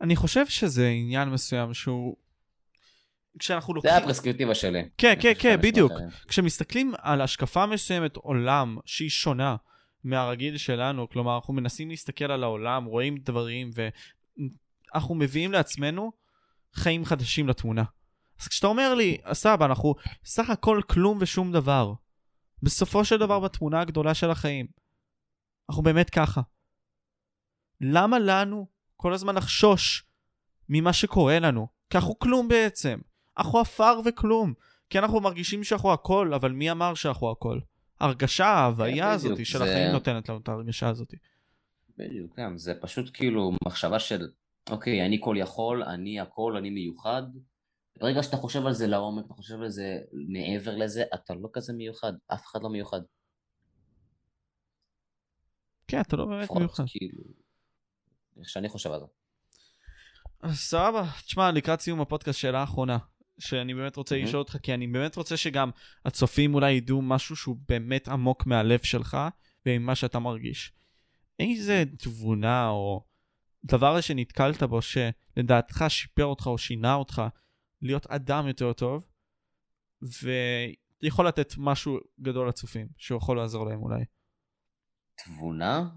אני חושב שזה עניין מסוים שהוא... כשאנחנו לוקחים... זה הפרסקריפטיבה שלי. כן, כן, כן, בדיוק. כשמסתכלים על השקפה מסוימת עולם שהיא שונה מהרגיל שלנו, כלומר אנחנו מנסים להסתכל על העולם, רואים דברים ואנחנו מביאים לעצמנו חיים חדשים לתמונה. אז כשאתה אומר לי, סבא, אנחנו סך הכל כלום ושום דבר. בסופו של דבר בתמונה הגדולה של החיים. אנחנו באמת ככה. למה לנו כל הזמן לחשוש ממה שקורה לנו? כי אנחנו כלום בעצם. אנחנו עפר וכלום. כי אנחנו מרגישים שאנחנו הכל, אבל מי אמר שאנחנו הכל? ההרגשה, ההוויה הזאת של זה- החיים נותנת לנו את ההרגשה הזאת. בדיוק, כן, זה פשוט כאילו מחשבה של, אוקיי, אני כל יכול, אני הכל, אני מיוחד. ברגע שאתה חושב על זה לעומק, אתה חושב על זה מעבר לזה, אתה לא כזה מיוחד, אף אחד לא מיוחד. כן, אתה לא באמת מיוחד. כאילו, איך שאני חושב על זה. סבבה, תשמע, לקראת סיום הפודקאסט, שאלה אחרונה, שאני באמת רוצה מהמם. לשאול אותך, כי אני באמת רוצה שגם הצופים אולי ידעו משהו שהוא באמת עמוק מהלב שלך, וממה שאתה מרגיש. איזה תבונה או דבר שנתקלת בו, שלדעתך שיפר אותך או שינה אותך להיות אדם יותר טוב, ויכול לתת משהו גדול לצופים, שיכול לעזור להם אולי. תבונה?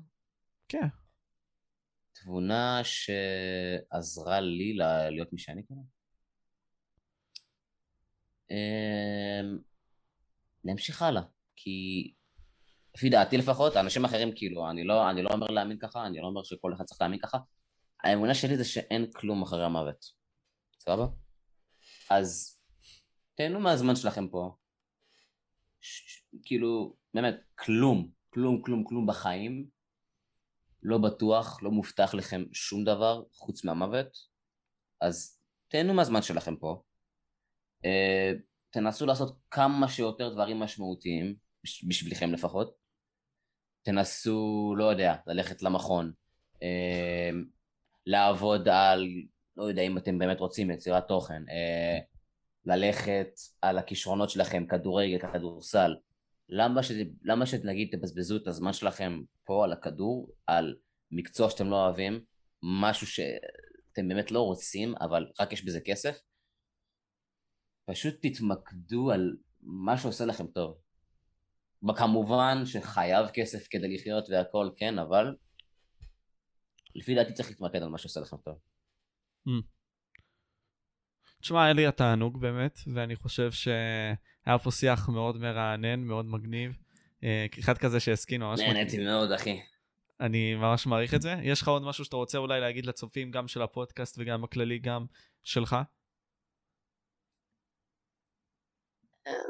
כן. תבונה שעזרה לי להיות מי שאני כאילו. אמ, להמשיך הלאה, כי לפי דעתי לפחות, אנשים אחרים כאילו, אני לא, אני לא אומר להאמין ככה, אני לא אומר שכל אחד צריך להאמין ככה, האמונה שלי זה שאין כלום אחרי המוות, סבבה? אז תהנו מהזמן שלכם פה, ש- כאילו, באמת, כלום, כלום, כלום, כלום בחיים, לא בטוח, לא מובטח לכם שום דבר חוץ מהמוות, אז תהנו מהזמן שלכם פה. אה, תנסו לעשות כמה שיותר דברים משמעותיים, בש- בשבילכם לפחות. תנסו, לא יודע, ללכת למכון, אה, לעבוד על, לא יודע אם אתם באמת רוצים, יצירת תוכן, אה, ללכת על הכישרונות שלכם, כדורגל, כדורסל. למה, שזה, למה שנגיד תבזבזו את הזמן שלכם פה על הכדור, על מקצוע שאתם לא אוהבים, משהו שאתם באמת לא רוצים, אבל רק יש בזה כסף? פשוט תתמקדו על מה שעושה לכם טוב. כמובן שחייב כסף כדי לחיות והכל, כן, אבל לפי דעתי צריך להתמקד על מה שעושה לכם טוב. תשמע, היה לי התענוג באמת, ואני חושב שהיה פה שיח מאוד מרענן, מאוד מגניב. אה, אחד כזה שהסכין ממש מגניב. נהניתי מאוד, אחי. אני ממש מעריך את זה. יש לך עוד משהו שאתה רוצה אולי להגיד לצופים, גם של הפודקאסט וגם בכללי, גם שלך? אה,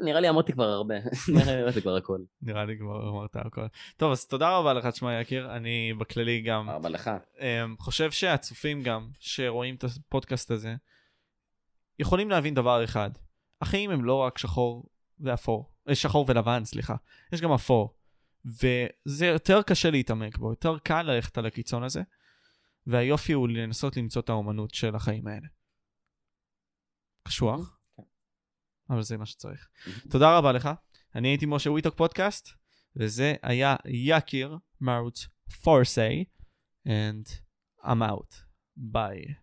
נראה לי אמרתי כבר הרבה, נראה לי אמרתי כבר הכל. נראה לי כבר אמרת הכל. טוב, אז תודה רבה לך, תשמע יקיר. אני בכללי גם אבל לך. אמ, חושב שהצופים גם, שרואים את הפודקאסט הזה, יכולים להבין דבר אחד. החיים הם לא רק שחור ואפור, אה, שחור ולבן, סליחה. יש גם אפור. וזה יותר קשה להתעמק בו, יותר קל ללכת על הקיצון הזה, והיופי הוא לנסות למצוא את האומנות של החיים האלה. קשוח, אבל זה מה שצריך. תודה רבה לך. אני הייתי משה וויטוק פודקאסט, וזה היה יקיר מערוץ פורסי, and I'm out. Bye.